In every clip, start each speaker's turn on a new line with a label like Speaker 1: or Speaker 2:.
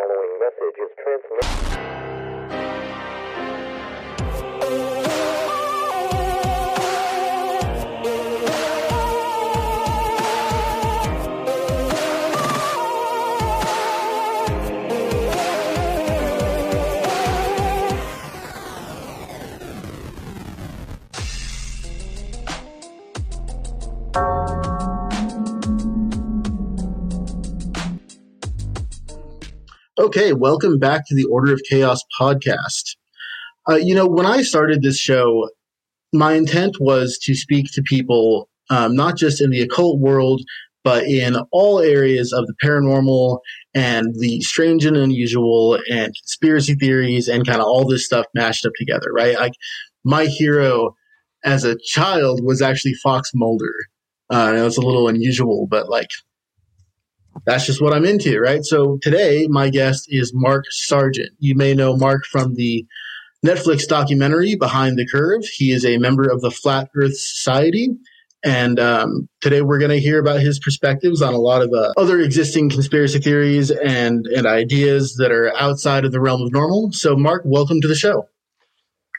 Speaker 1: following message is transmitted.
Speaker 2: Okay, welcome back to the Order of Chaos podcast. Uh, you know, when I started this show, my intent was to speak to people um, not just in the occult world, but in all areas of the paranormal and the strange and unusual and conspiracy theories and kind of all this stuff mashed up together, right? Like, my hero as a child was actually Fox Mulder. Uh, it was a little unusual, but like, that's just what I'm into, right? So today, my guest is Mark Sargent. You may know Mark from the Netflix documentary Behind the Curve. He is a member of the Flat Earth Society. And um, today we're going to hear about his perspectives on a lot of uh, other existing conspiracy theories and, and ideas that are outside of the realm of normal. So, Mark, welcome to the show.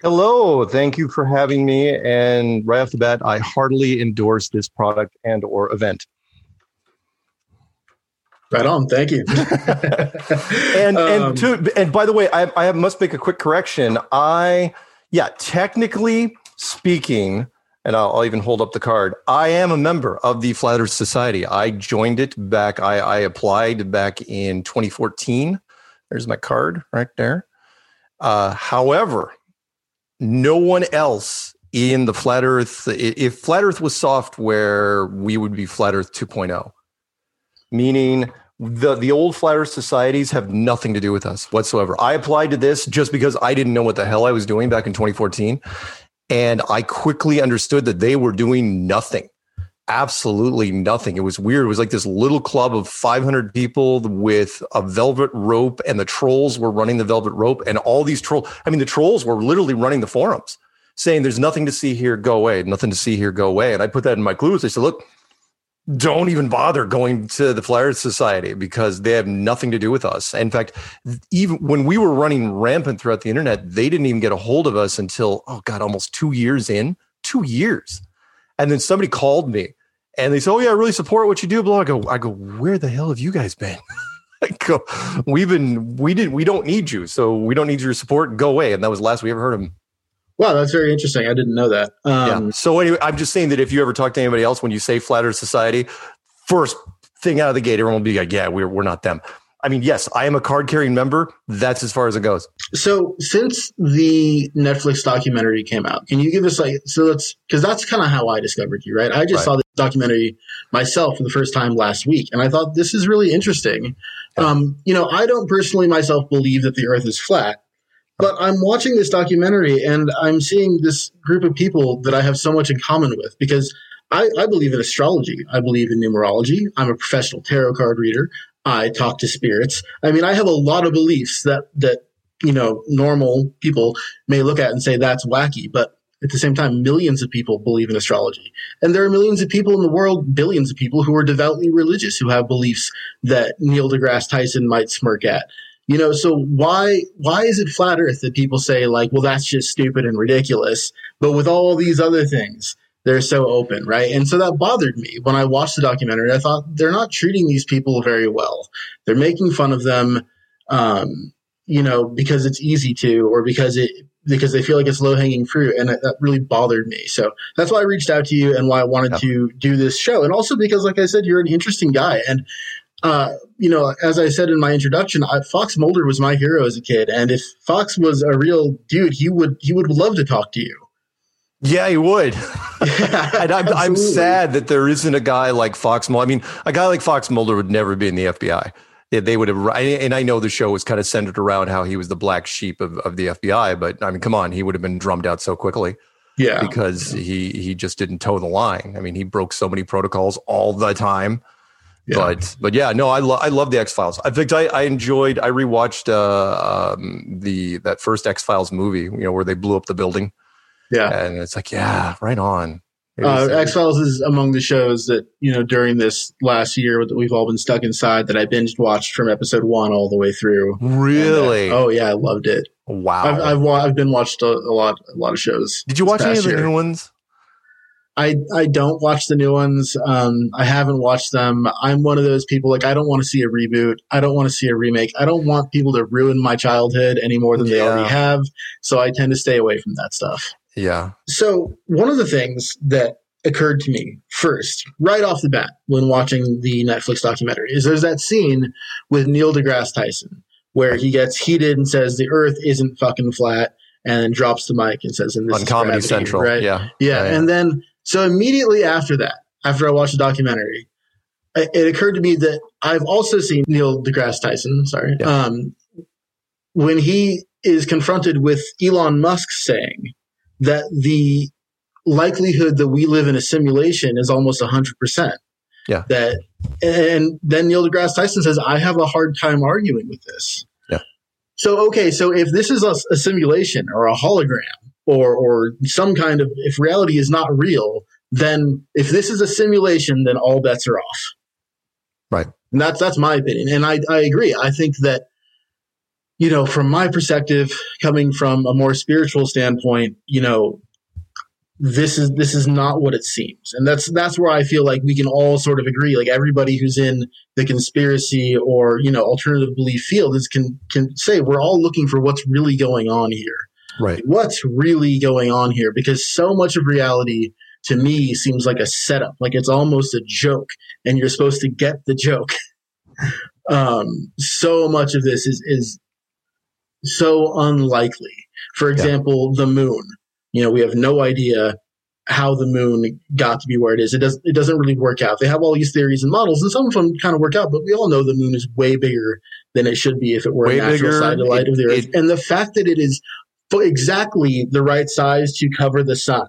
Speaker 3: Hello, thank you for having me. And right off the bat, I heartily endorse this product and or event.
Speaker 2: Right on. Thank you.
Speaker 3: and
Speaker 2: Um,
Speaker 3: and to and by the way, I I must make a quick correction. I yeah, technically speaking, and I'll, I'll even hold up the card. I am a member of the Flat Earth Society. I joined it back. I, I applied back in 2014. There's my card right there. Uh, however, no one else in the Flat Earth. If Flat Earth was software, we would be Flat Earth 2.0 meaning the the old earth societies have nothing to do with us whatsoever. I applied to this just because i didn't know what the hell i was doing back in 2014 and i quickly understood that they were doing nothing. Absolutely nothing. It was weird. It was like this little club of 500 people with a velvet rope and the trolls were running the velvet rope and all these trolls i mean the trolls were literally running the forums saying there's nothing to see here go away. Nothing to see here go away. And i put that in my clues. I said look don't even bother going to the Flyers Society because they have nothing to do with us. In fact, even when we were running rampant throughout the internet, they didn't even get a hold of us until, oh God, almost two years in, two years. And then somebody called me and they said, Oh, yeah, I really support what you do. Blah. I go, I go, where the hell have you guys been? I go, we've been, we didn't, we don't need you. So we don't need your support. Go away. And that was the last we ever heard of them.
Speaker 2: Wow, that's very interesting. I didn't know that. Um,
Speaker 3: yeah. So anyway, I'm just saying that if you ever talk to anybody else when you say Flat Earth Society, first thing out of the gate, everyone will be like, "Yeah, we're we're not them." I mean, yes, I am a card carrying member. That's as far as it goes.
Speaker 2: So since the Netflix documentary came out, can you give us like so let's because that's kind of how I discovered you, right? I just
Speaker 3: Right.
Speaker 2: saw the documentary myself for the first time last week, and I thought this is really interesting.
Speaker 3: Yeah.
Speaker 2: Um, you know, I don't personally myself believe that the Earth is flat, but I'm watching this documentary and I'm seeing this group of people that I have so much in common with because I, I believe in astrology. I believe in numerology. I'm a professional tarot card reader. I talk to spirits. I mean, I have a lot of beliefs that that you know normal people may look at and say that's wacky, but at the same time, millions of people believe in astrology, and there are millions of people in the world, billions of people who are devoutly religious who have beliefs that Neil deGrasse Tyson might smirk at. You know, so why why is it flat Earth that people say like, well, that's just stupid and ridiculous, but with all these other things, they're so open, right? And so that bothered me when I watched the documentary. I thought they're not treating these people very well. They're making fun of them, um, you know, because it's easy to, or because it because they feel like it's low hanging fruit, and that, that really bothered me. So that's why I reached out to you and why I wanted
Speaker 3: Yeah.
Speaker 2: to do this show, and also because, like I said, you're an interesting guy, and uh, you know, as I said in my introduction, I, Fox Mulder was my hero as a kid, and if Fox was a real dude, he would he would love to talk to you.
Speaker 3: Yeah, he would. and I'm, I'm sad that there isn't a guy like Fox Mulder. I mean, a guy like Fox Mulder would never be in the FBI. They- They would have, and I know the show was kind of centered around how he was the black sheep of, of the FBI, but I mean, come on, he would have been drummed out so quickly
Speaker 2: Yeah,
Speaker 3: because he he just didn't toe the line. I mean, he broke so many protocols all the time.
Speaker 2: Yeah.
Speaker 3: But but yeah, no, I love I love the X Files. In fact, I, I enjoyed. I rewatched uh, um, the that first X Files movie. You know, where they blew up the building,
Speaker 2: yeah.
Speaker 3: and it's like, yeah, right on.
Speaker 2: Uh, X Files is among the shows that you know during this last year that we've all been stuck inside that I binge watched from episode one all the way through.
Speaker 3: really?
Speaker 2: And, uh, oh yeah, I loved it.
Speaker 3: wow.
Speaker 2: I've I've, I've been watched a, a lot a lot of shows.
Speaker 3: Did you watch any of the
Speaker 2: year.
Speaker 3: new ones?
Speaker 2: I I don't watch the new ones. Um, I haven't watched them. I'm one of those people like I don't want to see a reboot. I don't want to see a remake. I don't want people to ruin my childhood any more than they
Speaker 3: Yeah.
Speaker 2: already have. So I tend to stay away from that stuff.
Speaker 3: Yeah.
Speaker 2: So one of the things that occurred to me first, right off the bat, when watching the Netflix documentary, is there's that scene with Neil deGrasse Tyson where he gets heated and says the Earth isn't fucking flat, and then drops the mic and says, "And this
Speaker 3: On
Speaker 2: is
Speaker 3: Comedy
Speaker 2: gravity,"
Speaker 3: Central.
Speaker 2: right?
Speaker 3: Yeah.
Speaker 2: Yeah,
Speaker 3: Right.
Speaker 2: and then so immediately after that, after I watched the documentary, it, occurred to me that I've also seen Neil deGrasse Tyson. Sorry,
Speaker 3: Yeah.
Speaker 2: um, when he is confronted with Elon Musk saying that the likelihood that we live in a simulation is almost hundred percent.
Speaker 3: Yeah.
Speaker 2: That, and then Neil deGrasse Tyson says, "I have a hard time arguing with this."
Speaker 3: Yeah.
Speaker 2: So okay, so if this is a, a simulation or a hologram or or some kind of if reality is not real, then if this is a simulation, then all bets are off.
Speaker 3: Right.
Speaker 2: And that's that's my opinion, and I I agree. I think that you know, from my perspective, coming from a more spiritual standpoint, you know, this is this is not what it seems, and that's that's where I feel like we can all sort of agree. Like everybody who's in the conspiracy or you know alternative belief field is can can say we're all looking for what's really going on here
Speaker 3: Right.
Speaker 2: what's really going on here? Because so much of reality to me seems like a setup. Like it's almost a joke and you're supposed to get the joke. Um, so much of this is is so unlikely. For example the moon. You know we have no idea how the moon got to be where it is. It doesn't it doesn't really work out. They have all these theories and models and some of them kind of work out but we all know the moon is way bigger than it should be if it were
Speaker 3: Way
Speaker 2: a natural
Speaker 3: bigger.
Speaker 2: satellite of the earth.
Speaker 3: It-
Speaker 2: and the fact that it is exactly the right size to cover the sun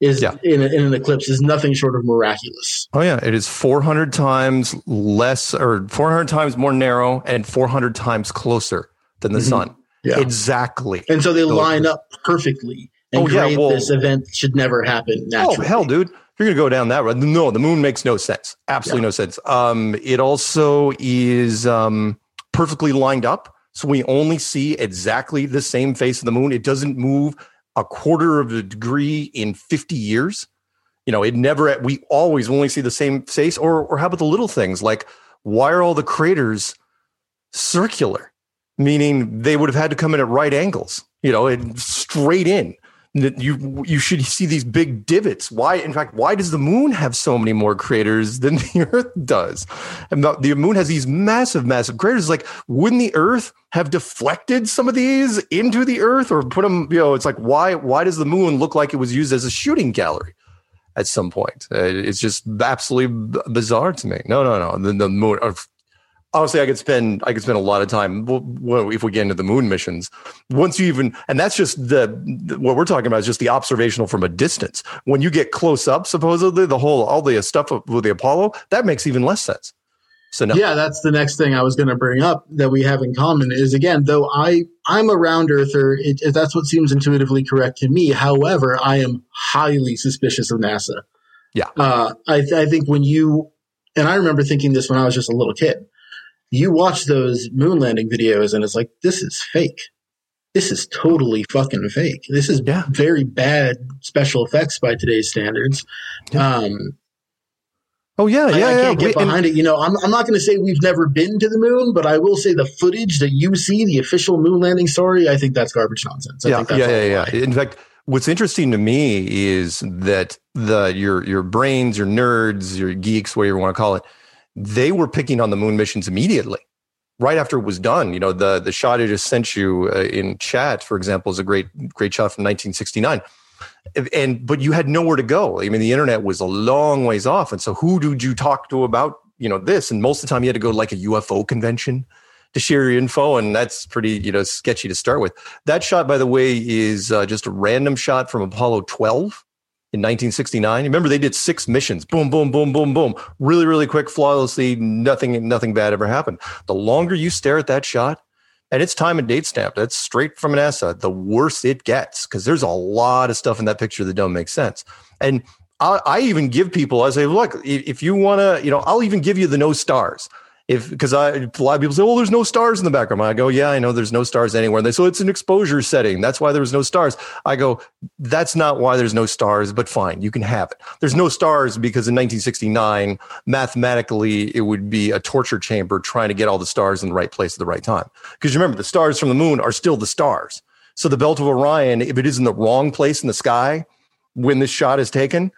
Speaker 2: is
Speaker 3: Yeah.
Speaker 2: in, a, in an eclipse is nothing short of miraculous.
Speaker 3: Oh yeah, it is 400 times less or 400 times more narrow and 400 times closer than the
Speaker 2: Mhm.
Speaker 3: sun.
Speaker 2: Yeah.
Speaker 3: Exactly.
Speaker 2: And so they line up perfectly and
Speaker 3: Oh, yeah, well-
Speaker 2: this event should never happen naturally.
Speaker 3: Oh hell, dude! You're gonna go down that road. No, the moon makes no sense. Absolutely no sense. Um, it also is um, perfectly lined up, so we only see exactly the same face of the moon. It doesn't move a quarter of a degree in 50 years. You know, it never. We always only see the same face. Or, or how about the little things like why are all the craters circular? Meaning they would have had to come in at right angles. You know, and straight in you you should see these big divots. Why, in fact, why does the moon have so many more craters than the Earth does? And the, the moon has these massive, massive craters. Like, wouldn't the Earth have deflected some of these into the Earth or put them? You know, it's like why why does the moon look like it was used as a shooting gallery? At some point, Uh, it's just absolutely bizarre to me. No, no, no. The, the moon. Honestly, I could spend I could spend a lot of time. Well, if we get into the moon missions, once you even and that's just the, the- what we're talking about is just the observational from a distance when you get close up supposedly the whole all the stuff with the apollo that makes even less sense so no
Speaker 2: Yeah, that's the next thing I was going to bring up that we have in common is again, though I I'm a round earther, it, it- that's what seems intuitively correct to me. However, I am highly suspicious of NASA.
Speaker 3: Yeah.
Speaker 2: uh, I I think when you and I remember thinking this when I was just a little kid. You watch those moon landing videos and it's like this is fake. This is totally fucking fake. This is
Speaker 3: Yeah.
Speaker 2: very bad special effects by today's standards. Um,
Speaker 3: oh yeah
Speaker 2: I,
Speaker 3: yeah
Speaker 2: I
Speaker 3: yeah
Speaker 2: can't get
Speaker 3: We- and-
Speaker 2: behind it. You know, I'm, I'm not going to say we've never been to the moon, but I will say the footage that you see, the official moon landing story, I think that's garbage nonsense. I
Speaker 3: yeah
Speaker 2: think that's
Speaker 3: yeah yeah, yeah in fact what's interesting to me is that the your your brains your nerds your geeks whatever you want to call it they were picking on the moon missions immediately right after it was done. You know the the shot i just sent you uh, in chat for example is a great great shot from 1969 and but you had nowhere to go. I mean the internet was a long ways off. And so who did you talk to about you know this? And most of the time you had to go to like a ufo convention to share your info. And that's pretty you know sketchy to start with. That shot by the way is uh, just a random shot from apollo 12 in 1969 remember they did six missions. Boom boom boom boom boom. Really really quick flawlessly nothing nothing bad ever happened. The longer you stare at that shot and it's time and date stamped that's straight from nasa the worse it gets because there's a lot of stuff in that picture that don't make sense. And I, I even give people, I say, look, if, if you want to, you know, I'll even give you the no stars. If because I a lot of people say, well, there's no stars in the background. I go, yeah, I know there's no stars anywhere. And they so it's an exposure setting. That's why there was no stars. I go, that's not why there's no stars, but fine, you can have it. There's no stars because in 1969, mathematically, it would be a torture chamber trying to get all the stars in the right place at the right time. Because remember, the stars from the moon are still the stars. So the belt of Orion, if it is in the wrong place in the sky when this shot is taken,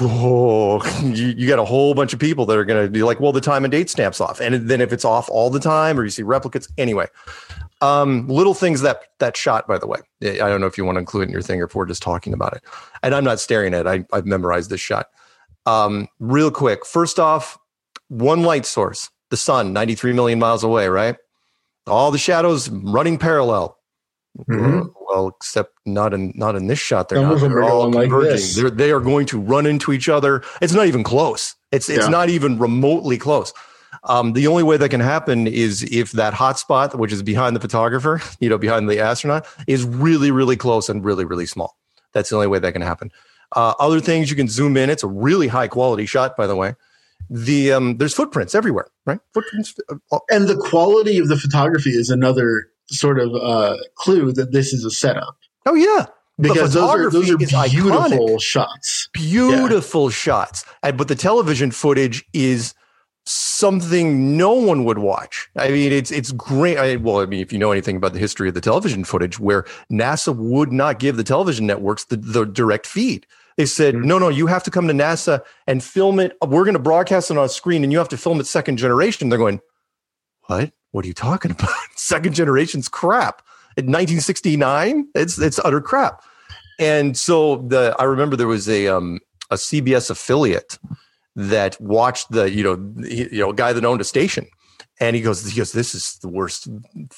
Speaker 3: oh, you, you got a whole bunch of people that are going to be like, well, the time and date stamps off. And then if it's off all the time or you see replicates, anyway. Um, little things that that shot, by the way. I don't know if you want to include in your thing or if we're just talking about it. And I'm not staring at it. I, I've memorized this shot. Um, real quick. First off, one light source, the sun, 93 million miles away, right? All the shadows running parallel.
Speaker 2: Mhm.
Speaker 3: Well, except not in not in this shot. They're not. They're all
Speaker 2: going like
Speaker 3: converging. They're they are going to run into each other. It's not even close. It's it's
Speaker 2: Yeah.
Speaker 3: not even remotely close. Um, the only way that can happen is if that hot spot, which is behind the photographer, you know, behind the astronaut, is really, really close and really, really small. That's the only way that can happen. Uh, other things you can zoom in. It's a really high quality shot, by the way. The um, there's footprints everywhere, right? Footprints. uh,
Speaker 2: And the quality of the photography is another sort of uh, clue that this is a setup
Speaker 3: Oh yeah,
Speaker 2: because those are those are beautiful
Speaker 3: iconic.
Speaker 2: shots.
Speaker 3: beautiful shots. And, but the television footage is something no one would watch. I mean, it's it's great. I, well, I mean, if you know anything about the history of the television footage, where NASA would not give the television networks the, the direct feed. They said,
Speaker 2: Mhm.
Speaker 3: no, no, you have to come to NASA and film it. We're going to broadcast it on a screen and you have to film it second generation. They're going, what? What are you talking about? second generation's crap. In 1969, it's it's utter crap. And so the I remember there was a um a CBS affiliate that watched the you know you know guy that owned a station, and he goes he goes this is the worst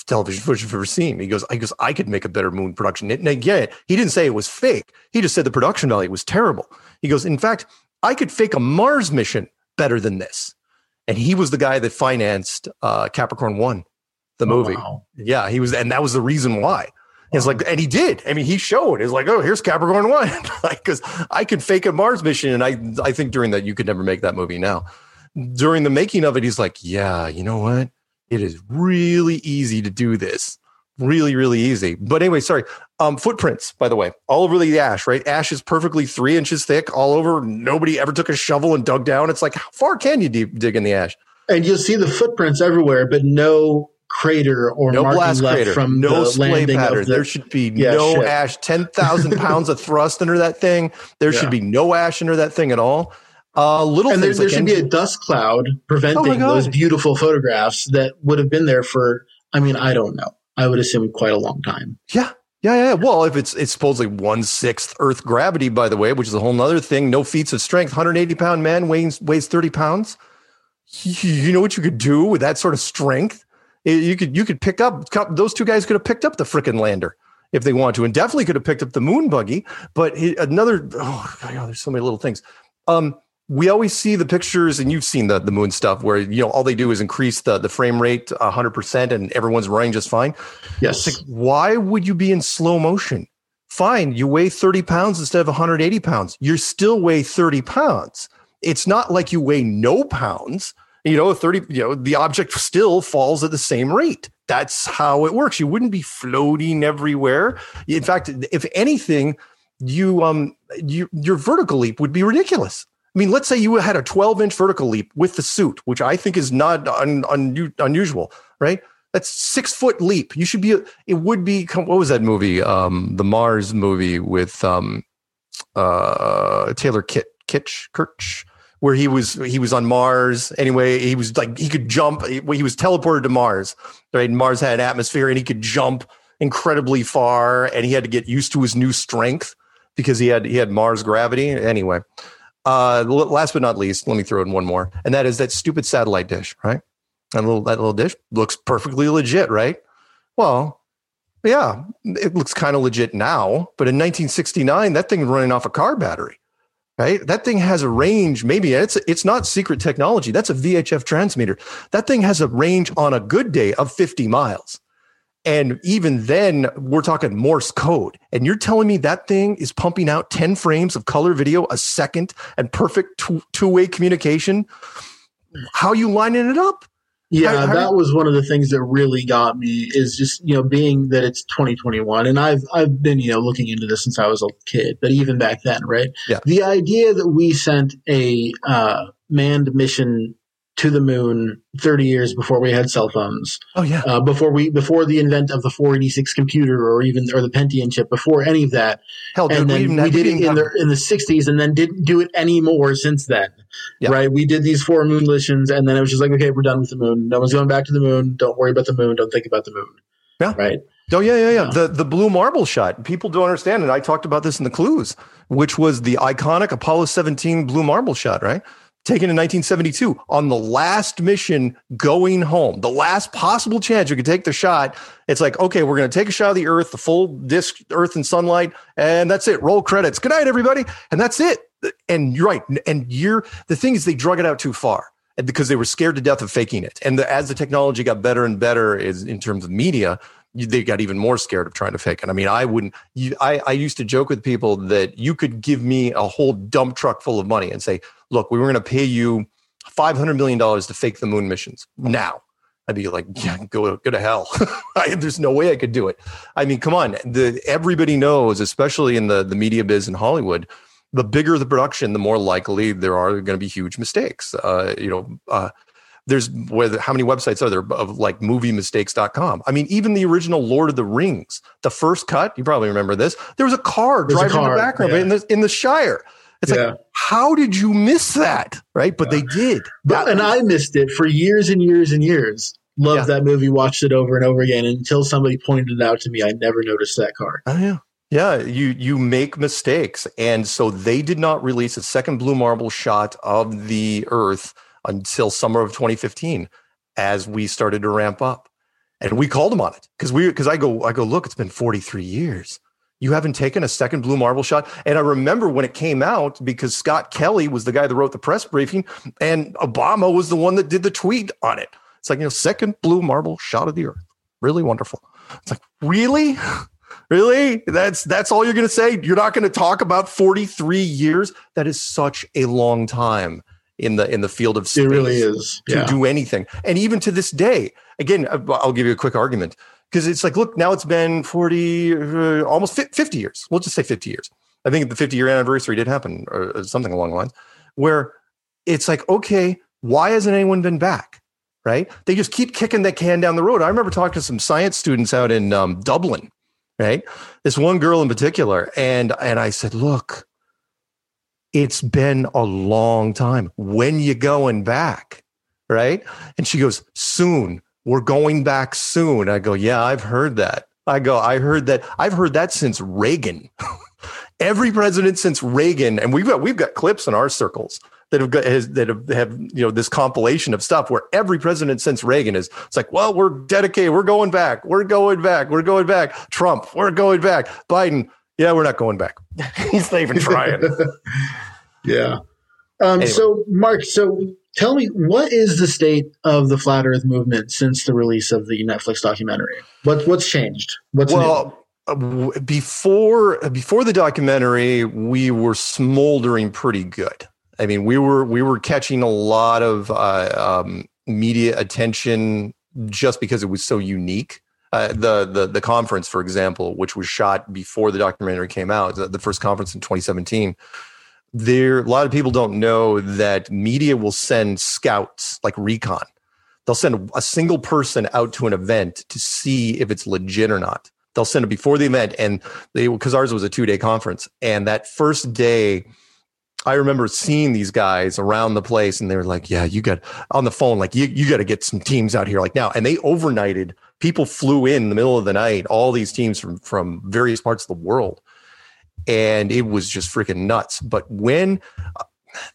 Speaker 3: television footage I've ever seen. He goes I goes I could make a better moon production. And again, he didn't say it was fake. He just said the production value was terrible. He goes in fact I could fake a Mars mission better than this. And he was the guy that financed uh, Capricorn One, the movie.
Speaker 2: Oh, wow.
Speaker 3: Yeah, he was, and that was the reason why. It's like, and he did. I mean, he showed. It's like, oh, here's Capricorn One, like because I could fake a Mars mission, and I, I think during that you could never make that movie now. During the making of it, he's like, yeah, you know what? It is really easy to do this, really, really easy. But anyway, sorry. Um, footprints, by the way, all over the ash. Right, ash is perfectly three inches thick, all over. Nobody ever took a shovel and dug down. It's like, how far can you deep, dig in the ash?
Speaker 2: And you'll see the footprints everywhere, but no crater or
Speaker 3: no blast crater,
Speaker 2: from
Speaker 3: no splay
Speaker 2: landing
Speaker 3: pattern.
Speaker 2: of the.
Speaker 3: there should be
Speaker 2: Yeah,
Speaker 3: no
Speaker 2: shit.
Speaker 3: ash. Ten thousand pounds of thrust under that thing. There
Speaker 2: Yeah.
Speaker 3: should be no ash under that thing at all. Uh, little
Speaker 2: and there, there
Speaker 3: like
Speaker 2: should be a dust cloud
Speaker 3: Oh
Speaker 2: preventing
Speaker 3: God.
Speaker 2: those beautiful photographs that would have been there for. I mean, I don't know. I would assume quite a long time.
Speaker 3: yeah. Yeah, yeah. Well, if it's it's supposedly one sixth Earth gravity, by the way, which is a whole nother thing. No feats of strength. 180 pound man weighs weighs 30 pounds. You know what you could do with that sort of strength? You could you could pick up those two guys could have picked up the frickin' lander if they want to, and definitely could have picked up the moon buggy. But another oh God, there's so many little things. Um, we always see the pictures, and you've seen the the moon stuff where you know all they do is increase the the frame rate 100 percent, and everyone's running just fine.
Speaker 2: Yes.
Speaker 3: Like, why would you be in slow motion? Fine, you weigh 30 pounds instead of 180 pounds. You still weigh 30 pounds. It's not like you weigh no pounds. You know, 30, you know, the object still falls at the same rate. That's how it works. You wouldn't be floating everywhere. In fact, if anything, you um you your vertical leap would be ridiculous. I mean, let's say you had a 12 inch vertical leap with the suit, which I think is not un, un, unusual, right? That's six foot leap. You should be. It would be. What was that movie? Um, the Mars movie with um, uh, Taylor Kit Kitsch Kirch, where he was he was on Mars. Anyway, he was like he could jump. He, he was teleported to Mars. Right, Mars had an atmosphere, and he could jump incredibly far, and he had to get used to his new strength because he had he had Mars gravity. Anyway, uh, last but not least, let me throw in one more, and that is that stupid satellite dish, right? That little that little dish looks perfectly legit, right? Well, yeah, it looks kind of legit now, but in 1969, that thing running off a car battery, right? That thing has a range. Maybe it's it's not secret technology. That's a VHF transmitter. That thing has a range on a good day of 50 miles. And even then, we're talking Morse code. And you're telling me that thing is pumping out 10 frames of color video a second and perfect two way communication? How you lining it up?
Speaker 2: Yeah,
Speaker 3: How- how
Speaker 2: that was one of the things that really got me is just, you know, being that it's 2021 and I've I've been, you know, looking into this since I was a kid, but even back then, right?
Speaker 3: Yeah.
Speaker 2: The idea that we sent a uh, manned mission to the moon 30 years before we had cell phones,
Speaker 3: Oh, yeah.
Speaker 2: uh, before we before the invent of the 486 computer or even or the Pentium chip, before any of that,
Speaker 3: Hell, dude,
Speaker 2: and
Speaker 3: we,
Speaker 2: then we,
Speaker 3: had-
Speaker 2: did it in the in the 60s and then didn't do it anymore since then
Speaker 3: Yeah.
Speaker 2: right we did these four moon missions and then it was just like okay we're done with the moon no one's going back to the moon don't worry about the moon don't think about the moon
Speaker 3: Yeah.
Speaker 2: right
Speaker 3: Oh yeah, yeah, yeah.
Speaker 2: Yeah.
Speaker 3: The the blue marble shot. People don't understand, and I talked about this in the clues, which was the iconic Apollo 17 blue marble shot, right? Taken in 1972 on the last mission going home, the last possible chance you could take the shot. It's like, okay, we're going to take a shot of the Earth, the full disk, Earth and sunlight, and that's it. Roll credits. Good night, everybody, and that's it. And you're right. And you're the thing is, they drug it out too far because they were scared to death of faking it. And the, as the technology got better and better, is in terms of media, they got even more scared of trying to fake it. I mean, I wouldn't. You, I, I used to joke with people that you could give me a whole dump truck full of money and say, "Look, we were going to pay you five hundred million dollars to fake the moon missions now." I'd be like, "Yeah, go go to hell." I, there's no way I could do it. I mean, come on. The everybody knows, especially in the the media biz in Hollywood, the bigger the production, the more likely there are going to be huge mistakes. Uh, you know, uh, there's whether how many websites are there of like moviemistakes.com. I mean, even the original Lord of the Rings, the first cut, you probably remember this. There was a car
Speaker 2: There's a
Speaker 3: driving in the background
Speaker 2: yeah.
Speaker 3: in the in the Shire. It's
Speaker 2: Yeah.
Speaker 3: like, how did you miss that? Right? But they did.
Speaker 2: and i missed it for years and years and years loved
Speaker 3: Yeah.
Speaker 2: that movie watched it over and over again until somebody pointed it out to me i never noticed that car
Speaker 3: Oh yeah. Yeah, you you make mistakes. And so they did not release a second blue marble shot of the earth until summer of 2015 as we started to ramp up. And we called them on it because we because I go I go look it's been 43 years. You haven't taken a second blue marble shot. And I remember when it came out because Scott Kelly was the guy that wrote the press briefing and Obama was the one that did the tweet on it. It's like, you know, second blue marble shot of the earth. Really wonderful. It's like, really? Really? That's that's all you're going to say? You're not going to talk about 43 years? That is such a long time in the in the field of space
Speaker 2: it really is
Speaker 3: to
Speaker 2: yeah
Speaker 3: do anything. And even to this day, again, I'll give you a quick argument because it's like, look, now it's been 40, uh, almost 50 years. We'll just say 50 years. I think the 50 year anniversary did happen or something along the lines where it's like, okay, why hasn't anyone been back? Right? They just keep kicking that can down the road. I remember talking to some science students out in um, Dublin, right? This one girl in particular. And, and I said, look, it's been a long time. When you going back? Right? And she goes, soon. We're going back soon. I go, yeah, I've heard that. I go, I heard that. I've heard that since Reagan. Every president since Reagan, and we've got we've got clips in our circles that have got has, that have, have you know this compilation of stuff where every president since Reagan is it's like, well, we're dedicated, we're going back, we're going back, we're going back. Trump, we're going back. Biden, yeah, we're not going back. He's not even trying.
Speaker 2: yeah um
Speaker 3: Anyway.
Speaker 2: so mark so tell me what is the state of the flat earth movement since the release of the netflix documentary? What what's changed? What's new?
Speaker 3: well uh, w- before before the documentary we were smoldering pretty good. I mean we were we were catching a lot of uh, um, media attention just because it was so unique. Uh, the the the conference for example which was shot before the documentary came out the, the first conference in 2017 there a lot of people don't know that media will send scouts like recon. They'll send a single person out to an event to see if it's legit or not. They'll send it before the event and they because ours was a two day conference and that first day i remember seeing these guys around the place and they were like yeah you got on the phone like you, you got to get some teams out here like now. And they overnighted. People flew in, the middle of the night all these teams from from various parts of the world and it was just freaking nuts but when uh,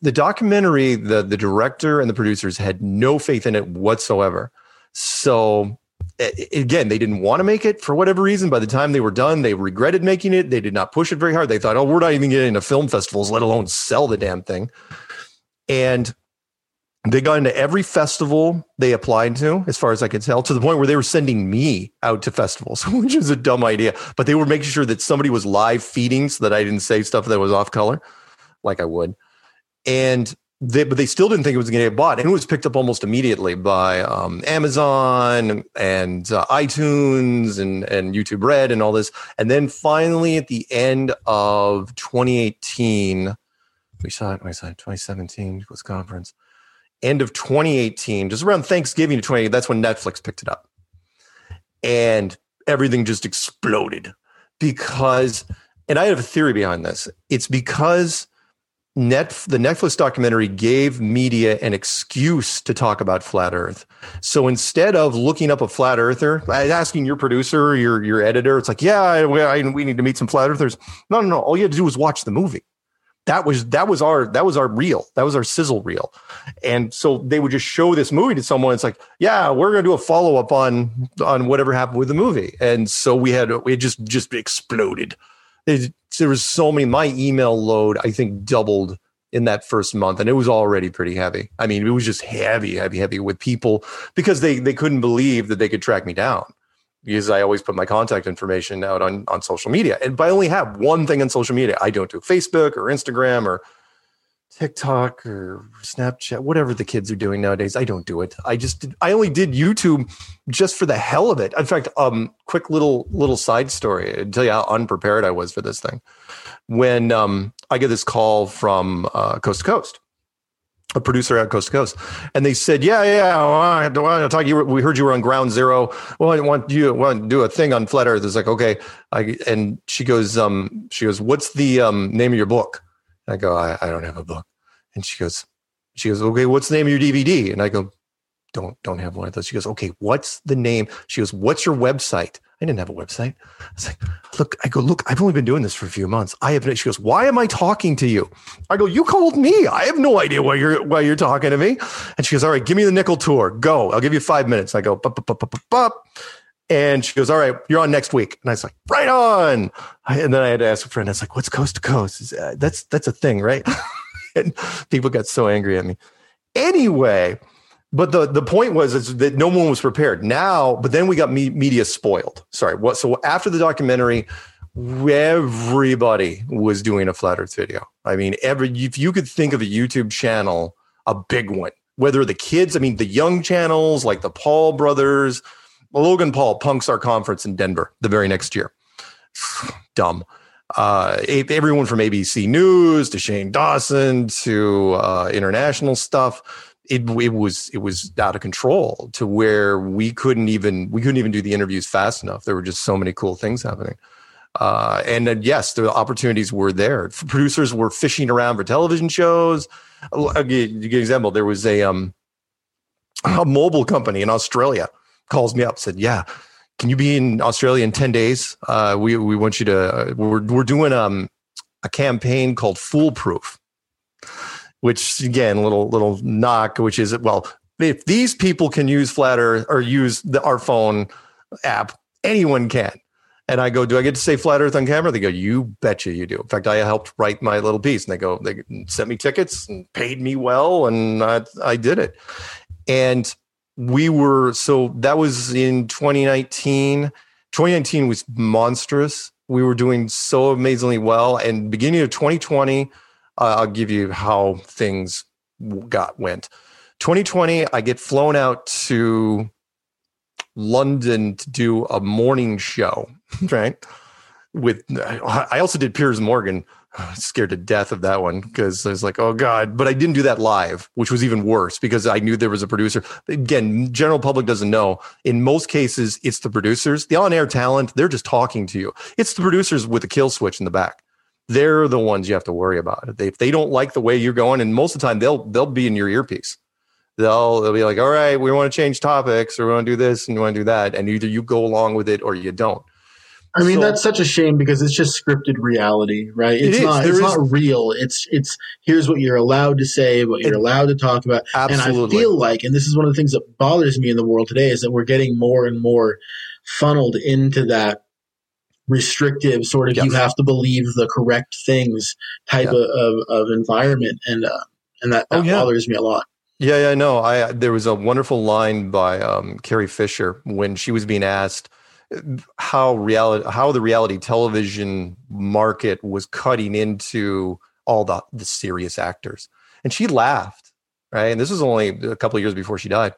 Speaker 3: the documentary the the director and the producers had no faith in it whatsoever so again, they didn't want to make it for whatever reason. By the time they were done, they regretted making it. They did not push it very hard. They thought, oh, we're not even getting into film festivals, let alone sell the damn thing. And They got into every festival they applied to, as far as I could tell, to the point where they were sending me out to festivals, which is a dumb idea. But they were making sure that somebody was live feeding so that I didn't say stuff that was off color, like I would. And they, but they still didn't think it was going to get bought, and it was picked up almost immediately by um, Amazon and uh, iTunes and and YouTube Red and all this. And then finally, at the end of 2018, we saw it. We saw it 2017 was conference. End of 2018, just around Thanksgiving to 20. That's when Netflix picked it up, and everything just exploded because. And I have a theory behind this. It's because Net the Netflix documentary gave media an excuse to talk about flat Earth. So instead of looking up a flat earther, asking your producer, your your editor, it's like, yeah, I, we need to meet some flat earthers. No, no, no. All you had to do was watch the movie. That was that was our that was our reel. That was our sizzle reel. And so they would just show this movie to someone. It's like, yeah, we're gonna do a follow up on on whatever happened with the movie. And so we had it just just exploded there was so many. My email load, I think, doubled in that first month, and it was already pretty heavy. I mean, it was just heavy, heavy, heavy with people because they they couldn't believe that they could track me down because I always put my contact information out on on social media, and I only have one thing on social media. I don't do Facebook or Instagram or TikTok or Snapchat, whatever the kids are doing nowadays. I don't do it. I just did, I only did YouTube just for the hell of it. In fact, um, quick little little side story. I'll tell you how unprepared I was for this thing. When um, I get this call from uh, Coast to Coast, a producer at Coast to Coast, and they said, "Yeah, yeah, well, I want to talk. You, we heard you were on Ground Zero. Well, I want you want to do a thing on flat Earth." It's like, okay. I, and she goes, um, she goes, "What's the um, name of your book?" I go, I, I don't have a book. And she goes, she goes, okay, what's the name of your DVD? And I go, don't, don't have one of those. She goes, okay, what's the name? She goes, what's your website? I didn't have a website. I was like, look, I go, look, I've only been doing this for a few months. I have, she goes, why am I talking to you? I go, you called me. I have no idea why you're, why you're talking to me. And she goes, all right, give me the nickel tour. Go. I'll give you five minutes. I go, bup, bup, bup, bup, bup. And she goes, all right, you're on next week. And I was like, right on. And then I had to ask a friend, I was like, what's coast to coast? Uh, that's, that's a thing, right? and people got so angry at me. Anyway, but the the point was is that no one was prepared. Now, but then we got me, media spoiled. Sorry, what? So after the documentary, everybody was doing a flat Earth video. I mean, every if you could think of a YouTube channel, a big one, whether the kids, I mean, the young channels like the Paul brothers, Logan Paul punks our conference in Denver the very next year. Dumb uh, everyone from ABC News to Shane Dawson to uh, international stuff. It, it was it was out of control to where we couldn't even we couldn't even do the interviews fast enough. There were just so many cool things happening. Uh, and then, yes, the opportunities were there. Producers were fishing around for television shows. Give an example. There was a um, a mobile company in Australia calls me up said, "Yeah, can you be in Australia in 10 days? Uh, we, we want you to, uh, we're, we're doing um, a campaign called Foolproof, which again, little, little knock, which is, well, if these people can use Flat Earth or use the, our phone app, anyone can. And I go, do I get to say flat Earth on camera? They go, you betcha you do. In fact, I helped write my little piece, and they go, they sent me tickets and paid me well, and I, I did it. And we were so that was in 2019 2019 was monstrous we were doing so amazingly well and beginning of 2020 uh, i'll give you how things got went 2020 i get flown out to london to do a morning show right with i also did piers morgan scared to death of that one because I was like, oh God. But I didn't do that live, which was even worse because I knew there was a producer. Again, general public doesn't know. In most cases, it's the producers. The on-air talent, they're just talking to you. It's the producers with the kill switch in the back. They're the ones you have to worry about. If they don't like the way you're going, and most of the time they'll they'll be in your earpiece. They'll they'll be like, all right, we want to change topics or we want to do this and we want to do that. And either you go along with it or you don't.
Speaker 2: I mean, so, that's such a shame because it's just scripted reality, right? It's it not. It's is. not real. It's it's here's what you're allowed to say, what you're it, allowed to talk about. Absolutely. And I feel like, and this is one of the things that bothers me in the world today, is that we're getting more and more funneled into that restrictive sort of yes. you have to believe the correct things type of, of, of, environment, and uh, and that, that oh, yeah. bothers me a lot.
Speaker 3: Yeah, yeah, no. I there was a wonderful line by um, Carrie Fisher when she was being asked how reality how the reality television market was cutting into all the the serious actors, and she laughed. Right, and this was only a couple of years before she died,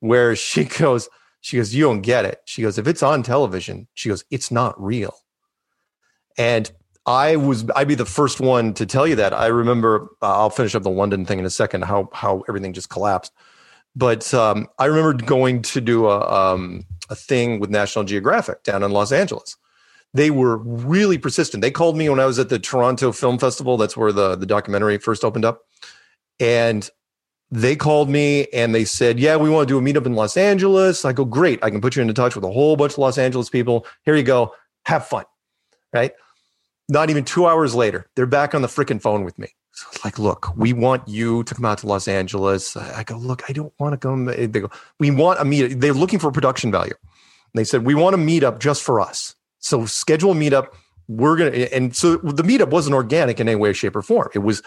Speaker 3: where she goes, she goes, you don't get it. She goes, if it's on television, she goes, it's not real. And I was I'd be the first one to tell you that. I remember uh, I'll finish up the London thing in a second. How how everything just collapsed. But um, I remember going to do a um, a thing with National Geographic down in Los Angeles. They were really persistent. They called me when I was at the Toronto Film Festival. That's where the the documentary first opened up, and they called me and they said, "Yeah, we want to do a meetup in Los Angeles." I go, "Great! I can put you into touch with a whole bunch of Los Angeles people. Here you go. Have fun." Right not even two hours later, they're back on the freaking phone with me. So it's like, look, we want you to come out to Los Angeles. I go, look, I don't want to come. They go, we want a meet. They're looking for production value. And they said, we want a meetup just for us. So schedule a meetup. We're gonna, and so the meetup wasn't organic in any way, shape, or form. It was,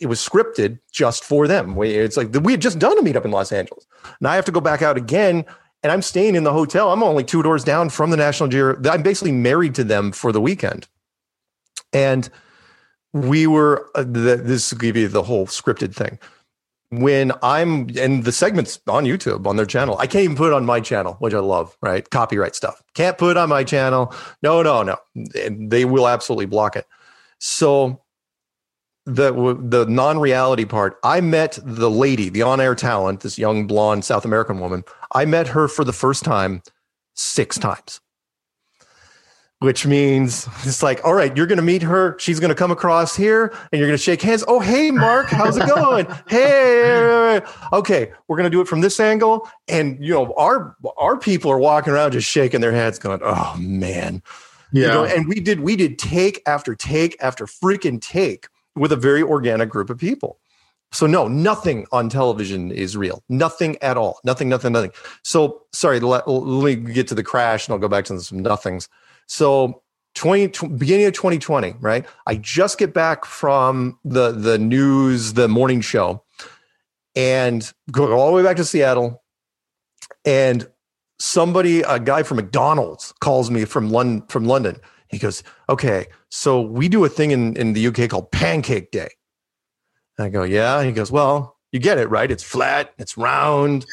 Speaker 3: it was scripted just for them. It's like we had just done a meetup in Los Angeles. Now I have to go back out again and I'm staying in the hotel. I'm only two doors down from the National Geographic. I'm basically married to them for the weekend. And we were, uh, the, this will give you the whole scripted thing. When I'm, and the segment's on YouTube on their channel, I can't even put it on my channel, which I love, right? Copyright stuff. Can't put it on my channel. No, no, no. They will absolutely block it. So the the non-reality part i met the lady the on-air talent this young blonde south american woman i met her for the first time six times which means it's like, all right, you're going to meet her. She's going to come across here and you're going to shake hands. Oh, hey, Mark, how's it going? hey, okay, we're going to do it from this angle. And, you know, our, our people are walking around just shaking their heads going, oh, man. Yeah. You know, and we did, we did take after take after freaking take with a very organic group of people. So no, nothing on television is real. Nothing at all. Nothing, nothing, nothing. So sorry, let, let me get to the crash and I'll go back to some nothings. So 20, beginning of 2020, right? I just get back from the the news, the morning show, and go all the way back to Seattle. And somebody, a guy from McDonald's, calls me from London. From London, he goes, "Okay, so we do a thing in in the UK called Pancake Day." I go, "Yeah." he goes, "Well, you get it, right? It's flat, it's round."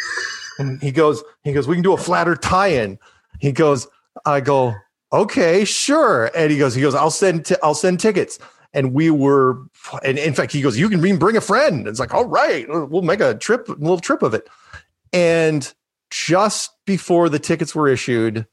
Speaker 3: And he goes, "He goes, we can do a flatter tie-in." He goes, "I go." Okay, sure. And he goes, he goes, I'll send, t- I'll send tickets. And we were, and in fact, he goes, you can bring a friend. It's like, all right, we'll make a trip, a little trip of it. And just before the tickets were issued,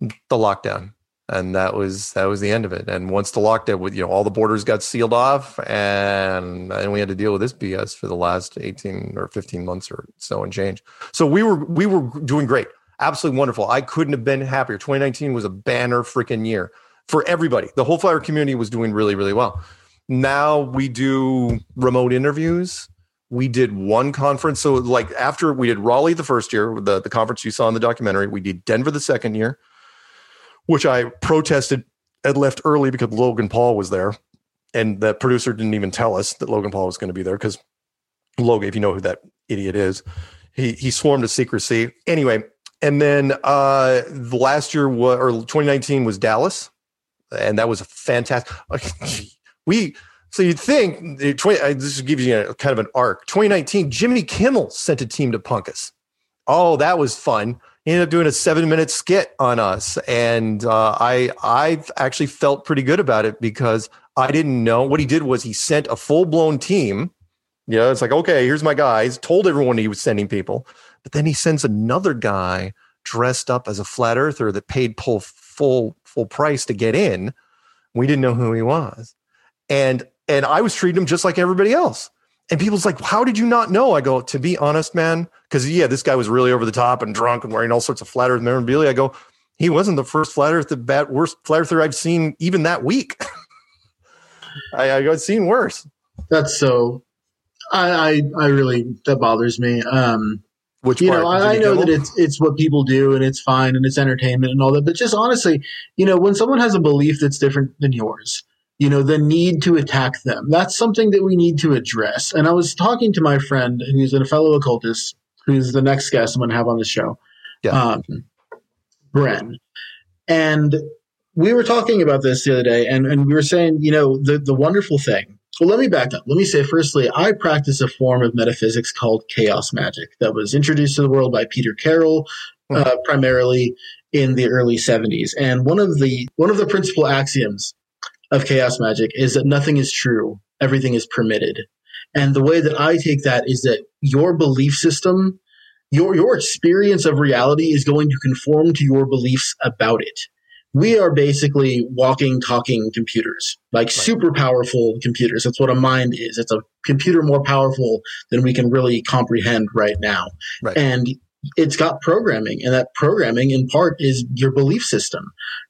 Speaker 3: the lockdown, and that was that was the end of it. And once the lockdown, you know, all the borders got sealed off, and and we had to deal with this BS for the last eighteen or fifteen months or so and change. So we were we were doing great absolutely wonderful. I couldn't have been happier. 2019 was a banner freaking year for everybody. The whole flyer community was doing really, really well. Now we do remote interviews. We did one conference. So, like after we did Raleigh the first year, the, the conference you saw in the documentary, we did Denver the second year, which I protested and left early because Logan Paul was there. And the producer didn't even tell us that Logan Paul was going to be there because Logan, if you know who that idiot is, he, he sworn to secrecy. Anyway, and then uh, the last year or 2019 was Dallas, and that was a fantastic. we so you'd think 20, this gives you a, kind of an arc. 2019, Jimmy Kimmel sent a team to punk us. Oh, that was fun. He ended up doing a seven minute skit on us, and uh, I I actually felt pretty good about it because I didn't know what he did was he sent a full blown team. Yeah, you know, it's like okay, here's my guys. Told everyone he was sending people but then he sends another guy dressed up as a flat earther that paid full full full price to get in. We didn't know who he was. And and I was treating him just like everybody else. And people's like, how did you not know? I go, to be honest, man, because yeah, this guy was really over the top and drunk and wearing all sorts of flat earth memorabilia. I go, he wasn't the first flat earth, the bad worst flat earther I've seen even that week. I, I got seen worse.
Speaker 2: That's so I, I I really that bothers me. Um
Speaker 3: which
Speaker 2: you
Speaker 3: part?
Speaker 2: know, I, I know that it's it's what people do and it's fine and it's entertainment and all that. But just honestly, you know, when someone has a belief that's different than yours, you know, the need to attack them. That's something that we need to address. And I was talking to my friend who's a fellow occultist, who's the next guest I'm going to have on the show,
Speaker 3: Yeah.
Speaker 2: um, Bren. And we were talking about this the other day, and, and we were saying, you know, the, the wonderful thing. Well, let me back up. Let me say, firstly, I practice a form of metaphysics called chaos magic that was introduced to the world by Peter Carroll, uh, primarily in the early 70s. And one of the one of the principal axioms of chaos magic is that nothing is true, everything is permitted. And the way that I take that is that your belief system, your your experience of reality is going to conform to your beliefs about it. We are basically walking, talking computers, like super powerful computers. That's what a mind is. It's a computer more powerful than we can really comprehend right now.
Speaker 3: Right.
Speaker 2: And it's got programming, and that programming in part is your belief system,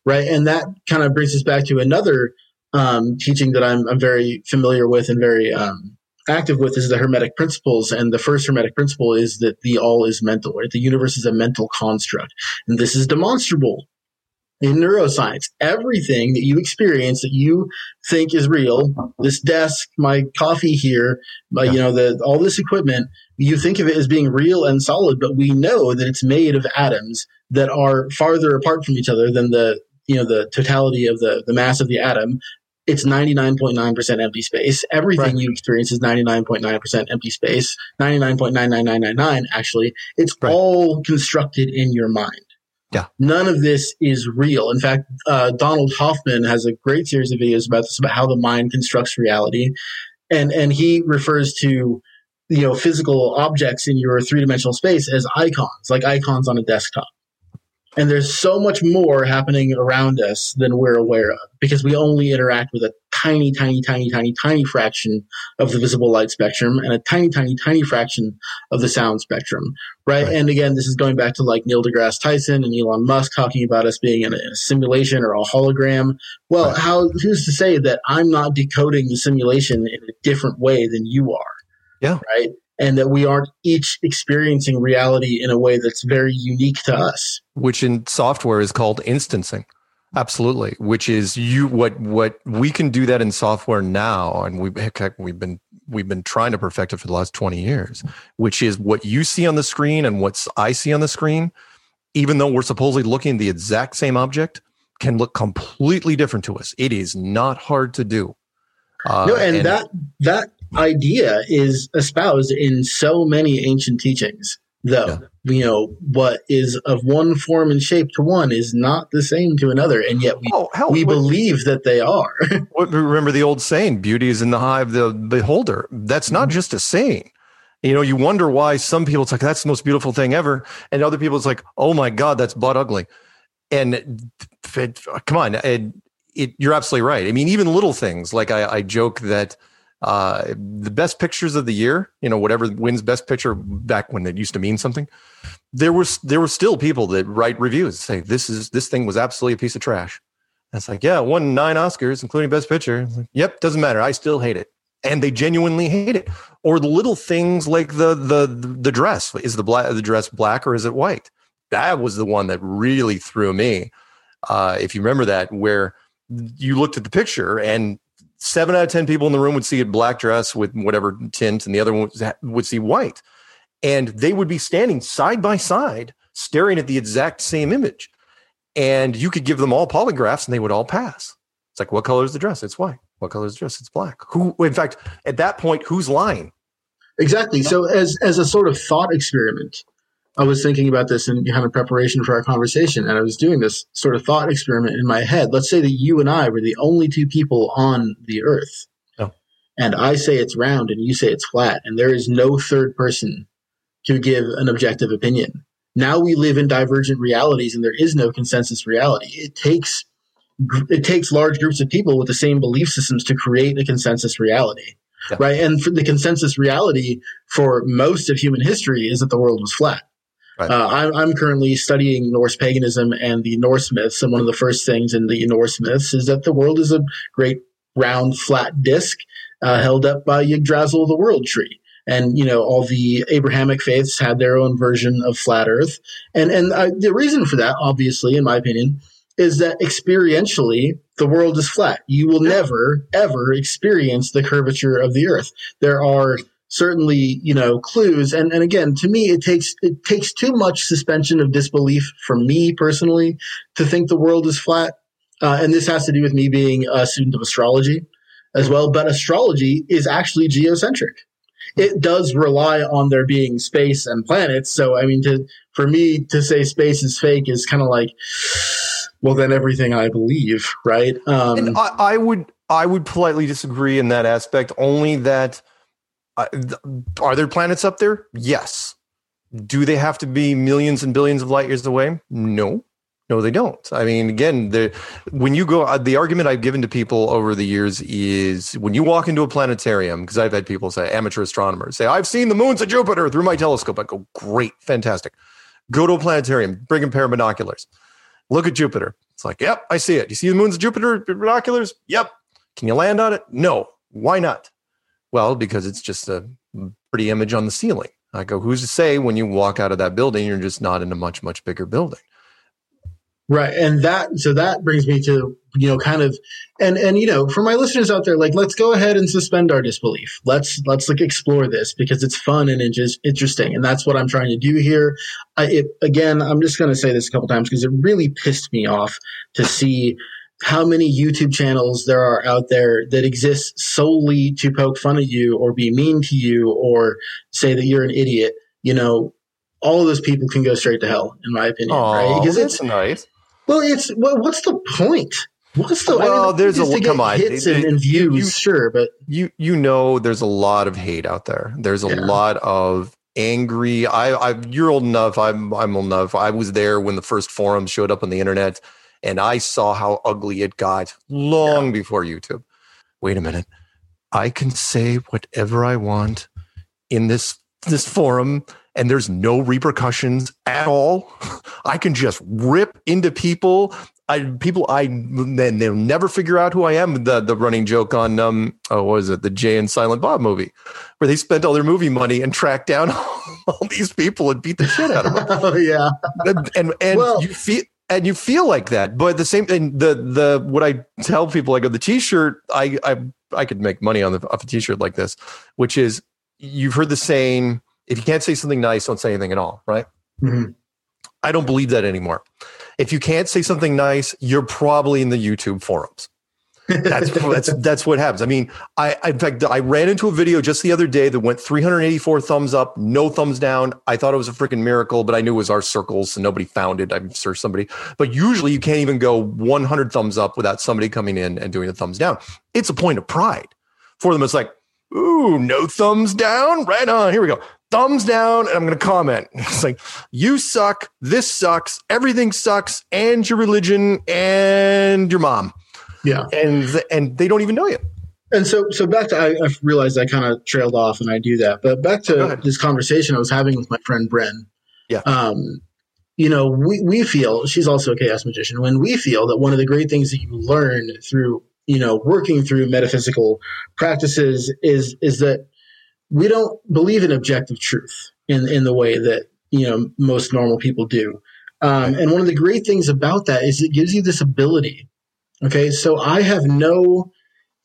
Speaker 2: right? And that kind of brings us back to another um, teaching that I'm, I'm very familiar with and very um, active with is the Hermetic principles. And the first Hermetic principle is that the all is mental, right? The universe is a mental construct. And this is demonstrable in neuroscience. Everything that you experience that you think is real, this desk, my coffee here, my, you know, the, all this equipment, you think of it as being real and solid, but we know that it's made of atoms that are farther apart from each other than the, you know, the totality of the, the mass of the atom it's 99.9% empty space. Everything
Speaker 3: Right.
Speaker 2: you experience is 99.9% empty space. 99.99999 actually. It's
Speaker 3: Right.
Speaker 2: all constructed in your mind.
Speaker 3: Yeah.
Speaker 2: None of this is real. In fact, uh, Donald Hoffman has a great series of videos about this, about how the mind constructs reality. And, and he refers to, you know, physical objects in your three dimensional space as icons, like icons on a desktop. And there's so much more happening around us than we're aware of because we only interact with a tiny, tiny, tiny, tiny, tiny fraction of the visible light spectrum and a tiny, tiny, tiny fraction of the sound spectrum. Right.
Speaker 3: Right.
Speaker 2: And again, this is going back to like Neil deGrasse Tyson and Elon Musk talking about us being in a, in a simulation or a hologram. Well,
Speaker 3: Right.
Speaker 2: how, who's to say that I'm not decoding the simulation in a different way than you are?
Speaker 3: Yeah.
Speaker 2: Right. And that we aren't each experiencing reality in a way that's very unique to us.
Speaker 3: which in software is called instancing. Absolutely, which is you what what we can do that in software now, and we heck, we've been we've been trying to perfect it for the last twenty years. Which is what you see on the screen and what I see on the screen, even though we're supposedly looking at the exact same object, can look completely different to us. It is not hard to do. Uh,
Speaker 2: no, and, that that idea is espoused in so many ancient teachings. Though you know what is of one form and shape to one is not the same to another, and yet we
Speaker 3: oh hell,
Speaker 2: we
Speaker 3: what-
Speaker 2: believe that they are.
Speaker 3: Remember the old saying, beauty is in the eye of the beholder. That's not mm-hmm. just a saying. You know, you wonder why some people it's like, that's the most beautiful thing ever. And other people it's like, oh my God, that's butt ugly. And it, come on, it, it, you're absolutely right. I mean, even little things like I, I joke that uh, the best pictures of the year, you know, whatever wins best picture back when it used to mean something, there was there were still people that write reviews say this is this thing was absolutely a piece of trash. And it's like, yeah, won nine Oscars, including Best Picture. Like, yep, doesn't matter. I still hate it, and they genuinely hate it. Or the little things like the the the dress is the black the dress black or is it white? That was the one that really threw me. Uh, if you remember that, where you looked at the picture and seven out of ten people in the room would see a black dress with whatever tint, and the other one would- would see white, and they would be standing side by side, staring at the exact same image and you could give them all polygraphs and they would all pass. It's like, what color is the dress? It's white. What color is the dress? It's black. Who, in fact, at that point, who's lying?
Speaker 2: Exactly. So as as a sort of thought experiment, I was thinking about this in kind of preparation for our conversation, and I was doing this sort of thought experiment in my head. Let's say that you and I were the only two people on the Earth,
Speaker 3: Oh.
Speaker 2: and I say it's round and you say it's flat, and there is no third person to give an objective opinion. Now we live in divergent realities, and there is no consensus reality. It takes it takes large groups of people with the same belief systems to create a consensus reality
Speaker 3: Yeah.
Speaker 2: right? And for the consensus reality for most of human history is that the world was flat.
Speaker 3: Right.
Speaker 2: Uh, I'm, I'm currently studying Norse paganism and the Norse myths, and one of the first things in the Norse myths is that the world is a great round, flat disc uh, held up by Yggdrasil, the world tree. And you know, all the Abrahamic faiths had their own version of flat Earth, and and uh, the reason for that, obviously, in my opinion, is that experientially the world is flat. You will never ever experience the curvature of the earth. There are certainly, you know, clues and and again, to me it takes it takes too much suspension of disbelief for me personally to think the world is flat. Uh, and this has to do with me being a student of astrology as well, but astrology is actually geocentric it does rely on there being space and planets. So, I mean, to, for me to say space is fake is kind of like, well, then everything I believe, right? Um,
Speaker 3: and I, I would, I would politely disagree in that aspect. Only that, uh, are there planets up there? Yes. Do they have to be millions and billions of light years away? No. No, they don't. I mean, again, the when you go, uh, the argument I've given to people over the years is when you walk into a planetarium, because I've had people say, amateur astronomers say, I've seen the moons of Jupiter through my telescope. I go, great, fantastic. Go to a planetarium, bring a pair of binoculars, look at Jupiter. It's like, yep, I see it. You see the moons of Jupiter binoculars? Yep. Can you land on it? No. Why not? Well, because it's just a pretty image on the ceiling. I go, who's to say when you walk out of that building, you're just not in a much, much bigger building?
Speaker 2: Right. And that, so that brings me to, you know, kind of, and, and, you know, for my listeners out there, like, let's go ahead and suspend our disbelief. Let's, let's like explore this because it's fun and it's just interesting. And that's what I'm trying to do here. I, it, again, I'm just going to say this a couple times because it really pissed me off to see how many YouTube channels there are out there that exist solely to poke fun at you or be mean to you or say that you're an idiot. You know, all of those people can go straight to hell, in my opinion.
Speaker 3: Oh,
Speaker 2: right?
Speaker 3: Because it's nice.
Speaker 2: Well, it's well, what's the point? What's the
Speaker 3: well? I mean, there's a come on
Speaker 2: hits and, and views, you, sure, but
Speaker 3: you you know there's a lot of hate out there. There's a yeah. lot of angry. I I you're old enough. I'm I'm old enough. I was there when the first forums showed up on the internet, and I saw how ugly it got long yeah. before YouTube. Wait a minute. I can say whatever I want in this this forum and there's no repercussions at all. I can just rip into people. I people I then they'll never figure out who I am. The the running joke on um oh what was it the Jay and Silent Bob movie where they spent all their movie money and tracked down all these people and beat the shit out of them.
Speaker 2: oh yeah,
Speaker 3: and and, and well, you feel and you feel like that. But the same and the the what I tell people like the t-shirt I I I could make money on the off a t-shirt like this, which is you've heard the saying if you can't say something nice, don't say anything at all, right? mm-hmm. I don't believe that anymore. If you can't say something nice, you're probably in the YouTube forums. That's that's that's what happens. I mean, I, I in fact I ran into a video just the other day that went 384 thumbs up, no thumbs down. I thought it was a freaking miracle, but I knew it was our circles, so nobody found it. I'm sure somebody, but usually you can't even go 100 thumbs up without somebody coming in and doing a thumbs down. It's a point of pride for them. It's like, ooh, no thumbs down, right on. Here we go thumbs down and I'm going to comment. It's like, you suck. This sucks. Everything sucks. And your religion and your mom.
Speaker 2: Yeah.
Speaker 3: And, and they don't even know you.
Speaker 2: And so, so back to, I, I realized I kind of trailed off and I do that, but back to this conversation I was having with my friend Bren.
Speaker 3: Yeah.
Speaker 2: Um, you know, we, we feel she's also a chaos magician when we feel that one of the great things that you learn through, you know, working through metaphysical practices is, is that we don't believe in objective truth in in the way that you know most normal people do. Um, and one of the great things about that is it gives you this ability. Okay, so I have no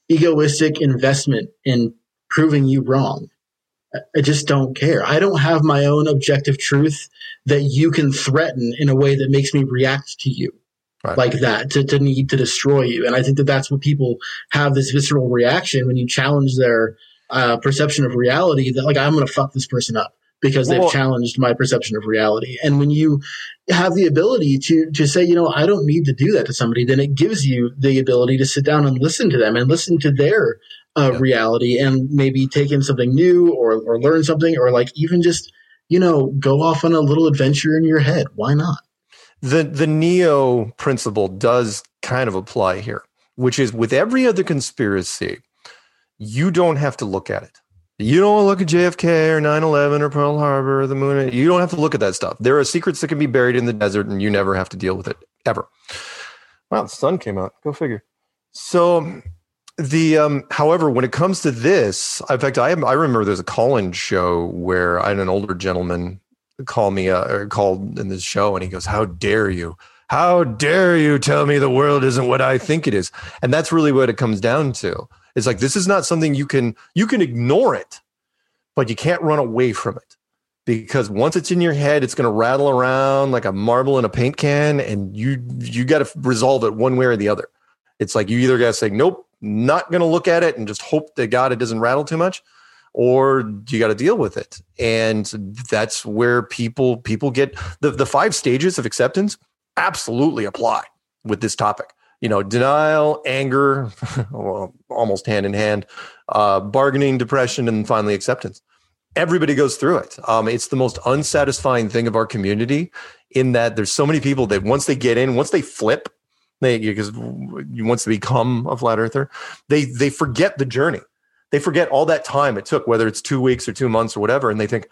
Speaker 2: egoistic investment in proving you wrong. I just don't care. I don't have my own objective truth that you can threaten in a way that makes me react to you right. like that to, to need to destroy you. And I think that that's what people have this visceral reaction when you challenge their uh, perception of reality that like I'm going to fuck this person up because they've well, challenged my perception of reality. And when you have the ability to to say, you know, I don't need to do that to somebody, then it gives you the ability to sit down and listen to them and listen to their uh, yeah. reality and maybe take in something new or or learn something or like even just you know go off on a little adventure in your head. Why not?
Speaker 3: The the Neo principle does kind of apply here, which is with every other conspiracy you don't have to look at it. You don't look at JFK or 9 11 or Pearl Harbor or the moon. You don't have to look at that stuff. There are secrets that can be buried in the desert and you never have to deal with it ever. Wow, the sun came out. Go figure. So, the um, however, when it comes to this, in fact, I I remember there's a call-in show where I had an older gentleman call me uh, or called in this show, and he goes, "How dare you? How dare you tell me the world isn't what I think it is? And that's really what it comes down to. It's like this is not something you can you can ignore it, but you can't run away from it. Because once it's in your head, it's going to rattle around like a marble in a paint can and you you got to resolve it one way or the other. It's like you either got to say nope, not going to look at it and just hope that God it doesn't rattle too much or you got to deal with it and that's where people people get the, the five stages of acceptance absolutely apply with this topic you know denial anger well, almost hand in hand uh, bargaining depression and finally acceptance. Everybody goes through it. Um, it's the most unsatisfying thing of our community in that there's so many people that once they get in once they flip they because once they become a flat earther they they forget the journey. They forget all that time it took, whether it's two weeks or two months or whatever, and they think,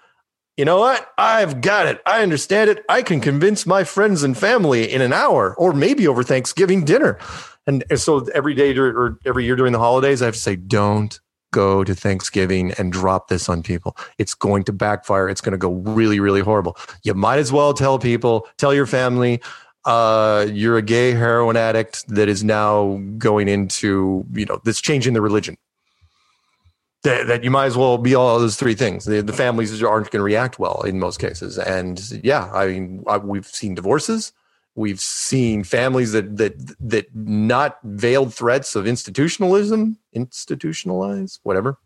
Speaker 3: you know what? I've got it. I understand it. I can convince my friends and family in an hour or maybe over Thanksgiving dinner. And, so every day or every year during the holidays, I have to say, don't go to Thanksgiving and drop this on people. It's going to backfire. It's going to go really, really horrible. You might as well tell people, tell your family, uh, you're a gay heroin addict that is now going into, you know, that's changing the religion that, that, you might as well be all those three things. The, the families aren't going to react well in most cases. And yeah, I mean, I, we've seen divorces. We've seen families that that that not veiled threats of institutionalism, institutionalize, whatever.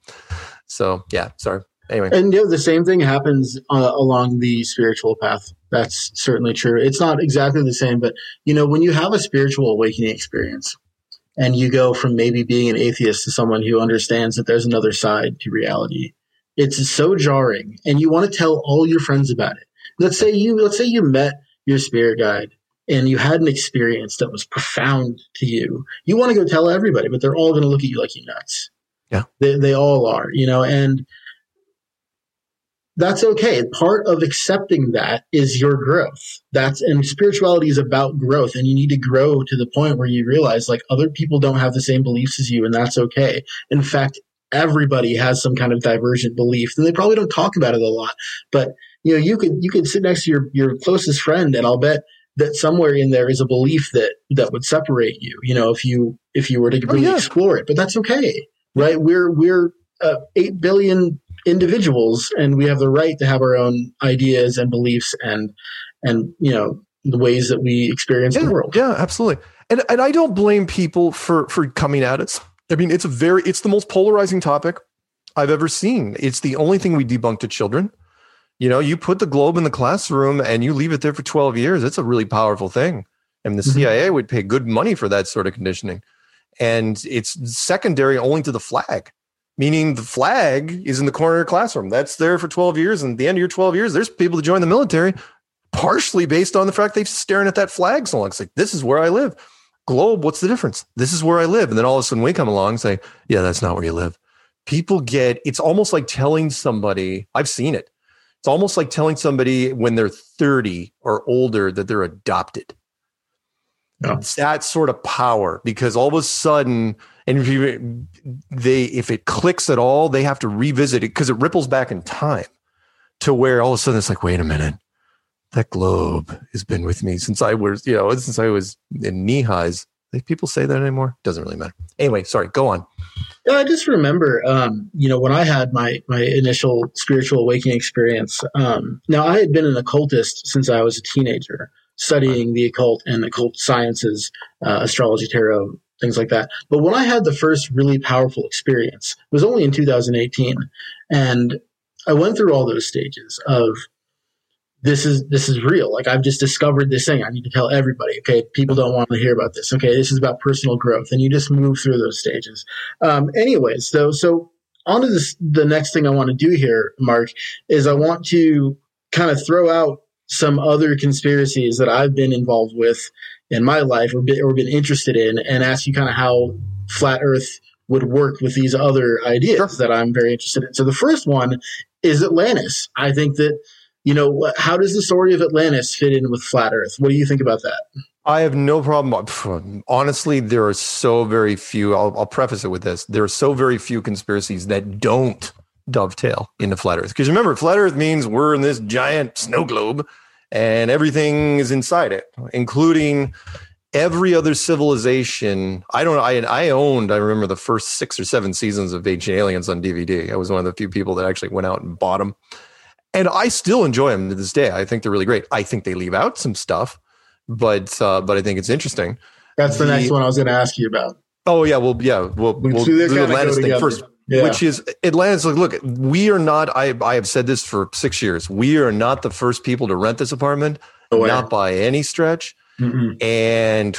Speaker 3: So yeah, sorry. Anyway,
Speaker 2: and know, the same thing happens uh, along the spiritual path. That's certainly true. It's not exactly the same, but you know, when you have a spiritual awakening experience, and you go from maybe being an atheist to someone who understands that there's another side to reality. It's so jarring and you want to tell all your friends about it. Let's say you let's say you met your spirit guide and you had an experience that was profound to you. You want to go tell everybody, but they're all going to look at you like you're nuts.
Speaker 3: Yeah.
Speaker 2: They they all are, you know, and that's okay. Part of accepting that is your growth. That's and spirituality is about growth, and you need to grow to the point where you realize like other people don't have the same beliefs as you, and that's okay. In fact, everybody has some kind of divergent belief, and they probably don't talk about it a lot. But you know, you could you could sit next to your your closest friend, and I'll bet that somewhere in there is a belief that that would separate you. You know, if you if you were to really oh, yeah. explore it, but that's okay, right? We're we're uh, eight billion individuals and we have the right to have our own ideas and beliefs and and you know the ways that we experience
Speaker 3: yeah,
Speaker 2: the world.
Speaker 3: yeah absolutely. And and i don't blame people for for coming at it i mean it's a very it's the most polarizing topic i've ever seen. It's the only thing we debunk to children. You know you put the globe in the classroom and you leave it there for 12 years it's a really powerful thing. And the mm-hmm. cia would pay good money for that sort of conditioning. And it's secondary only to the flag meaning the flag is in the corner of your classroom. That's there for 12 years. And at the end of your 12 years, there's people that join the military partially based on the fact they've staring at that flag so long. It's like, this is where I live. Globe, what's the difference? This is where I live. And then all of a sudden we come along and say, yeah, that's not where you live. People get, it's almost like telling somebody, I've seen it. It's almost like telling somebody when they're 30 or older that they're adopted. Yeah. It's that sort of power because all of a sudden, and if you, they if it clicks at all, they have to revisit it because it ripples back in time to where all of a sudden it's like, wait a minute, that globe has been with me since I was, you know, since I was in knee highs. Like people say that anymore. Doesn't really matter. Anyway, sorry. Go on.
Speaker 2: Yeah, I just remember, um, you know, when I had my my initial spiritual awakening experience. Um, now I had been an occultist since I was a teenager, studying the occult and occult sciences, uh, astrology, tarot, things like that. But when I had the first really powerful experience, it was only in 2018. And I went through all those stages of this is this is real. Like I've just discovered this thing. I need to tell everybody. Okay, people don't want to hear about this. Okay, this is about personal growth, and you just move through those stages. Um, anyways, though, so on to this. The next thing I want to do here, Mark, is I want to kind of throw out some other conspiracies that I've been involved with in my life or been, or been interested in and ask you kind of how flat earth would work with these other ideas sure. that I'm very interested in. So the first one is Atlantis. I think that, you know, how does the story of Atlantis fit in with flat earth? What do you think about that?
Speaker 3: I have no problem. Honestly, there are so very few. I'll, I'll preface it with this: there are so very few conspiracies that don't dovetail into flat Earth. Because remember, flat Earth means we're in this giant snow globe, and everything is inside it, including every other civilization. I don't know. I, I owned, I remember the first six or seven seasons of Ancient Aliens on DVD. I was one of the few people that actually went out and bought them. And I still enjoy them to this day. I think they're really great. I think they leave out some stuff, but uh, but I think it's interesting.
Speaker 2: That's the, the next one I was going to ask you about.
Speaker 3: Oh yeah, well yeah, we'll, we'll do the Atlantis thing first. Yeah. Which is Atlantis Like, look, we are not. I I have said this for six years. We are not the first people to rent this apartment, oh, not by any stretch. Mm-hmm. And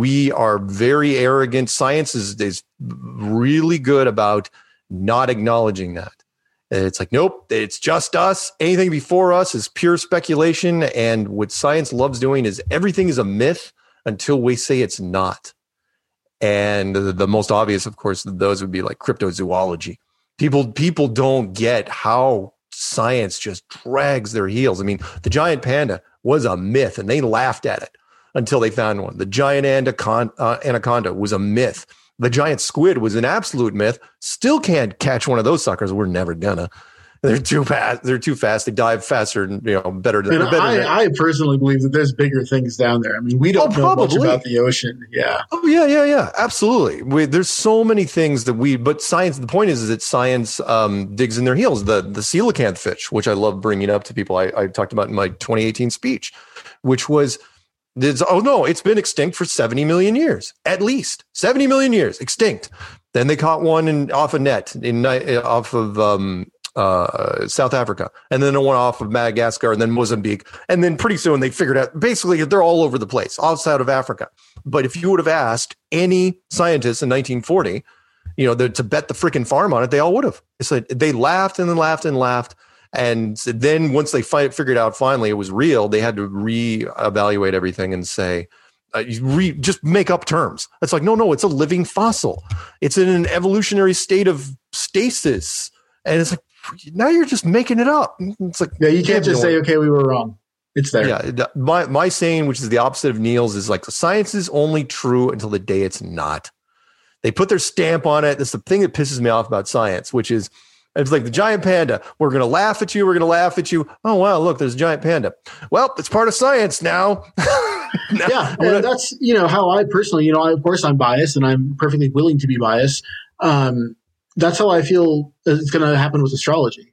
Speaker 3: we are very arrogant. Science is is really good about not acknowledging that. It's like, nope, it's just us. Anything before us is pure speculation. And what science loves doing is everything is a myth until we say it's not. And the, most obvious, of course, those would be like cryptozoology. People people don't get how science just drags their heels. I mean, the giant panda was a myth, and they laughed at it until they found one. The giant uh, anaconda was a myth. The giant squid was an absolute myth. Still can't catch one of those suckers. We're never gonna. They're too fast. They're too fast. They dive faster and you know better.
Speaker 2: And
Speaker 3: better
Speaker 2: I,
Speaker 3: than,
Speaker 2: I personally believe that there's bigger things down there. I mean, we don't oh, know much about the ocean. Yeah.
Speaker 3: Oh yeah, yeah, yeah. Absolutely. We, there's so many things that we. But science. The point is, is that science um, digs in their heels. The the coelacanth fish, which I love bringing up to people. I, I talked about in my 2018 speech, which was. It's, oh no, it's been extinct for 70 million years, at least 70 million years, extinct. Then they caught one in off a net in off of um, uh, South Africa, and then one off of Madagascar, and then Mozambique, and then pretty soon they figured out basically they're all over the place outside of Africa. But if you would have asked any scientist in 1940, you know, the, to bet the freaking farm on it, they all would have. It's like they laughed and then laughed and laughed. And then once they fi- figured out finally it was real, they had to reevaluate everything and say, uh, re- just make up terms. It's like, no, no, it's a living fossil. It's in an evolutionary state of stasis. And it's like, now you're just making it up. It's like
Speaker 2: yeah, you can't just say okay, we were wrong. It's there.
Speaker 3: Yeah, my my saying, which is the opposite of Neil's, is like science is only true until the day it's not. They put their stamp on it. That's the thing that pisses me off about science, which is it's like the giant panda. We're going to laugh at you. We're going to laugh at you. Oh, wow. Look, there's a giant panda. Well, it's part of science now.
Speaker 2: now yeah. And that's, you know, how I personally, you know, I, of course I'm biased and I'm perfectly willing to be biased. Um, that's how I feel it's going to happen with astrology.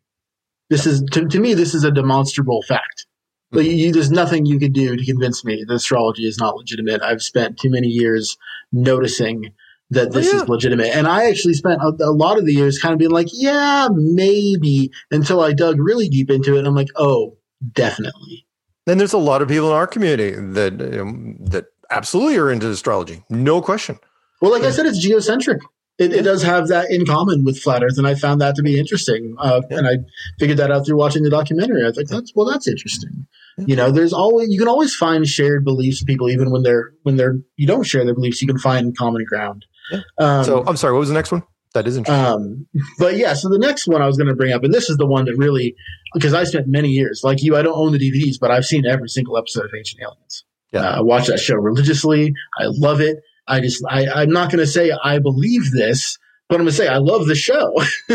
Speaker 2: This is to, to me, this is a demonstrable fact. Like you, there's nothing you can do to convince me that astrology is not legitimate. I've spent too many years noticing that this oh, yeah. is legitimate, and I actually spent a, a, lot of the years kind of being like, yeah, maybe, until I dug really deep into it, and I'm like, oh, definitely.
Speaker 3: Then there's a lot of people in our community that um, that absolutely are into astrology, no question.
Speaker 2: Well, like I said, it's geocentric it, it, does have that in common with flat Earth, and I found that to be interesting. Uh, yeah. And I figured that out through watching the documentary. I was like, "That's well, that's interesting." Yeah. You know, there's always you can always find shared beliefs people, even when they're when they're you don't share their beliefs. You can find common ground.
Speaker 3: Yeah. Um, so I'm sorry, what was the next one? That is interesting.
Speaker 2: Um, but yeah, so the next one I was going to bring up, and this is the one that really because I spent many years like you. I don't own the DVDs, but I've seen every single episode of Ancient Aliens. Yeah, uh, I watch that show religiously. I love it. I just, I, I'm not going to say I believe this, but I'm going to say I love the show.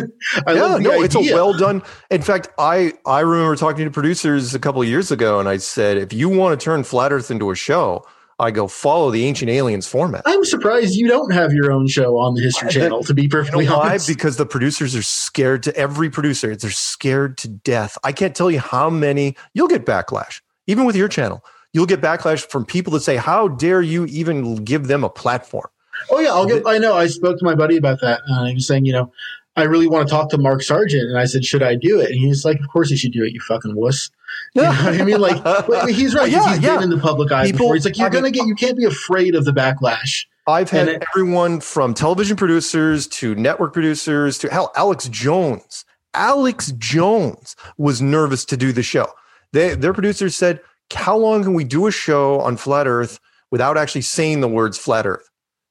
Speaker 3: I yeah, no, idea. it's a well done. In fact, I I remember talking to producers a couple of years ago, and I said, if you want to turn Flat Earth into a show, I go follow the Ancient Aliens format.
Speaker 2: I'm surprised you don't have your own show on the History Channel. To be perfectly you know honest,
Speaker 3: why? Because the producers are scared to every producer. They're scared to death. I can't tell you how many. You'll get backlash, even with your channel you'll get backlash from people that say, "How dare you even give them a platform?"
Speaker 2: Oh yeah, I'll get. I know. I spoke to my buddy about that. Uh, he was saying, you know, I really want to talk to Mark Sargent, and I said, should I do it? And he's like, of course you should do it, you fucking wuss. You know I mean? Like, he's right. yeah, he's yeah. been in the public eye People, before. He's like, you're I gonna mean, get. You can't be afraid of the backlash.
Speaker 3: I've had it, everyone from television producers to network producers to hell, Alex Jones. Alex Jones was nervous to do the show. They, their producers said, how long can we do a show on flat earth without actually saying the words flat earth?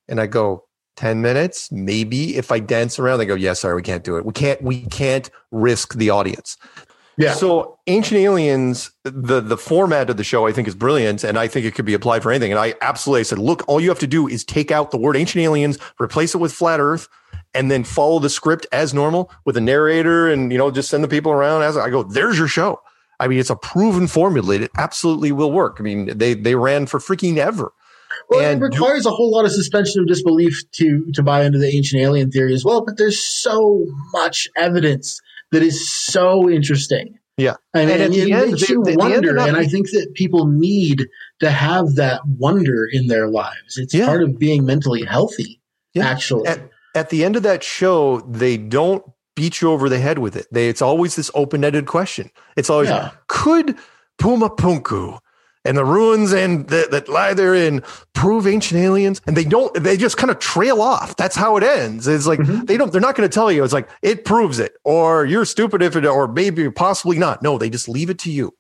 Speaker 3: And I go, 10 minutes, maybe if I dance around, they go, yeah, sorry, we can't do it. We can't, we can't risk the audience. Yeah. So Ancient Aliens, the the format of the show, I think is brilliant, and I think it could be applied for anything. And I absolutely said, look, all you have to do is take out the word Ancient Aliens, replace it with Flat Earth, and then follow the script as normal with a narrator, and you know, just send the people around. As I go, there's your show. I mean, it's a proven formula. It absolutely will work. I mean, they they ran for freaking ever.
Speaker 2: Well,
Speaker 3: And
Speaker 2: it requires a whole lot of suspension of disbelief to to buy into the ancient alien theory as well. But there's so much evidence that is so interesting.
Speaker 3: Yeah.
Speaker 2: I mean,
Speaker 3: And at
Speaker 2: it
Speaker 3: the end,
Speaker 2: makes
Speaker 3: they-
Speaker 2: you
Speaker 3: they-
Speaker 2: wonder, and I think that people need to have that wonder in their lives. It's
Speaker 3: Yeah.
Speaker 2: part of being mentally healthy.
Speaker 3: Yeah.
Speaker 2: Actually,
Speaker 3: At, at the end of that show, they don't beat you over the head with it. They, it's always this open-ended question. It's always
Speaker 2: Yeah.
Speaker 3: could Puma Punku and the ruins and that, that lie therein prove ancient aliens? And they don't. They just kind of trail off. That's how it ends. It's like
Speaker 2: Mhm.
Speaker 3: they don't. They're not going to tell you. It's like it proves it, or you're stupid if it, or maybe possibly not. No, they just leave it to you.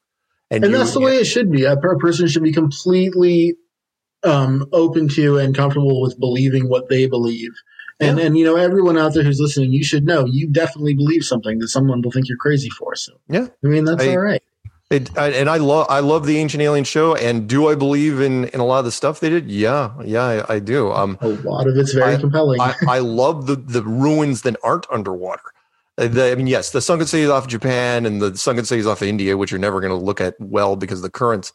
Speaker 2: and
Speaker 3: you-
Speaker 2: that's the way it should be. A person should be completely um, open to and comfortable with believing what they believe. And
Speaker 3: Yeah.
Speaker 2: and you know everyone out there who's listening, you should know you definitely believe something that someone will think you're crazy for. So
Speaker 3: Yeah.
Speaker 2: I mean that's
Speaker 3: I-
Speaker 2: all right.
Speaker 3: It, I, and I love I love the Ancient Alien show. And do I believe in in a lot of the stuff they did? Yeah, yeah, I, I do. Um,
Speaker 2: A lot of it's very
Speaker 3: I-
Speaker 2: compelling.
Speaker 3: I, I love the the ruins that aren't underwater. Uh, The, I mean, yes, the sunken cities off of Japan and the sunken cities off of India, which you're never going to look at well because of the currents.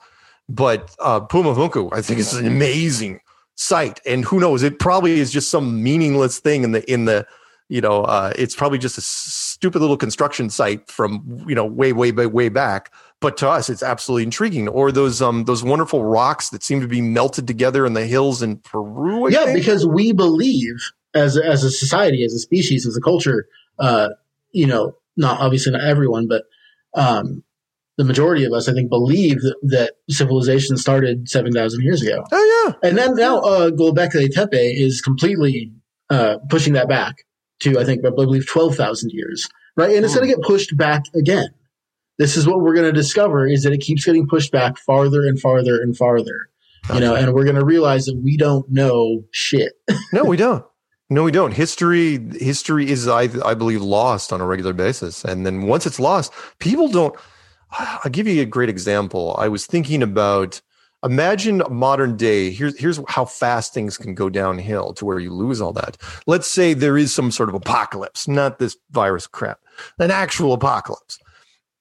Speaker 3: But uh, Puma Punku, I think, is an amazing site, and who knows? It probably is just some meaningless thing in the in the you know, uh, it's probably just a stupid little construction site from you know way way way way back. But to us, it's absolutely intriguing. Or those um those wonderful rocks that seem to be melted together in the hills in Peru. I
Speaker 2: yeah,
Speaker 3: think?
Speaker 2: because we believe as as a society, as a species, as a culture, uh, you know, not obviously not everyone, but um, the majority of us, I think, believe that, that civilization started seven thousand years ago.
Speaker 3: oh yeah,
Speaker 2: And then now uh, Gobekli Tepe is completely uh, pushing that back to, I think, I believe 12,000 years, right? And it's going to get pushed back again. This is what we're going to discover is that it keeps getting pushed back farther and farther and farther, you know, and we're going to realize that we don't know shit.
Speaker 3: no, we don't. No, we don't. History, history is, I, I believe, lost on a regular basis. And then once it's lost, people don't. I'll give you a great example. I was thinking about imagine modern day. Here's here's how fast things can go downhill to where you lose all that. Let's say there is some sort of apocalypse, not this virus crap, an actual apocalypse,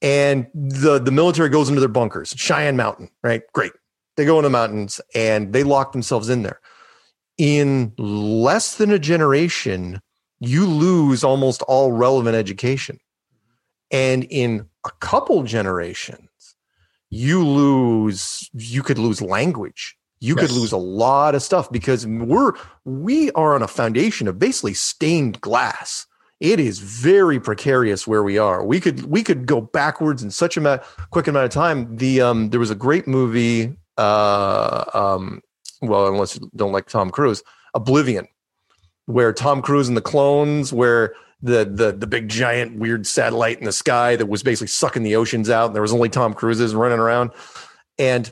Speaker 3: and the the military goes into their bunkers, Cheyenne Mountain, right? Great. They go in the mountains and they lock themselves in there in less than a generation, you lose almost all relevant education. And in a couple generations, you lose, you could lose language. You could lose a lot of stuff because we're, we are on a foundation of basically stained glass. It is very precarious where we are. We could, we could go backwards in such a ma- quick amount of time. The, um, there was a great movie, uh, um, well, unless you don't like Tom Cruise, Oblivion, where Tom Cruise and the clones, where the the the big giant weird satellite in the sky that was basically sucking the oceans out, and there was only Tom Cruises running around, and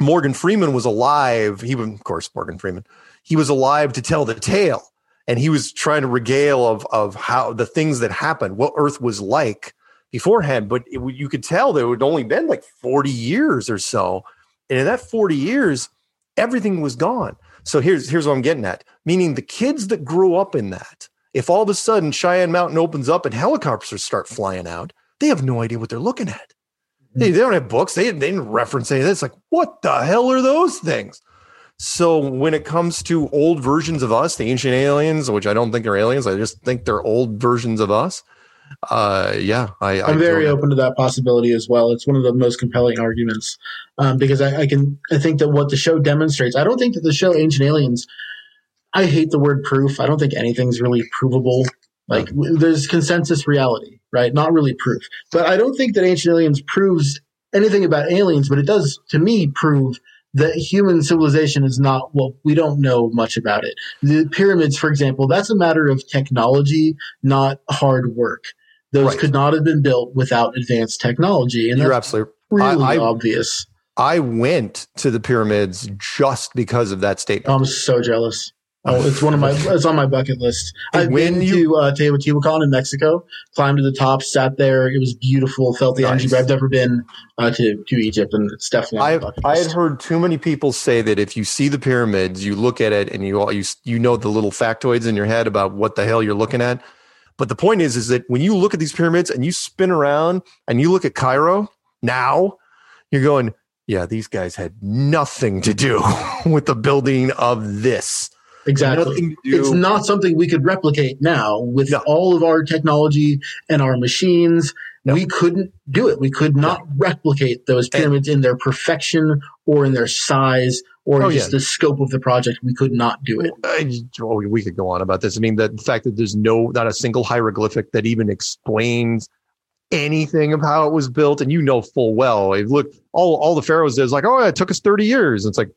Speaker 3: Morgan Freeman was alive. He was, of course, Morgan Freeman. He was alive to tell the tale, and he was trying to regale of of how the things that happened, what Earth was like beforehand. But it, you could tell there had only been like forty years or so, and in that forty years, everything was gone. So here's here's what I'm getting at. Meaning the kids that grew up in that, if all of a sudden Cheyenne Mountain opens up and helicopters start flying out, they have no idea what they're looking at. They, they don't have books. They, they didn't reference any of this. Like, what the hell are those things? So when it comes to old versions of us, the ancient aliens, which I don't think are aliens, I just think they're old versions of us. Uh, yeah, I,
Speaker 2: I'm very open to that possibility as well. It's one of the most compelling arguments um, because I, I can I think that what the show demonstrates. I don't think that the show Ancient Aliens. I hate the word proof. I don't think anything's really provable. Like there's consensus reality, right? Not really proof. But I don't think that Ancient Aliens proves anything about aliens. But it does to me prove that human civilization is not well. We don't know much about it. The pyramids, for example, that's a matter of technology, not hard work. Those
Speaker 3: Right.
Speaker 2: could not have been built without advanced technology, and
Speaker 3: You're
Speaker 2: that's
Speaker 3: absolutely
Speaker 2: really
Speaker 3: I- I-
Speaker 2: obvious.
Speaker 3: I went to the pyramids just because of that statement.
Speaker 2: I'm so jealous. Oh, it's one of my. It's on my bucket list. I've
Speaker 3: When
Speaker 2: been
Speaker 3: you-
Speaker 2: to uh, Teotihuacan in Mexico. Climbed to the top, sat there. It was beautiful. Felt the
Speaker 3: Nice.
Speaker 2: energy. But I've never been uh, to to Egypt, and it's definitely
Speaker 3: I I had heard too many people say that if you see the pyramids, you look at it and you all you you know the little factoids in your head about what the hell you're looking at. But the point is, is that when you look at these pyramids and you spin around and you look at Cairo, now, you're going, yeah, these guys had nothing to do with the building of this.
Speaker 2: Exactly.
Speaker 3: Nothing to do.
Speaker 2: It's not something we could replicate now with
Speaker 3: No.
Speaker 2: all of our technology and our machines.
Speaker 3: No.
Speaker 2: We couldn't do it. We could not replicate those pyramids in their perfection or in their size or
Speaker 3: Oh,
Speaker 2: just
Speaker 3: yeah.
Speaker 2: the scope of the project. We could not do it.
Speaker 3: Oh, we could go on about this. I mean, the fact that there's no, not a single hieroglyphic that even explains anything of how it was built, and you know full well. Look, all all the pharaohs did is like, oh, it took us 30 years. it's like,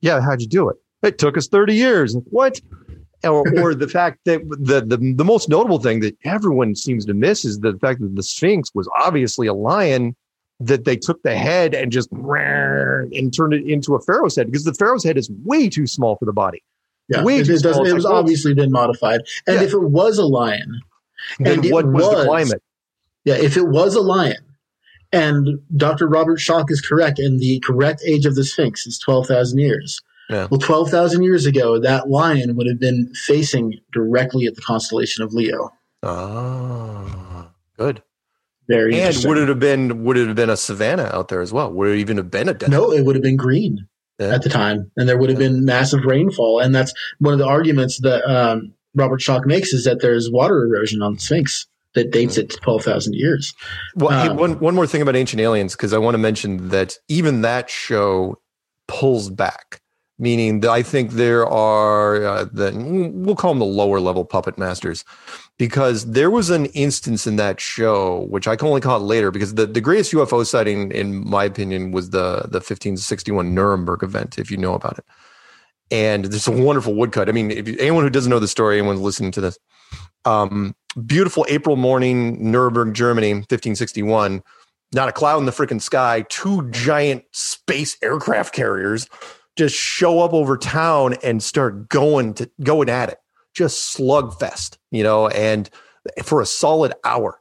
Speaker 3: yeah, how'd you do it? It took us 30 years. What? Or, or the fact that the, the the most notable thing that everyone seems to miss is the fact that the Sphinx was obviously a lion that they took the head and just and turned it into a pharaoh's head because the pharaoh's head is way too small for the body.
Speaker 2: Yeah,
Speaker 3: Way
Speaker 2: it,
Speaker 3: too
Speaker 2: it, doesn't,
Speaker 3: small.
Speaker 2: it was
Speaker 3: well,
Speaker 2: obviously been modified. And
Speaker 3: Yeah.
Speaker 2: if it was a lion,
Speaker 3: Then
Speaker 2: And
Speaker 3: what was, the climate?
Speaker 2: yeah, if it was a lion, and Dr. Robert Schoch is correct, and the correct age of the Sphinx is 12,000 years.
Speaker 3: Yeah.
Speaker 2: Well, 12,000 years ago, that lion would have been facing directly at the constellation of Leo.
Speaker 3: Ah, good.
Speaker 2: Very
Speaker 3: And
Speaker 2: interesting.
Speaker 3: would it have been would it have been a savanna out there as well? Would it even have been a desert?
Speaker 2: No, it would have been green
Speaker 3: Yeah.
Speaker 2: at the time, and there would have been massive rainfall. And that's one of the arguments that um, Robert Schoch makes is that there's water erosion on the Sphinx that dates it to 12,000 years.
Speaker 3: Well, hey,
Speaker 2: Um,
Speaker 3: one one more thing about Ancient Aliens because I want to mention that even that show pulls back, meaning that I think there are uh, the we'll call them the lower level puppet masters, because there was an instance in that show which I can only call it later because the, the greatest UFO sighting in my opinion was the the 1561 Nuremberg event if you know about it, and there's a wonderful woodcut. I mean, if anyone who doesn't know the story, anyone listening to this, um, beautiful April morning, Nuremberg, Germany, 1561. Not a cloud in the freaking sky. Two giant space aircraft carriers just show up over town and start going to going at it. Just slugfest, you know, and for a solid hour,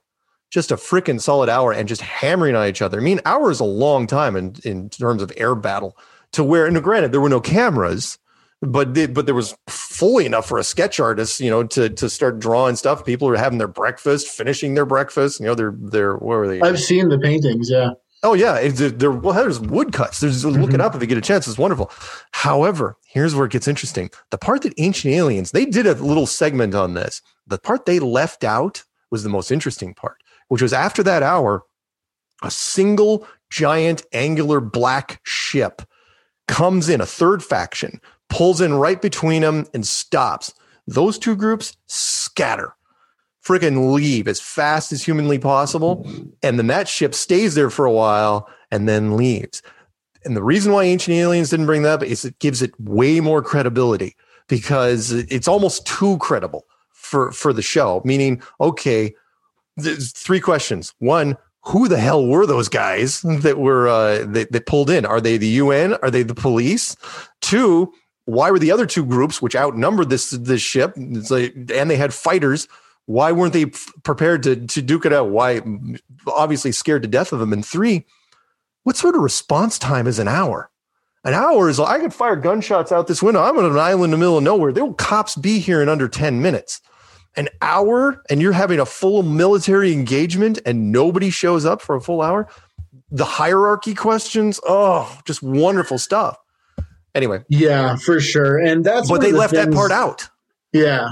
Speaker 3: just a freaking solid hour, and just hammering on each other. I mean, hour is a long time in in terms of air battle. To where, and granted, there were no cameras, but the, but there was fully enough for a sketch artist, you know, to to start drawing stuff. People are having their breakfast, finishing their breakfast. You know, they're they're where were they?
Speaker 2: I've seen the paintings, yeah.
Speaker 3: Oh yeah, it's, there. Well, there's woodcuts. There's look it
Speaker 2: Mhm.
Speaker 3: up if you get a chance. It's wonderful. However, here's where it gets interesting. The part that Ancient Aliens they did a little segment on this. The part they left out was the most interesting part, which was after that hour, a single giant angular black ship comes in, a third faction pulls in right between them and stops. Those two groups scatter, freaking leave as fast as humanly possible. And then that ship stays there for a while and then leaves. And the reason why Ancient Aliens didn't bring that up is it gives it way more credibility because it's almost too credible for, for the show. Meaning, okay, there's three questions. One, who the hell were those guys that were uh, that, that pulled in? Are they the UN? Are they the police? Two, why were the other two groups, which outnumbered this this ship, like, and they had fighters? Why weren't they f- prepared to to duke it out? Why, obviously, scared to death of them. And three, what sort of response time is an hour? An hour is I could fire gunshots out this window. I'm on an island in the middle of nowhere. There will cops be here in under ten minutes an hour and you're having a full military engagement and nobody shows up for a full hour the hierarchy questions oh just wonderful stuff anyway
Speaker 2: Yeah, for sure. And that's
Speaker 3: but they
Speaker 2: the
Speaker 3: left that part out
Speaker 2: Yeah.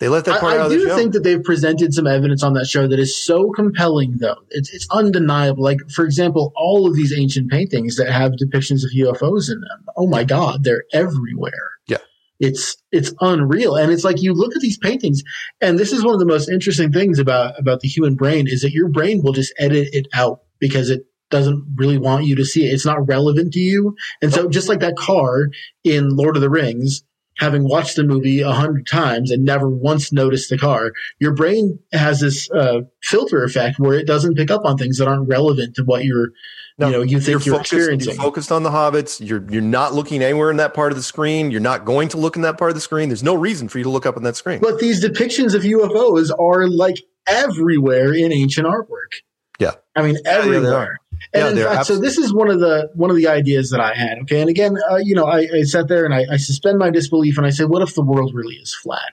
Speaker 3: They left that part
Speaker 2: I,
Speaker 3: out
Speaker 2: I
Speaker 3: of the show.
Speaker 2: I do think that they've presented some evidence on that show that is so compelling, though. It's, it's undeniable. Like, for example, all of these ancient paintings that have depictions of UFOs in them. Oh my God, they're everywhere.
Speaker 3: Yeah.
Speaker 2: It's it's unreal, and it's like you look at these paintings, and this is one of the most interesting things about about the human brain is that your brain will just edit it out because it doesn't really want you to see it. It's not relevant to you, and so just like that car in Lord of the Rings, having watched the movie a hundred times and never once noticed the car, your brain has this uh, filter effect where it doesn't pick up on things that aren't relevant to what you're,
Speaker 3: No,
Speaker 2: you know, you think you're,
Speaker 3: focused, you're
Speaker 2: experiencing.
Speaker 3: focused on the hobbits you're you're not looking anywhere in that part of the screen you're not going to look in that part of the screen there's no reason for you to look up on that screen
Speaker 2: But these depictions of UFOs are like everywhere in ancient artwork.
Speaker 3: Yeah.
Speaker 2: I mean
Speaker 3: yeah, they
Speaker 2: everywhere. And
Speaker 3: Yeah,
Speaker 2: in
Speaker 3: they're
Speaker 2: so this is one of the one of the ideas that I had. Okay, and again, uh, you know, I, I sat there and I, I suspend my disbelief and I say, what if the world really is flat?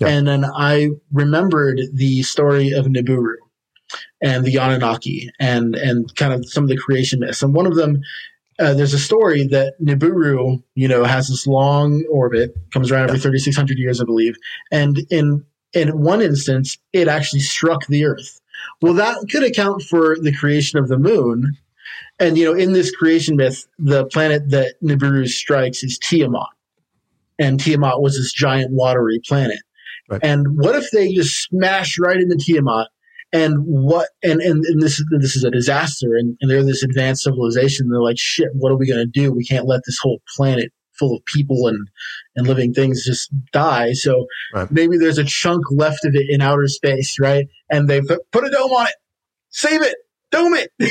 Speaker 3: Yeah.
Speaker 2: And then I remembered the story of Nibiru. and the Anunnaki and and kind of some of the creation myths. And one of them, uh, there's a story that Nibiru, you know, has this long orbit, comes around every 3,600 years, I believe, and in in one instance, it actually struck the Earth. Well, that could account for the creation of the moon. And you know, in this creation myth, the planet that Nibiru strikes is Tiamat, and Tiamat was this giant watery planet.
Speaker 3: Right.
Speaker 2: And what if they just smash right into Tiamat? And what? And and, and this this is a disaster. And, and they're this advanced civilization. They're like, shit. What are we gonna do? We can't let this whole planet full of people and and living things just die. So
Speaker 3: Right.
Speaker 2: maybe there's a chunk left of it in outer space, right? And they put, put a dome on it, save it, dome it.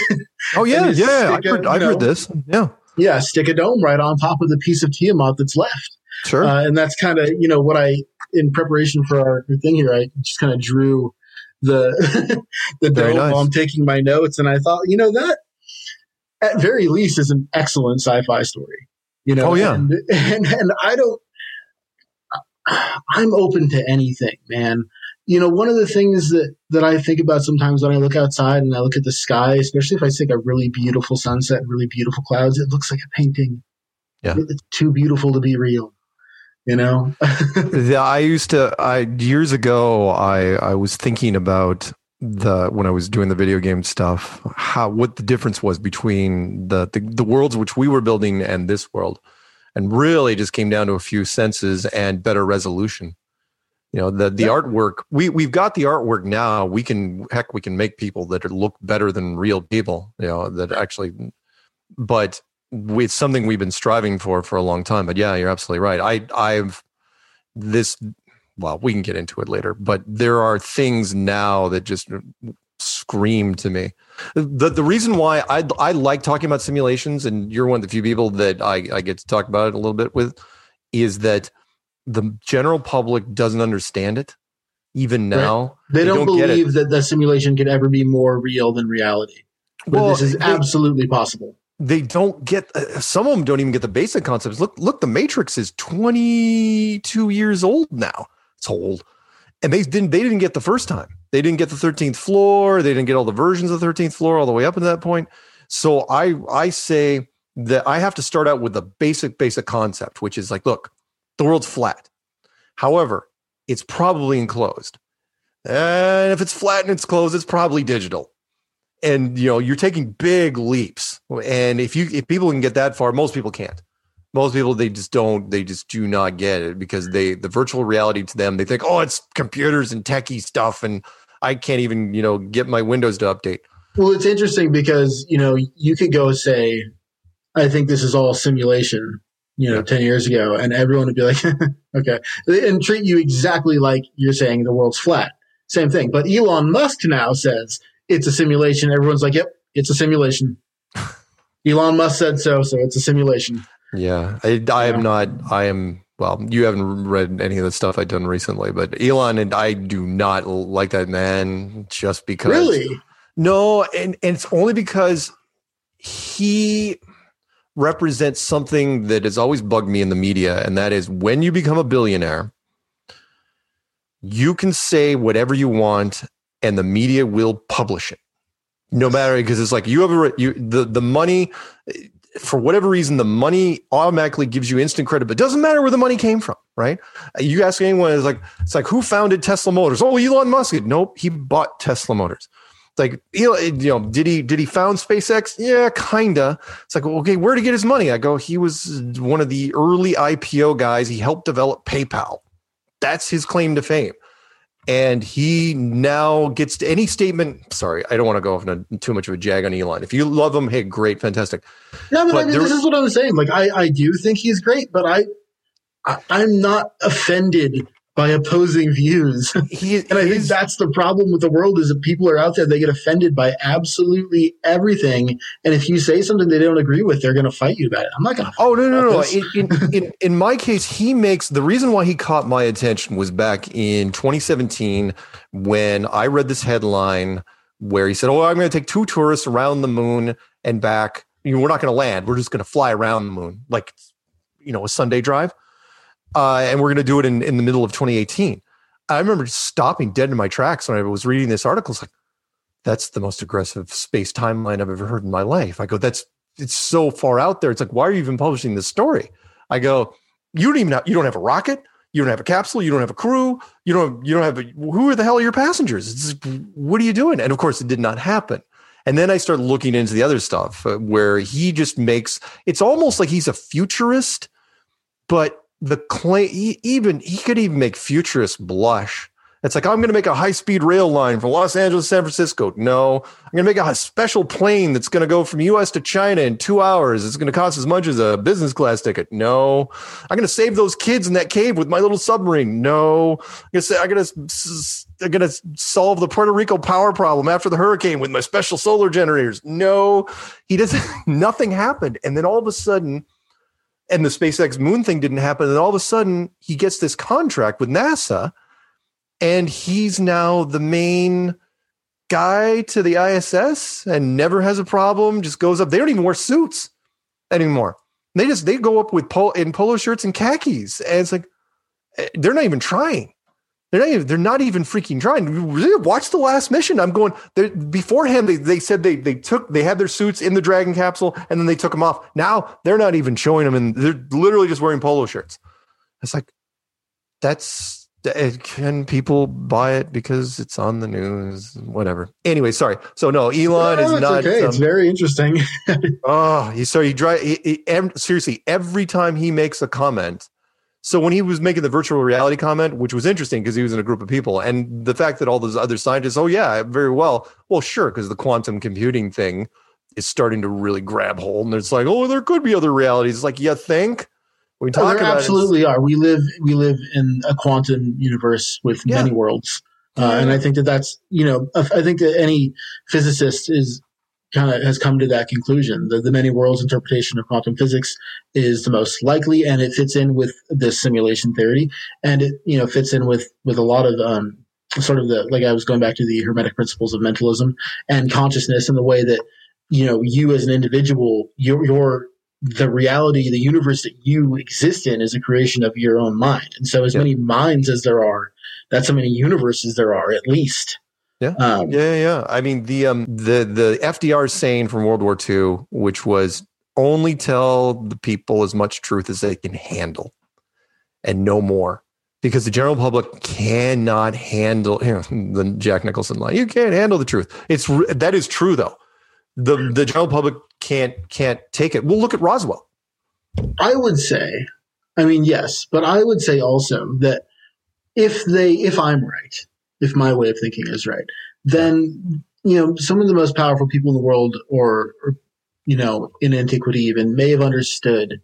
Speaker 3: Oh yeah, yeah. I
Speaker 2: stick a-
Speaker 3: heard, I've heard this. Yeah,
Speaker 2: yeah, stick a dome right on top of the piece of Tiamat that's left.
Speaker 3: sure.
Speaker 2: Uh, and that's kind of you know what I in preparation for our, our thing here. I just kind of drew the the
Speaker 3: Very
Speaker 2: dome
Speaker 3: nice.
Speaker 2: while I'm taking my notes, and I thought you know that at very least is an excellent sci-fi story. You know,
Speaker 3: Oh, yeah.
Speaker 2: and and, and I don't. I'm open to anything, man. You know, one of the things that that I think about sometimes when I look outside and I look at the sky, especially if I see a really beautiful sunset, and really beautiful clouds, it looks like a painting.
Speaker 3: Yeah.
Speaker 2: it's too beautiful to be real. You know,
Speaker 3: The- I used to. I years ago. I I was thinking about the when I was doing the video game stuff. How what the difference was between the the, the worlds which we were building and this world, and really just came down to a few senses and better resolution. You know the the
Speaker 2: Yeah.
Speaker 3: artwork. We we've got the artwork now. We can heck we can make people that look better than real people. You know that actually, but it's something we've been striving for for a long time. But yeah, you're absolutely right. I I've this well, we can get into it later, but there are things now that just scream to me. The the reason why I I like talking about simulations, and you're one of the few people that I, I get to talk about it a little bit with, is that the general public doesn't understand it even
Speaker 2: Right.
Speaker 3: now.
Speaker 2: they,
Speaker 3: They
Speaker 2: don't,
Speaker 3: don't
Speaker 2: believe that the simulation could ever be more real than reality. But
Speaker 3: Well,
Speaker 2: this is
Speaker 3: they-
Speaker 2: absolutely possible.
Speaker 3: they don't get uh, some of them don't even get the basic concepts look look the matrix is 22 years old now it's old and they didn't they didn't get the first time. They didn't get the 13th floor. They didn't get all the versions of the 13th floor all the way up to that point. So i i say that i have to start out with the basic basic concept which is like look the world's flat. However it's probably enclosed. And if it's flat and it's closed it's probably digital. And you know you're taking big leaps. And if you if people can get that far most people can't most people they just don't they just do not get it because they the virtual reality to them they think oh it's computers and techie stuff and i can't even you know get my windows to update
Speaker 2: Well, it's interesting because you know you could go say, "I think this is all simulation," you know,
Speaker 3: Yeah.
Speaker 2: ten years ago, and everyone would be like, "Okay," and treat you exactly like you're saying the world's flat. Same thing. But Elon Musk now says it's a simulation. Everyone's like, "Yep, it's a simulation." Elon Musk said so, so it's a simulation.
Speaker 3: Yeah i, I am not i am well you haven't read any of the stuff i've done recently but elon and i do not like that man just because
Speaker 2: Really?
Speaker 3: No, and, and it's only because he represents something that has always bugged me in the media, and that is when you become a billionaire, you can say whatever you want, and the media will publish it. No matter because it's like you have a you the the money for whatever reason the money automatically gives you instant credit, but doesn't matter where the money came from, right? You ask anyone, it's like it's like who founded Tesla Motors? Oh, Elon Musk. Nope, he bought Tesla Motors. Like you know did he did he found spacex? Yeah kinda. It's like okay where he get his money? I go he was one of the early ipo guys. He helped develop paypal. That's his claim to fame and he now gets to any statement sorry i don't want to go off on a, too much of a jag on elon if you love him hey great fantastic
Speaker 2: Yeah, but,
Speaker 3: But
Speaker 2: I mean,
Speaker 3: there-
Speaker 2: this is what I'm saying. Like, I, I do think he's great, but I, I I'm not offended by opposing views.
Speaker 3: he
Speaker 2: And I think that's the problem with the world is that people are out there, they get offended by absolutely everything. And if you say something they don't agree with, they're going to fight you about it. I'm not going to.
Speaker 3: Oh no no no! In, in, in in my case, he makes the reason why he caught my attention was back in 2017 when I read this headline where he said, "Oh, I'm going to take two tourists around the moon and back. You know, we're not going to land. We're just going to fly around the moon, like you know, a Sunday drive, uh, and we're going to do it in in the middle of 2018." I remember stopping dead in my tracks when I was reading this article. It's like that's the most aggressive space timeline I've ever heard in my life. I go, that's it's so far out there. It's like, why are you even publishing this story? I go, you don't even have, you don't have a rocket, you don't have a capsule, you don't have a crew, you don't you don't have a, who are the hell are your passengers? What are you doing? And of course, it did not happen. And then I start looking into the other stuff uh, where he just makes it's almost like he's a futurist, but the claim even he could even make futurists blush it's like, I'm going to make a high speed rail line from Los Angeles to San Francisco. No, I'm going to make a special plane that's going to go from US to China in two hours. It's going to cost as much as a business class ticket. No, I'm going to save those kids in that cave with my little submarine. No, I'm going to say, I'm going to, I'm going to solve the Puerto Rico power problem after the hurricane with my special solar generators. No, he doesn't, nothing happened. And then all of a sudden, and the SpaceX moon thing didn't happen. And all of a sudden, he gets this contract with NASA and he's now the main guy to the ISS and never has a problem. Just goes up. They don't even wear suits anymore. They just they go up with pol- in polo shirts and khakis, and it's like eh, they're not even trying. They're not even, they're not even freaking trying. Watch the last mission. I'm going beforehand. They, they said they they took they had their suits in the Dragon capsule and then they took them off. Now they're not even showing them and they're literally just wearing polo shirts. It's like that's eh, can people buy it because it's on the news? Whatever. Anyway, sorry. So no, Elon no, is not.
Speaker 2: Okay, it's very interesting.
Speaker 3: oh, he so he drive. Seriously, every time he makes a comment. So when he was making the virtual reality comment, which was interesting because he was in a group of people, and the fact that all those other scientists, oh yeah, very well, well sure, because the quantum computing thing is starting to really grab hold, and it's like, oh, there could be other realities. It's like, you think?
Speaker 2: We talk oh, there absolutely are. We live we live in a quantum universe with yeah. many worlds, uh, and I think that that's you know I think that any physicist is kind of has come to that conclusion. The, the many worlds interpretation of quantum physics is the most likely, and it fits in with this simulation theory, and it you know fits in with with a lot of um, sort of the like I was going back to the hermetic principles of mentalism and consciousness and the way that you know you as an individual your your the reality, the universe that you exist in is a creation of your own mind. And so as yep. many minds as there are, that's how many universes there are, at least.
Speaker 3: Yeah. Um, yeah, yeah. I mean, the um the the FDR saying from World War II, which was only tell the people as much truth as they can handle and no more. Because the general public cannot handle you know, the Jack Nicholson line. You can't handle the truth. It's that is true though. The the general public can't can't take it. We'll look at Roswell.
Speaker 2: I would say, I mean, yes, but I would say also that if they, if I'm right, if my way of thinking is right, then you know some of the most powerful people in the world, or, or you know, in antiquity even, may have understood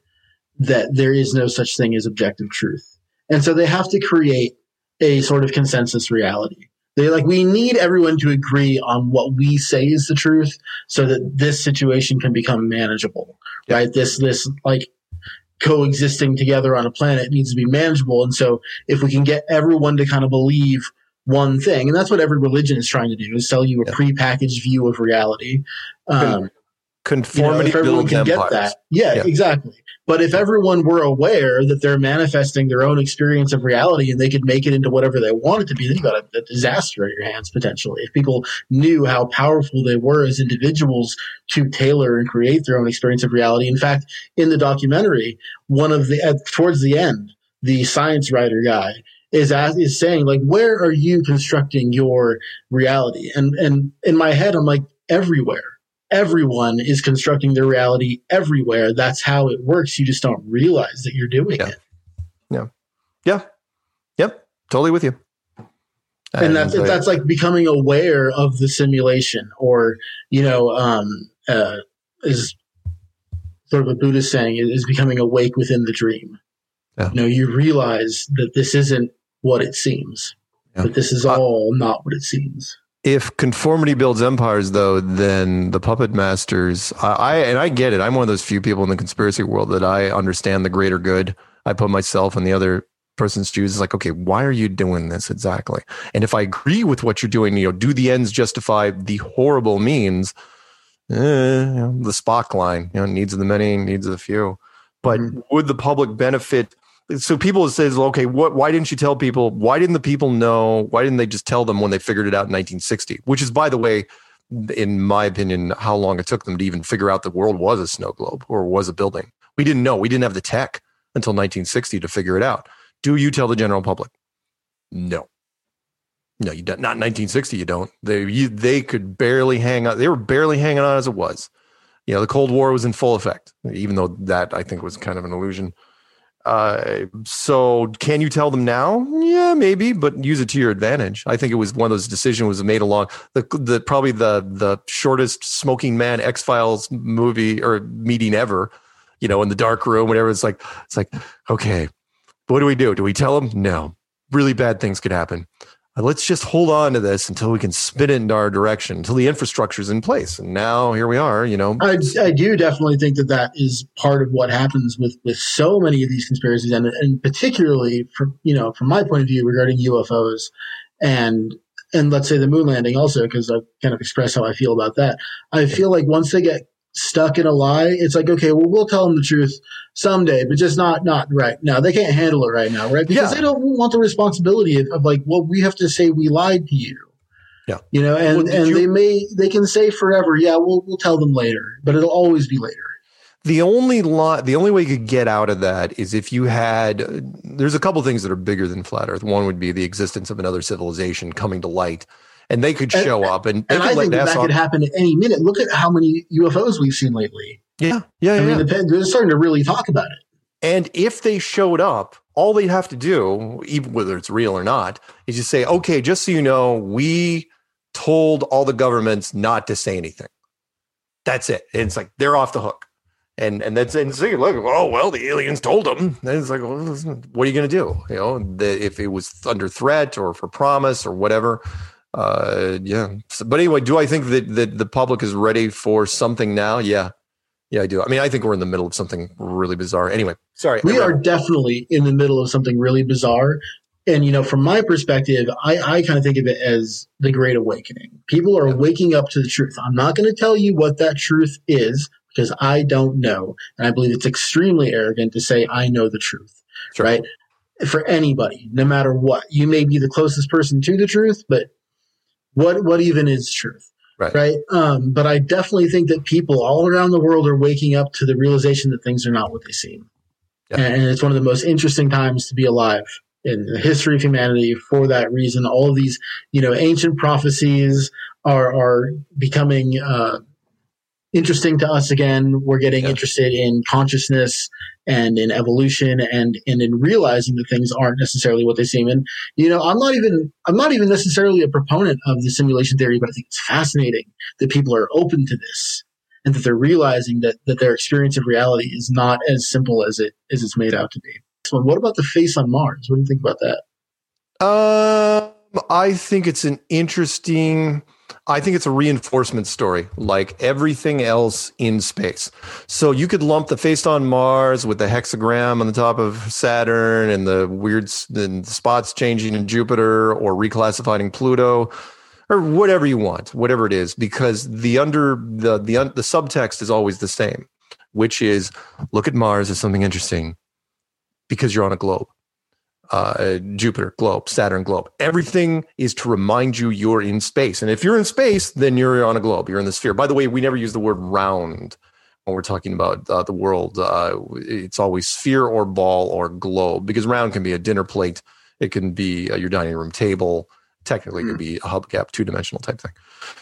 Speaker 2: that there is no such thing as objective truth, and so they have to create a sort of consensus reality they like we need everyone to agree on what we say is the truth so that this situation can become manageable. Yeah. Right? This this like coexisting together on a planet needs to be manageable. And so if we can get everyone to kind of believe one thing, and that's what every religion is trying to do, is sell you a yeah. prepackaged view of reality. Um,
Speaker 3: Conformity you know, builds empires.
Speaker 2: Yeah, yeah, exactly. But if everyone were aware that they're manifesting their own experience of reality and they could make it into whatever they want it to be, then you got a, a disaster at your hands potentially. If people knew how powerful they were as individuals to tailor and create their own experience of reality. In fact, in the documentary, one of the at, towards the end, the science writer guy is as, is saying like, where are you constructing your reality? And and in my head, I'm like everywhere everyone is constructing their reality everywhere. That's how it works. You just don't realize that you're doing
Speaker 3: yeah.
Speaker 2: it.
Speaker 3: Yeah. Yeah. Yep. Totally with you.
Speaker 2: And, and that's, that's like becoming aware of the simulation or, you know, um, uh, is sort of a Buddhist saying is becoming awake within the dream. Yeah. You know, you realize that this isn't what it seems, yeah. that this is all not what it seems.
Speaker 3: If conformity builds empires though then the puppet masters I, I, and i get it. I'm one of those few people in the conspiracy world that i understand the greater good. I put myself in the other person's shoes. It's like okay why are you doing this exactly? And if i agree with what you're doing you know do the ends justify the horrible means? Eh, you know, the spock line you know needs of the many needs of the few. But mm-hmm. would the public benefit so people says, okay, what? Why didn't you tell people? Why didn't the people know? Why didn't they just tell them when they figured it out in 1960? Which is, by the way, in my opinion, how long it took them to even figure out the world was a snow globe or was a building. We didn't know. We didn't have the tech until 1960 to figure it out. Do you tell the general public? No. No, you don't. Not 1960. You don't. They you, they could barely hang on. They were barely hanging on as it was. You know, the Cold War was in full effect, even though that I think was kind of an illusion. Uh, so can you tell them now? Yeah, maybe, but use it to your advantage. I think it was one of those decisions was made along the the probably the the shortest smoking man X Files movie or meeting ever. You know, in the dark room, whatever. It's like it's like okay, what do we do? Do we tell them? No, really bad things could happen. Let's just hold on to this until we can spin it into our direction until the infrastructure is in place. And now here we are, you know.
Speaker 2: I, I do definitely think that that is part of what happens with, with so many of these conspiracies, and, and particularly from you know from my point of view regarding UFOs, and and let's say the moon landing also because I've kind of expressed how I feel about that. I feel like once they get stuck in a lie, it's like, okay, well, we'll tell them the truth someday, but just not, not right now. They can't handle it right now, right? Because
Speaker 3: Yeah.
Speaker 2: they don't want the responsibility of, of like, well, we have to say we lied to you.
Speaker 3: Yeah.
Speaker 2: You know, and,
Speaker 3: Well,
Speaker 2: and
Speaker 3: you-
Speaker 2: they may, they can say forever, yeah, we'll, we'll tell them later, but it'll always be later.
Speaker 3: The only lot, the only way you could get out of that is if you had. Uh, there's a couple things that are bigger than flat Earth. One would be the existence of another civilization coming to light, and they could
Speaker 2: And-
Speaker 3: show up and they
Speaker 2: And
Speaker 3: could
Speaker 2: I
Speaker 3: let
Speaker 2: think that, that could happen at any minute. Look at how many UFOs we've seen lately.
Speaker 3: yeah, yeah,
Speaker 2: I
Speaker 3: yeah.
Speaker 2: mean, the- they're starting to really talk about it.
Speaker 3: And if they showed up, all they'd have to do, even whether it's real or not, is just say, okay, just so you know, we told all the governments not to say anything. That's it. And it's like they're off the hook. And and that's and say, look, oh well, the aliens told them. And it's like, well, what are you going to do? You know, the, if it was under threat or for promise or whatever. Uh, yeah. So- but anyway, do I think that that the public is ready for something now? Yeah, yeah, I do. I mean, I think we're in the middle of something really bizarre. Anyway, sorry.
Speaker 2: we are definitely in the middle of something really bizarre. And, you know, from my perspective, I, I kind of think of it as the Great Awakening. People are
Speaker 3: Yeah.
Speaker 2: waking up to the truth. I'm not going to tell you what that truth is because I don't know. And I believe it's extremely arrogant to say, I know the truth,
Speaker 3: Sure.
Speaker 2: right? For anybody, no matter what. You may be the closest person to the truth, but what, what even is truth?
Speaker 3: Right.
Speaker 2: Right. Um, but I definitely think that people all around the world are waking up to the realization that things are not what they seem.
Speaker 3: Yeah.
Speaker 2: And it's one of the most interesting times to be alive in the history of humanity for that reason. All of these, you know, ancient prophecies are, are becoming, uh, interesting to us again. We're getting
Speaker 3: Yeah.
Speaker 2: interested in consciousness and in evolution and, and in realizing that things aren't necessarily what they seem. And, you know, I'm not even, I'm not even necessarily a proponent of the simulation theory, but I think it's fascinating that people are open to this and that they're realizing that, that their experience of reality is not as simple as it, as it's made out to be. So what about the face on Mars? What do you think about that?
Speaker 3: Um, I think it's an interesting. I think it's a reinforcement story, like everything else in space. So you could lump the face on Mars with the hexagram on the top of Saturn and the weird the spots changing in Jupiter or reclassifying Pluto or whatever you want, whatever it is, because the under the the the subtext is always the same, which is look at Mars as something interesting because you're on a globe uh, Jupiter, globe, Saturn, globe. Everything is to remind you you're in space. And if you're in space, then you're on a globe. You're in the sphere. By the way, we never use the word round when we're talking about uh, the world. Uh, it's always sphere or ball or globe because round can be a dinner plate. It can be uh, your dining room table. Technically, it could be a hubcap, two dimensional type thing.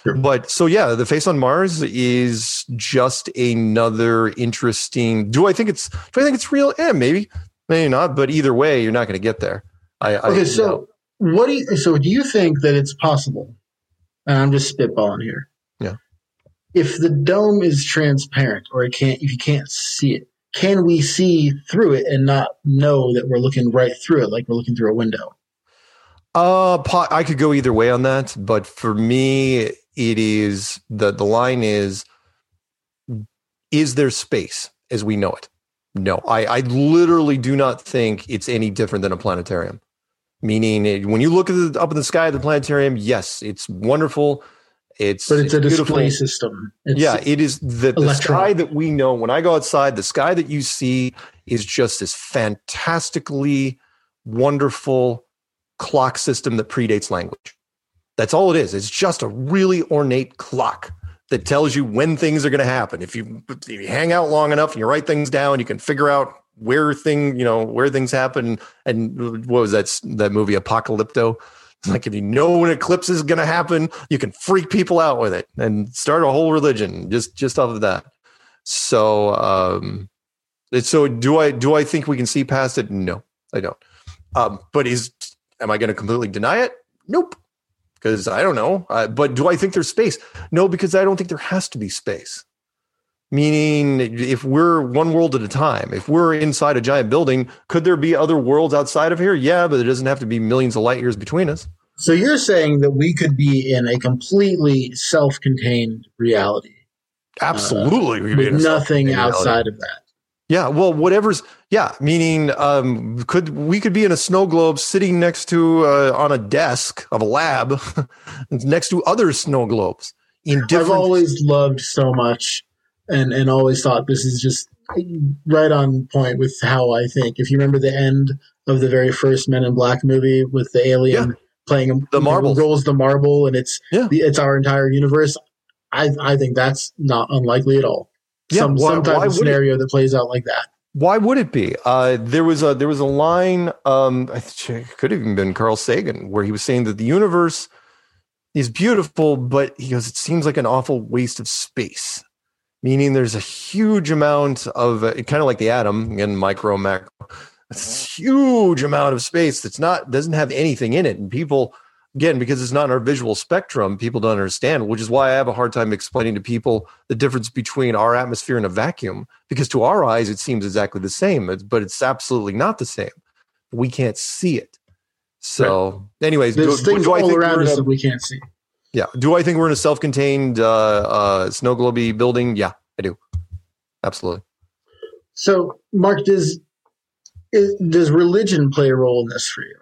Speaker 2: Sure.
Speaker 3: But so, yeah, the face on Mars is just another interesting. Do I think it's? Do I think it's real? Yeah, maybe, maybe not. But either way, you're not going to get there. I, I
Speaker 2: Okay,
Speaker 3: you
Speaker 2: so
Speaker 3: know,
Speaker 2: what do you, so do you think that it's possible? And I'm just spitballing here.
Speaker 3: Yeah.
Speaker 2: If the dome is transparent or it can't, if you can't see it, can we see through it and not know that we're looking right through it, like we're looking through a window?
Speaker 3: Uh, I could go either way on that, but for me, it is the the line is: Is there space as we know it? No, I, I literally do not think it's any different than a planetarium. Meaning, it- when you look at the, up in the sky at the planetarium, yes, it's wonderful. It's
Speaker 2: But it's, a
Speaker 3: beautiful.
Speaker 2: display system. It's,
Speaker 3: yeah, it is the, the sky that we know. When I go outside, the sky that you see is just this fantastically wonderful clock system that predates language. That's all it is. It's just a really ornate clock that tells you when things are going to happen. If you, if you hang out long enough and you write things down, you can figure out where thing you know where things happen. And what was that that movie Apocalypto? Like if you know when eclipse is going to happen, you can freak people out with it and start a whole religion just just off of that. So, um, so do I do I think we can see past it? No, I don't. Um, but is am I going to completely deny it? Nope, because I don't know. Uh, but do I think there's space? No, because I don't think there has to be space. Meaning, if we're one world at a time, if we're inside a giant building, could there be other worlds outside of here? Yeah, but it doesn't have to be millions of light years between us.
Speaker 2: So you're saying that we could be in a completely self-contained reality,
Speaker 3: Absolutely,
Speaker 2: uh,
Speaker 3: we'd be in a
Speaker 2: with nothing
Speaker 3: self-contained reality.
Speaker 2: outside of that.
Speaker 3: Yeah, well, whatever's yeah, meaning um, could we could be in a snow globe sitting next to uh, on a desk of a lab next to other snow globes in different.
Speaker 2: I've always loved so much, and and always thought this is just right on point with how I think. If you remember the end of the very first Men in Black movie with the alien playing
Speaker 3: The marble
Speaker 2: rolls the marble, and it's
Speaker 3: Yeah.
Speaker 2: it's our entire universe. I I think that's not unlikely at all.
Speaker 3: Yeah,
Speaker 2: some
Speaker 3: why-
Speaker 2: some type
Speaker 3: why
Speaker 2: of
Speaker 3: would it?
Speaker 2: scenario that plays out like that.
Speaker 3: Why would it be? Uh, there was a there was a line. Um, I think it could have even been Carl Sagan, where he was saying that the universe is beautiful, but he goes, it seems like an awful waste of space. Meaning, there's a huge amount of uh, kind of like the atom in micro macro. It's a huge amount of space that's not doesn't have anything in it, and people again because it's not in our visual spectrum, people don't understand. Which is why I have a hard time explaining to people the difference between our atmosphere and a vacuum because to our eyes it seems exactly the same but it's absolutely not the same we can't see it so anyways do,
Speaker 2: things
Speaker 3: do I
Speaker 2: all
Speaker 3: think
Speaker 2: around
Speaker 3: we're
Speaker 2: us
Speaker 3: a,
Speaker 2: that we can't see.
Speaker 3: yeah do i think we're in a self-contained uh uh snow globe building yeah i do absolutely
Speaker 2: So, Mark, does is, does religion play a role in this for you?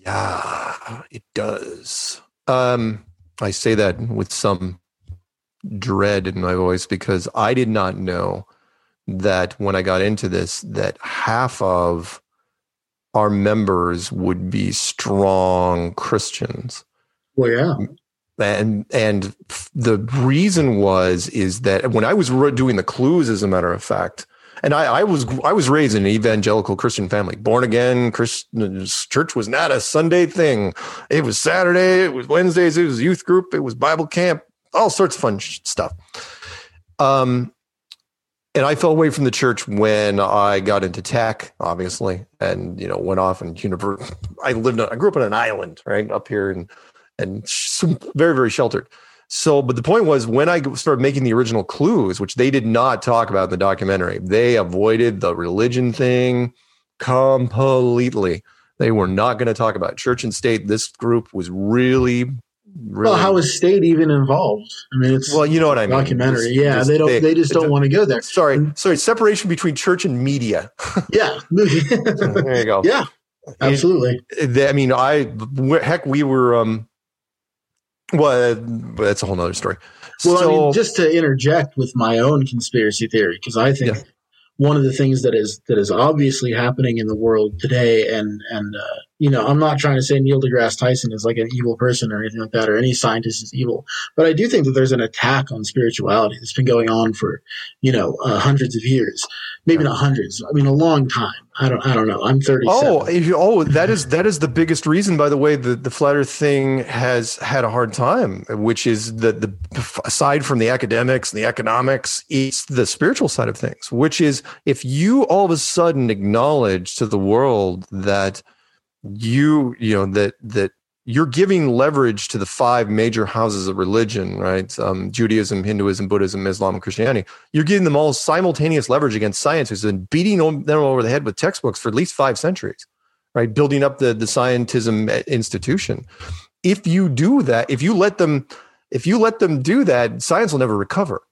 Speaker 3: Yeah it does um i say that with some dread in my voice because i did not know that when i got into this that half of our members would be strong christians
Speaker 2: Well, yeah.
Speaker 3: and and the reason was is that when I was doing the clues, as a matter of fact, and I, I was I was raised in an evangelical Christian family, born again. Christian church was not a Sunday thing; it was Saturday, it was Wednesdays, it was youth group, it was Bible camp, all sorts of fun stuff. Um, and I fell away from the church when I got into tech, obviously, and you know went off and univer- I lived. On, I grew up on an island, right up here, and and very very sheltered. So, but the point was when I started making the original clues, which they did not talk about in the documentary, they avoided the religion thing completely. They were not going to talk about it. church and state. This group was really, really
Speaker 2: Well, how is state even involved? I mean, it's
Speaker 3: well, you know what I mean.
Speaker 2: documentary. Yeah,
Speaker 3: just
Speaker 2: they don't.
Speaker 3: they-
Speaker 2: They just don't want to go there.
Speaker 3: Sorry, sorry. Separation between church and media.
Speaker 2: Yeah.
Speaker 3: There you go.
Speaker 2: yeah. Absolutely.
Speaker 3: I mean, I heck, we were. um Well, that's a whole nother story.
Speaker 2: Well, I
Speaker 3: So-
Speaker 2: mean, just to interject with my own conspiracy theory, because I think
Speaker 3: Yeah.
Speaker 2: one of the things that is that is obviously happening in the world today, and and uh, you know, I'm not trying to say Neil deGrasse Tyson is like an evil person or anything like that, or any scientist is evil, but I do think that there's an attack on spirituality that's been going on for you know uh, hundreds of years, maybe not hundreds. I mean, a long time. I don't. I don't know. I'm 37.
Speaker 3: Oh, you, oh, that is that is the biggest reason, by the way, that the flat Earth thing has had a hard time, which is that the aside from the academics and the economics, it's the spiritual side of things. Which is if you all of a sudden acknowledge to the world that you you know that that you're giving leverage to the five major houses of religion, right? Um, Judaism, Hinduism, Buddhism, Islam, and Christianity. You're giving them all simultaneous leverage against science, who's been beating them over the head with textbooks for at least five centuries, right? Building up the the scientism institution. If you do that, if you let them, if you let them do that, science will never recover.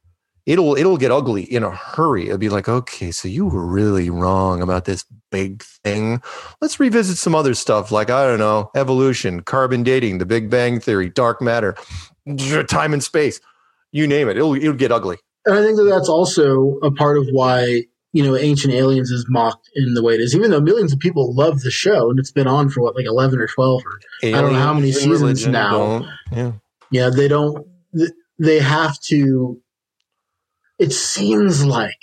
Speaker 3: It'll it'll get ugly in a hurry. It'll be like, okay, so you were really wrong about this big thing. Let's revisit some other stuff like I don't know, evolution, carbon dating, the Big Bang theory, dark matter, time and space. You name it. It'll it'll get ugly.
Speaker 2: And I think that that's also a part of why you know, Ancient Aliens is mocked in the way it is, even though millions of people love the show and it's been on for what, like 11 or 12 or I don't know how many seasons now.
Speaker 3: Yeah.
Speaker 2: Yeah, they don't. They have to. It seems like,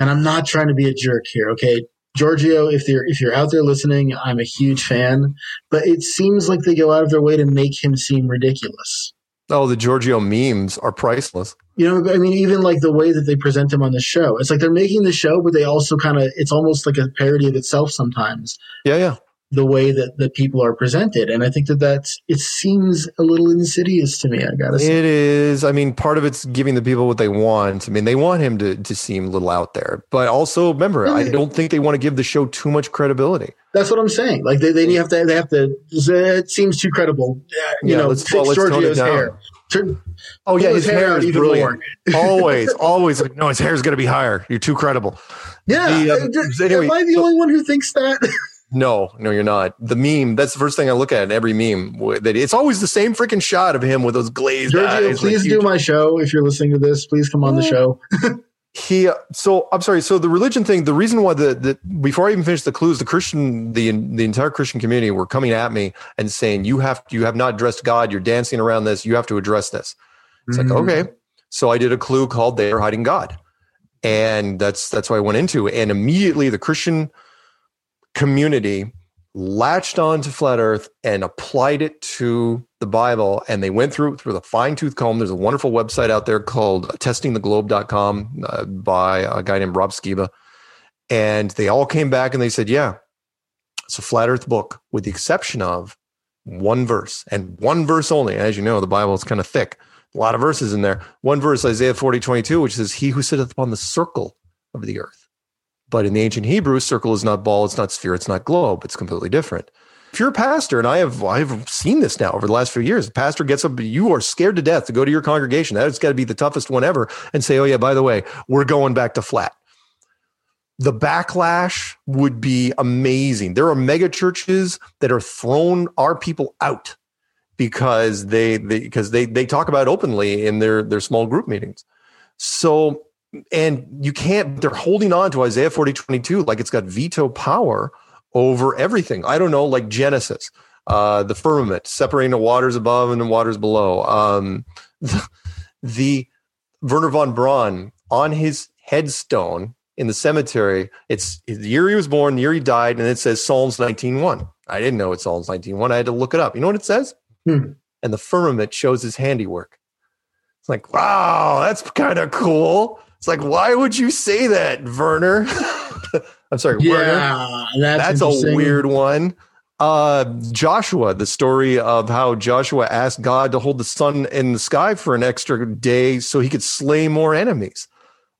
Speaker 2: and I'm not trying to be a jerk here. Okay, Giorgio, if you're if you're out there listening, I'm a huge fan, but it seems like they go out of their way to make him seem ridiculous.
Speaker 3: Oh, the Giorgio memes are priceless.
Speaker 2: You know, I mean, even like the way that they present him on the show, it's like they're making the show, but they also kind of, it's almost like a parody of itself sometimes.
Speaker 3: Yeah, yeah.
Speaker 2: The way that that people are presented, and I think that that's it seems a little insidious to me. I gotta say.
Speaker 3: It is. I mean, part of it's giving the people what they want. I mean, they want him to, to seem a little out there. But also, remember, I don't think they want to give the show too much credibility.
Speaker 2: That's what I'm saying. Like they, they have to they have to. It seems too credible. Uh, You
Speaker 3: Yeah,
Speaker 2: know,
Speaker 3: let's-
Speaker 2: fix
Speaker 3: well, let's tone it
Speaker 2: Giorgio's hair. Turn,
Speaker 3: Oh, yeah,
Speaker 2: pull
Speaker 3: his hair
Speaker 2: out
Speaker 3: is
Speaker 2: even
Speaker 3: brilliant.
Speaker 2: more.
Speaker 3: always, always like, no, his hair is going to be higher. You're too credible.
Speaker 2: Yeah.
Speaker 3: The,
Speaker 2: d-
Speaker 3: anyway,
Speaker 2: am I the
Speaker 3: so-
Speaker 2: only one who thinks that?
Speaker 3: No, no, you're not. The meme, that's the first thing I look at in every meme. That it's always the same freaking shot of him with those glazed
Speaker 2: Giorgio,
Speaker 3: eyes.
Speaker 2: please
Speaker 3: like,
Speaker 2: do my show if you're listening to this. Please come on the show.
Speaker 3: he so i'm sorry so the religion thing the reason why the, the before i even finished the clues the christian the the entire christian community were coming at me and saying you have you have not addressed god you're dancing around this you have to address this it's like
Speaker 2: Mhm.
Speaker 3: okay so i did a clue called they are hiding god and that's that's what i went into and immediately the christian community latched on to flat earth and applied it to the bible and they went through with a fine-tooth comb. There's a wonderful website out there called testingtheglobe.com uh, by a guy named rob skiba. And they all came back and they said yeah it's a flat earth book with the exception of one verse and one verse only. As you know the bible is kind of thick. A lot of verses in there. One verse isaiah 40 22 which says he who sitteth upon the circle of the earth but in the ancient Hebrew, circle is not ball, it's not sphere, it's not globe. It's completely different. If you're a pastor, and I have I've seen this now over the last few years, pastor gets up, you are scared to death to go to your congregation. That's got to be the toughest one ever, and say, "Oh yeah, by the way, we're going back to flat." The backlash would be amazing. There are mega churches that are thrown our people out because they, they because they they talk about openly in their their small group meetings. So and you can't they're holding on to isaiah 40 22 like it's got veto power over everything. I don't know like genesis uh the firmament separating the waters above and the waters below. Um the, the Wernher von Braun on his headstone in the cemetery it's the year he was born the year he died and it says psalms 19.1 i didn't know it's psalms 19.1 i had to look it up. You know what it says?
Speaker 2: Hmm.
Speaker 3: and the firmament shows his handiwork. It's like wow that's kind of cool it's like, why would you say that, Wernher? I'm sorry, Wernher.
Speaker 2: Yeah, that's,
Speaker 3: That's a weird one. Uh, Joshua, the story of how Joshua asked God to hold the sun in the sky for an extra day so he could slay more enemies.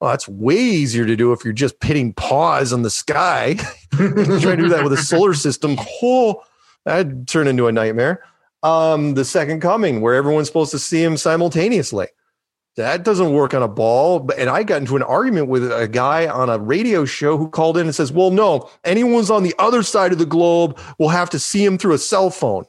Speaker 3: Well, that's way easier to do if you're just pitting paws on the sky. Trying to do that with a solar system, oh, that'd turn into a nightmare. Um, the second coming, where everyone's supposed to see him simultaneously that doesn't work on a ball. And I got into an argument with a guy on a radio show who called in and says, Well, no, anyone's on the other side of the globe will have to see him through a cell phone.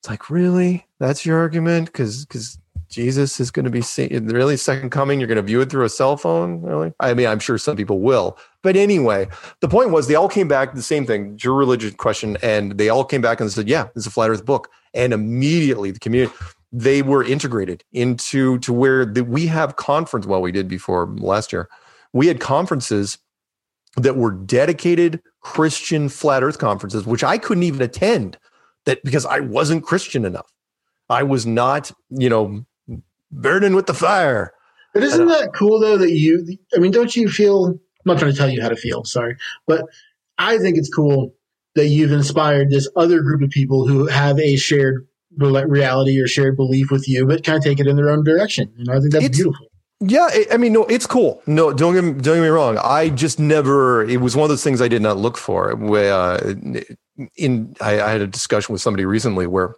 Speaker 3: It's like, really? That's your argument? Because because Jesus is going to be seen really second coming. You're going to view it through a cell phone, really? I mean, I'm sure some people will. But anyway, the point was they all came back the same thing, your religion question, and they all came back and said, "Yeah, it's a flat Earth book." And immediately the community they were integrated into to where the, we have conference well we did before last year we had conferences that were dedicated christian flat earth conferences which i couldn't even attend that because i wasn't christian enough i was not you know burning with the fire
Speaker 2: But isn't that cool though that you? I mean, don't you feel? I'm not trying to tell you how to feel. Sorry, but I think it's cool that you've inspired this other group of people who have a shared re- reality or shared belief with you, but kind of take it in their own direction. You know, I think that's
Speaker 3: It's-
Speaker 2: beautiful.
Speaker 3: Yeah, I- I mean, no, it's cool. No, don't get me, don't get me wrong. I just never. It was one of those things I did not look for. Where uh, in I, I had a discussion with somebody recently where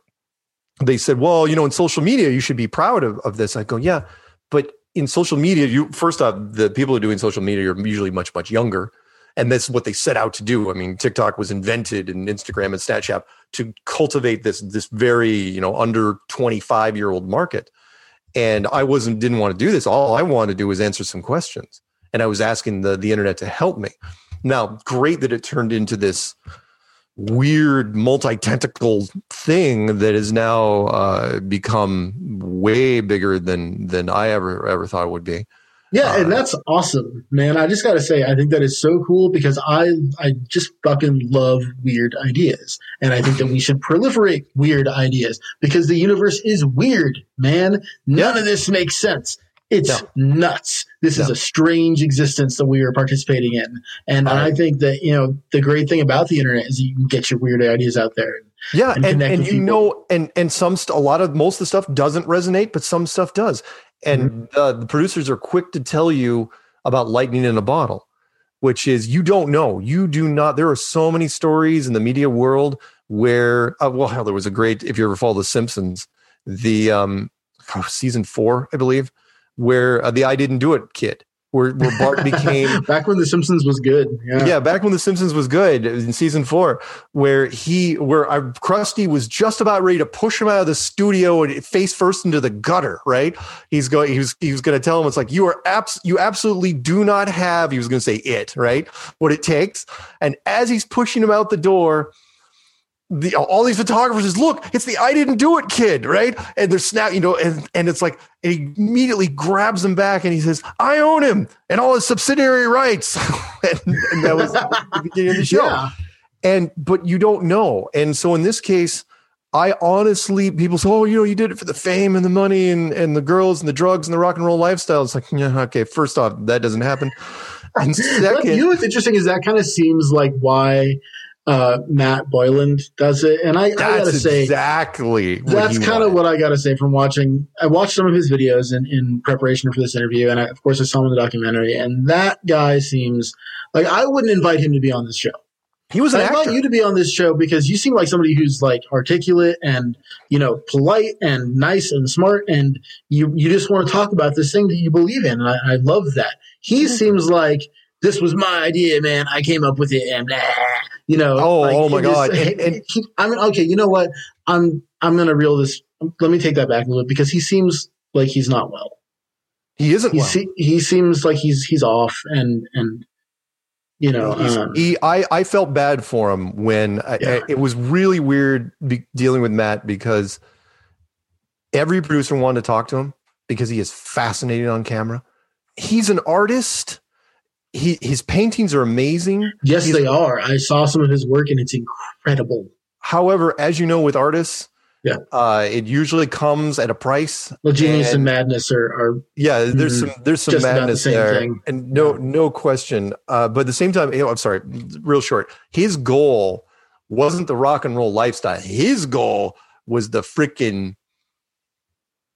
Speaker 3: they said, "Well, you know, in social media, you should be proud of, of this." I go, "Yeah, but in social media, you first off, the people who are doing social media are usually much much younger, and that's what they set out to do. I mean, TikTok was invented and Instagram and Snapchat to cultivate this this very you know under twenty five year old market." and I wasn't didn't want to do this. All I wanted to do was answer some questions. and I was asking the the internet to help me. Now, great that it turned into this weird multi-tentacle thing that has now uh, become way bigger than than I ever ever thought it would be.
Speaker 2: Yeah, and that's awesome, man. I just gotta say, I think that is so cool because I I just fucking love weird ideas, and I think that we should proliferate weird ideas because the universe is weird, man. None of this makes sense. It's
Speaker 3: No.
Speaker 2: nuts. This is a strange existence that we are participating in, and
Speaker 3: I-
Speaker 2: I think that you know the great thing about the internet is you can get your weird ideas out there.
Speaker 3: Yeah,
Speaker 2: and
Speaker 3: and and, you
Speaker 2: people.
Speaker 3: know, and and some st- a lot of most of the stuff doesn't resonate, but some stuff does. And
Speaker 2: Mm-hmm.
Speaker 3: uh, the producers are quick to tell you about lightning in a bottle, which is you don't know. You do not. There are so many stories in the media world where, uh, well, hell, there was a great. If you ever follow The Simpsons, the um, oh, season four, I believe, where uh, the "I didn't do it" kid, where where Bart became
Speaker 2: back when The Simpsons was good. Yeah,
Speaker 3: yeah, back when The Simpsons was good in season four, where he, where uh, Krusty was just about ready to push him out of the studio and face first into the gutter. Right? He's going. He was. He was going to tell him it's like you are abs. You absolutely do not have. He was going to say it. Right? What it takes. And as he's pushing him out the door. The, all these photographers is look, it's the I didn't do it kid, right? And they're snap, you know, and, and it's like and he immediately grabs him back and he says, I own him and all his subsidiary rights. and, and that was the beginning of the show
Speaker 2: yeah.
Speaker 3: and but you don't know and so in this case i honestly people say oh you know you did it for the fame and the money and and the girls and the drugs and the rock and roll lifestyle it's like yeah okay first off that doesn't happen and second
Speaker 2: you know what's interesting is that kind of seems like why uh, Matt Boylan does it, and I, I gotta say
Speaker 3: exactly
Speaker 2: that's kind of what I gotta say from watching. I watched some of his videos in, in preparation for this interview, and I, of course I saw him in the documentary. And that guy seems like I wouldn't invite him to be on this show.
Speaker 3: he was an
Speaker 2: I invite you to be on this show because you seem like somebody who's like articulate and you know polite and nice and smart, and you you just want to talk about this thing that you believe in. And I, I love that. He seems like this was my idea, man. I came up with it, and blah, you know.
Speaker 3: Oh,
Speaker 2: like,
Speaker 3: oh my
Speaker 2: he just-
Speaker 3: God. And- and-
Speaker 2: he- I mean, okay, you know what? I'm I'm gonna reel this. Let me take that back a little bit because he seems like he's not well.
Speaker 3: he isn't
Speaker 2: He
Speaker 3: well.
Speaker 2: se- he seems like he's he's off, and and you know. Um,
Speaker 3: he, I, I felt bad for him when
Speaker 2: Yeah.
Speaker 3: I, it was really weird be, dealing with Matt because every producer wanted to talk to him because he is fascinating on camera. He's an artist. He, his paintings are amazing.
Speaker 2: yes,
Speaker 3: he's-
Speaker 2: they are. I saw some of his work, and it's incredible.
Speaker 3: However, as you know, with artists,
Speaker 2: Yeah.
Speaker 3: uh, it usually comes at a price.
Speaker 2: Well, genius and,
Speaker 3: And-
Speaker 2: madness are, are
Speaker 3: Yeah, there's
Speaker 2: Mhm.
Speaker 3: some there's some
Speaker 2: about the
Speaker 3: madness there,
Speaker 2: thing.
Speaker 3: and no no question. Uh, but at the same time, you know, I'm sorry, real short. His goal wasn't the rock and roll lifestyle. His goal was the freaking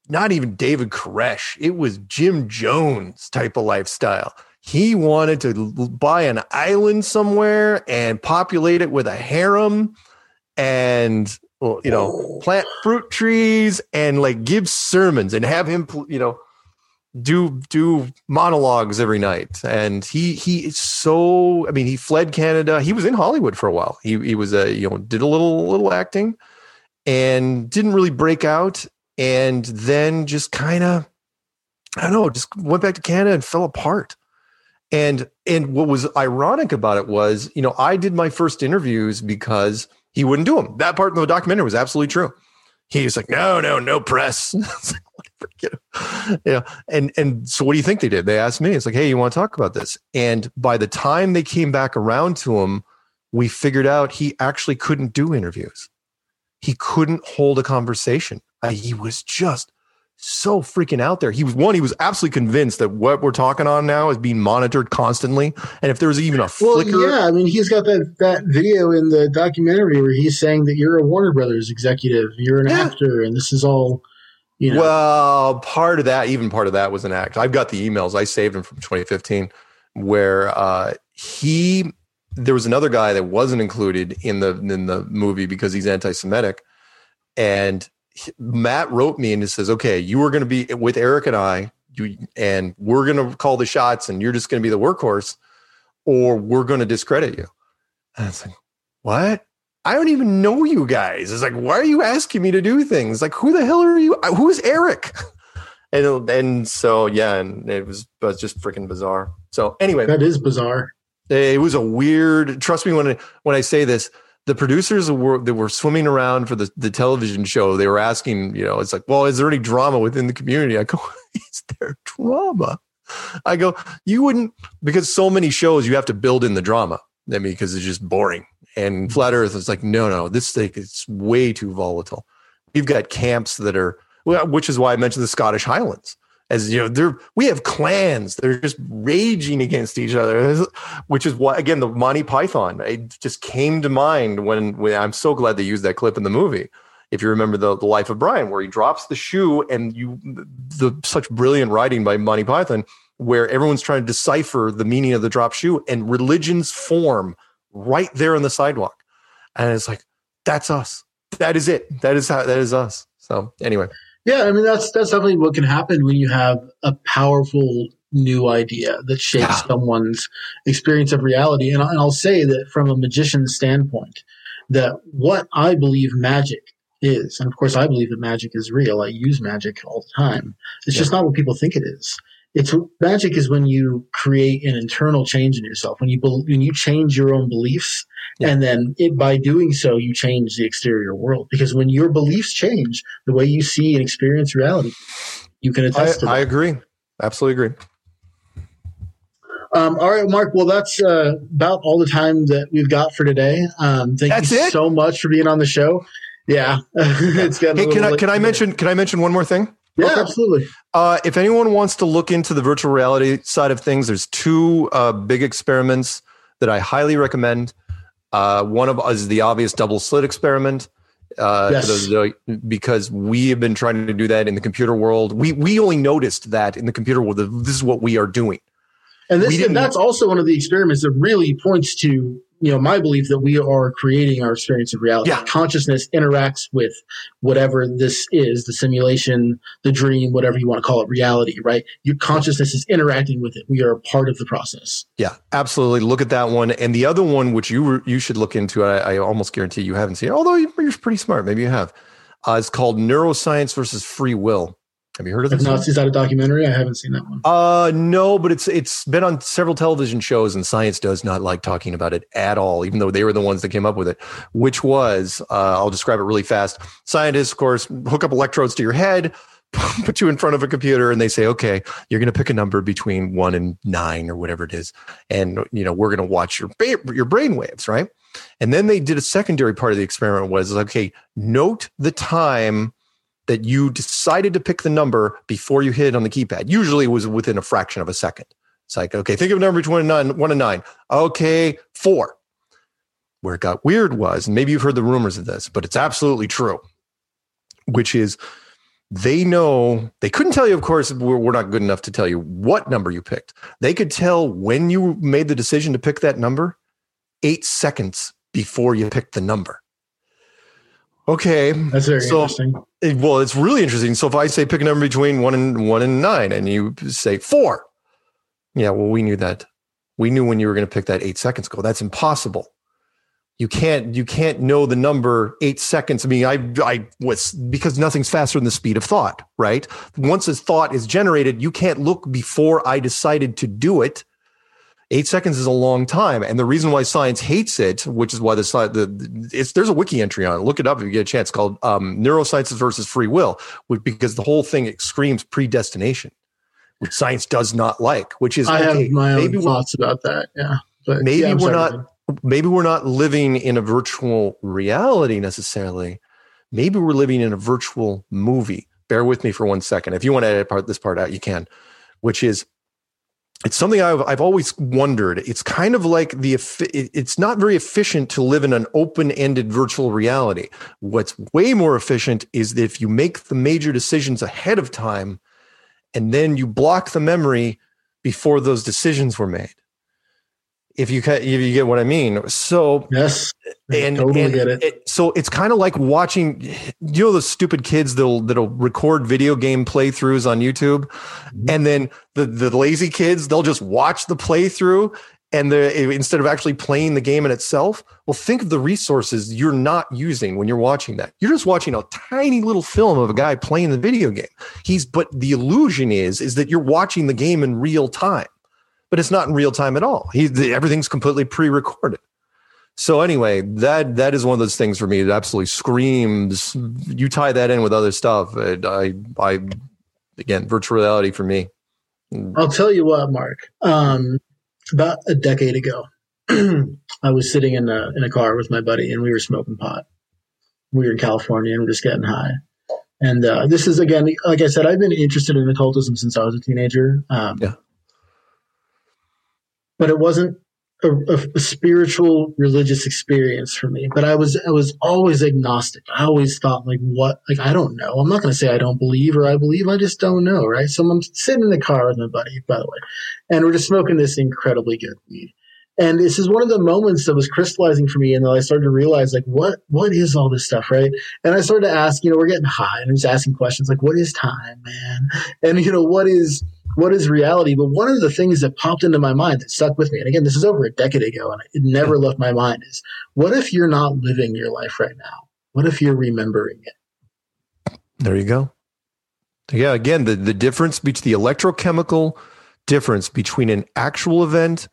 Speaker 3: not even David Koresh. It was Jim Jones type of lifestyle. He wanted to buy an island somewhere and populate it with a harem and you know plant fruit trees and like give sermons and have him you know do do monologues every night. And he he is so i mean he fled canada. He was in hollywood for a while. He he was a you know did a little little acting and didn't really break out and then just kind of i don't know just went back to canada and fell apart and and what was ironic about it was you know i did my first interviews because he wouldn't do them that part of the documentary was absolutely true. He was like no no no press. Know and and so what do you think they did? They asked me it's like hey you want to talk about this? And by the time they came back around to him we figured out he actually couldn't do interviews. He couldn't hold a conversation. He was just so freaking out there he was one he was absolutely convinced that what we're talking on now is being monitored constantly and if there was even a
Speaker 2: well,
Speaker 3: flicker
Speaker 2: yeah. I mean, he's got that that video in the documentary where he's saying that you're a Warner Brothers executive, you're an
Speaker 3: Yeah.
Speaker 2: actor, and this is all, you know.
Speaker 3: Well, part of that, even part of that was an act. I've got the emails. I saved them from 2015 where uh, he, there was another guy that wasn't included in the in the movie because he's anti-Semitic, and Matt wrote me and he says, "Okay, you are going to be with Eric and I, you, and we're going to call the shots, and you're just going to be the workhorse, or we're going to discredit you." And it's like, what? I don't even know you guys. It's like, why are you asking me to do things? Like, who the hell are you? Who is Eric? and and so yeah, and it was, it was just freaking bizarre. So anyway,
Speaker 2: That is bizarre.
Speaker 3: it was a weird. Trust me when I, when I say this. The producers were that were swimming around for the, the television show. They were asking, you know, it's like, well, is there any drama within the community? I go, is there drama? I go, you wouldn't because so many shows you have to build in the drama. I mean, because it's just boring. And mm-hmm. Flat Earth is like, no, no, this thing is way too volatile. We've got camps that are, which is why I mentioned the Scottish Highlands. As you know, they're we have clans. They're just raging against each other, which is why again the Monty Python. It just came to mind when, when I'm so glad they used that clip in the movie. If you remember the, the Life of Brian, where he drops the shoe, and you the such brilliant writing by Monty Python, where everyone's trying to decipher the meaning of the drop shoe, and religions form right there on the sidewalk, and it's like that's us. That is it. That is how. That is us. So anyway,
Speaker 2: Yeah, I mean that's that's definitely what can happen when you have a powerful new idea that shapes
Speaker 3: Yeah.
Speaker 2: someone's experience of reality. And, I- and I'll say that from a magician's standpoint, that what I believe magic is, and of course I believe that magic is real. I use magic all the time. It's just not what people think it is. It's magic is when you create an internal change in yourself. When you when you change your own beliefs,
Speaker 3: Yeah.
Speaker 2: and then it, by doing so, you change the exterior world. Because when your beliefs change, the way you see and experience reality, you can
Speaker 3: I,
Speaker 2: attest to that.
Speaker 3: I agree. Absolutely agree.
Speaker 2: Um, all right, Mark. Well, that's uh, about all the time that we've got for today. Um, thank
Speaker 3: That's
Speaker 2: you
Speaker 3: it?
Speaker 2: so much for being on the show. Yeah, it's getting.
Speaker 3: Hey, can I can I mention can I mention one more thing?
Speaker 2: Yeah,
Speaker 3: Okay.
Speaker 2: absolutely.
Speaker 3: Uh, if anyone wants to look into the virtual reality side of things, there's two uh, big experiments that I highly recommend. Uh, one of us is the obvious double slit experiment. Uh,
Speaker 2: Yes.
Speaker 3: because we have been trying to do that in the computer world. We we only noticed that in the computer world. This is what we are doing.
Speaker 2: And this
Speaker 3: didn't-
Speaker 2: that's also one of the experiments that really points to you know my belief that we are creating our experience of reality.
Speaker 3: Yeah.
Speaker 2: Consciousness interacts with whatever this is, the simulation, the dream, whatever you want to call it, reality. Right? Your consciousness is interacting with it. We are a part of the process.
Speaker 3: Yeah, absolutely. Look at that one, and the other one, which you you should look into. I, I almost guarantee you haven't seen, it, although you- you're pretty smart. Maybe you have. Uh, it's called neuroscience versus free will. Have you heard of
Speaker 2: If
Speaker 3: this?
Speaker 2: not,
Speaker 3: one?
Speaker 2: is that a documentary? I haven't seen that one.
Speaker 3: Uh, no, but it's it's been on several television shows, and science does not like talking about it at all, even though they were the ones that came up with it. Which was, uh, I'll describe it really fast. Scientists, of course, hook up electrodes to your head, put you in front of a computer, and they say, okay, you're going to pick a number between one and nine or whatever it is, and you know we're going to watch your ba- your brain waves, right? And then they did a secondary part of the experiment was okay, note the time that you decided to pick the number before you hit it on the keypad. Usually it was within a fraction of a second. It's like, okay, think of a number between nine, one and nine. Okay, four. Where it got weird was, and maybe you've heard the rumors of this, but it's absolutely true, which is they know they couldn't tell you, of course, we're, we're not good enough to tell you what number you picked. They could tell when you made the decision to pick that number eight seconds before you picked the number. Okay,
Speaker 2: That's very
Speaker 3: So-
Speaker 2: interesting.
Speaker 3: it- well, it's really interesting. So if I say pick a number between one and one and nine, and you say four, yeah, well, we knew that. We knew when you were going to pick that eight seconds ago. That's impossible. You can't. You can't know the number eight seconds. I mean, I I was because nothing's faster than the speed of thought, right? Once a thought is generated, you can't look before I decided to do it. Eight seconds is a long time, and the reason why science hates it, which is why the the it's there's a wiki entry on it. Look it up if you get a chance. Called um, "Neurosciences versus Free Will," which, because the whole thing screams predestination, which science does not like. Which is
Speaker 2: I
Speaker 3: okay,
Speaker 2: have my own thoughts about that. Yeah, but
Speaker 3: Maybe
Speaker 2: yeah,
Speaker 3: we're
Speaker 2: sorry,
Speaker 3: not- maybe we're not living in a virtual reality necessarily. Maybe we're living in a virtual movie. Bear with me for one second. If you want to edit part, this part out, you can. Which is, it's something I've I've always wondered. It's kind of like the it's not very efficient to live in an open-ended virtual reality. What's way more efficient is if you make the major decisions ahead of time, and then you block the memory before those decisions were made. If you if you get what I mean, so
Speaker 2: Yes,
Speaker 3: and,
Speaker 2: totally
Speaker 3: and
Speaker 2: get it.
Speaker 3: so it's kind of like watching you know those stupid kids that'll that'll record video game playthroughs on YouTube?
Speaker 2: Mm-hmm.
Speaker 3: and then the the lazy kids they'll just watch the playthrough and the instead of actually playing the game in itself well think of the resources you're not using when you're watching that. You're just watching a tiny little film of a guy playing the video game. He's but the illusion is is that you're watching the game in real time but it's not in real time at all he the, everything's completely pre-recorded so anyway that that is one of those things for me that absolutely screams you tie that in with other stuff i i again virtual reality for me
Speaker 2: I'll tell you what, Mark. Um, about a decade ago, I was sitting in a in a car with my buddy, and we were smoking pot. We were in California, and we're just getting high. And uh, this is again, like I said, I've been interested in occultism since I was a teenager. Um,
Speaker 3: yeah.
Speaker 2: But it wasn't a, a, spiritual religious experience for me. But i was i was always agnostic. I always thought like what like i don't know. I'm not going to say i don't believe or i believe. I just don't know right? So i'm sitting in the car with my buddy by the way and we're just smoking this incredibly good weed. And this is one of the moments that was crystallizing for me and then i started to realize like what what is all this stuff right? And i started to ask you know we're getting high and i'm just asking questions like what is time man? And you know what is what is reality? But one of the things that popped into my mind that stuck with me, and again, this is over a decade ago, and it never left my mind, is what if you're not living your life right now? What if you're remembering it?
Speaker 3: There you go. Yeah, again, the, the difference between the electrochemical difference between an actual event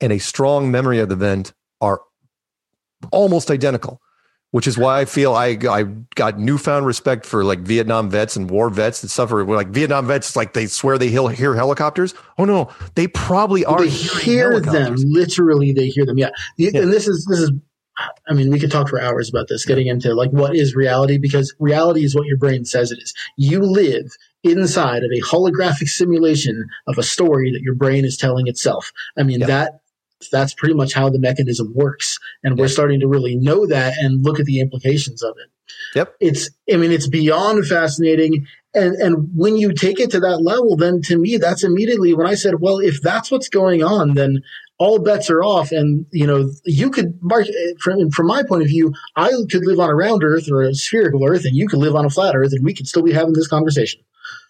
Speaker 3: and a strong memory of the event are almost identical which is why I feel I I got newfound respect for like Vietnam vets and war vets that suffer. Like Vietnam vets, like they swear they hear helicopters. Oh no, they probably are.
Speaker 2: They hear them literally. They hear them. Yeah. yeah, and this is this is. I mean, we could talk for hours about this, getting into like what is reality, because reality is what your brain says it is. You live inside of a holographic simulation of a story that your brain is telling itself. I mean, yeah. that that's pretty much how the mechanism works. And we're starting to really know that and look at the implications of it.
Speaker 3: Yep.
Speaker 2: It's, I mean, it's beyond fascinating. And, and when you take it to that level, then to me, that's immediately when I said, well, if that's what's going on, then all bets are off. And, you know, you could, Mark, from, from my point of view, I could live on a round earth or a spherical earth and you could live on a flat earth and we could still be having this conversation.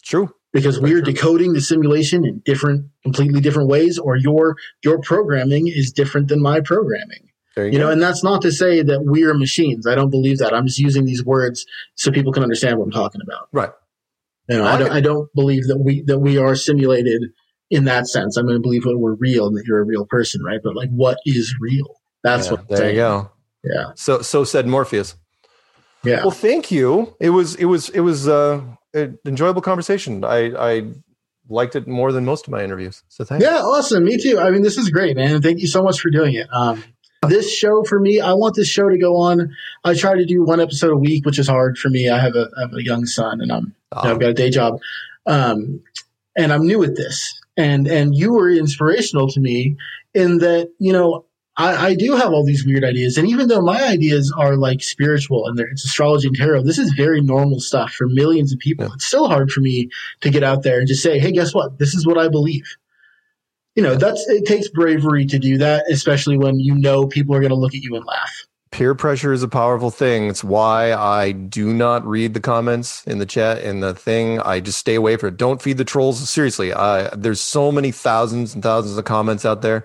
Speaker 3: True
Speaker 2: because we're decoding the simulation in different, completely different ways, or your your programming is different than my programming. You, you know, and that's not to say that we're machines. I don't believe that. I'm just using these words so people can understand what I'm talking about.
Speaker 3: Right.
Speaker 2: You know, I don't, I don't believe that we that we are simulated in that sense. I'm going to believe that we're real and that you're a real person, right? But like, what is real? That's
Speaker 3: yeah,
Speaker 2: what.
Speaker 3: there you go.
Speaker 2: Yeah.
Speaker 3: So so said Morpheus.
Speaker 2: Yeah.
Speaker 3: Well, thank you. It was it was it was uh enjoyable conversation. I, I liked it more than most of my interviews. So thanks.
Speaker 2: Yeah, awesome. Me too. I mean, this is great, man. Thank you so much for doing it. Um, this show for me, I want this show to go on. I try to do one episode a week, which is hard for me. I have a, I have a young son and I'm, oh. you know, I've got a day job. Um, and I'm new at this. And, and you were inspirational to me in that, you know, I, I, do have all these weird ideas. And even though my ideas are like spiritual and it's astrology and tarot, this is very normal stuff for millions of people. It's still hard for me to get out there and just say, hey, guess what? This is what I believe. You know, that's it takes bravery to do that, especially when you know people are going to look at you and laugh.
Speaker 3: Peer pressure is a powerful thing. It's why I do not read the comments in the chat and the thing. I just stay away from it. Don't feed the trolls. Seriously, uh, there's so many thousands and thousands of comments out there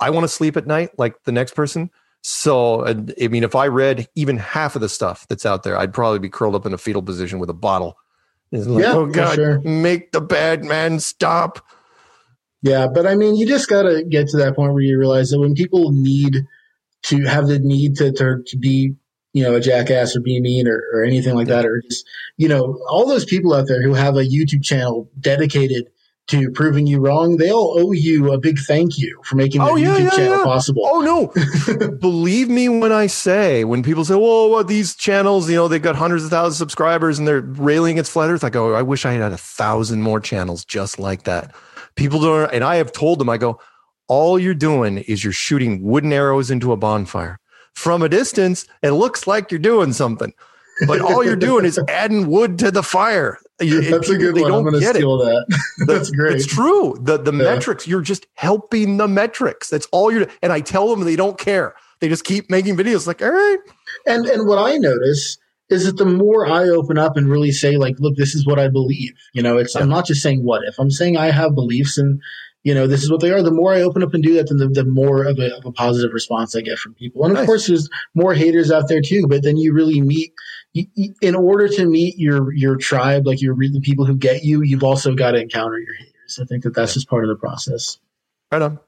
Speaker 3: I want to sleep at night like the next person. So, I mean, if I read even half of the stuff that's out there, I'd probably be curled up in a fetal position with a bottle. Like, yeah, oh God, sure. make the bad man stop.
Speaker 2: Yeah, but I mean, you just got to get to that point where you realize that when people need to have the need to, to, to be, you know, a jackass or be mean or, or anything like that, or just, you know, all those people out there who have a YouTube channel dedicated to proving you wrong, they all owe you a big thank you for making the oh, yeah, YouTube yeah, channel yeah. possible.
Speaker 3: Oh no. Believe me when I say, when people say, well, what these channels, you know, they've got hundreds of thousands of subscribers and they're railing against flat earth. I go, I wish I had a thousand more channels just like that. People don't, and I have told them, I go, all you're doing is you're shooting wooden arrows into a bonfire. From a distance, it looks like you're doing something but all you're doing is adding wood to the fire.
Speaker 2: That's a good one. I'm going to steal it. that. That's great.
Speaker 3: It's true. The the yeah. metrics, you're just helping the metrics. That's all you're. And I tell them they don't care. They just keep making videos. Like, all right.
Speaker 2: And and what I notice is that the more I open up and really say, like, look, this is what I believe. You know, it's yeah. I'm not just saying what if. I'm saying I have beliefs, and you know, this is what they are. The more I open up and do that, then the, the more of a, of a positive response I get from people. And of
Speaker 3: Nice.
Speaker 2: course, there's more haters out there too. But then you really meet, you, in order to meet your your tribe, like your the people who get you, you've also got to encounter your haters. I think that that's just part of the process.
Speaker 3: Right on.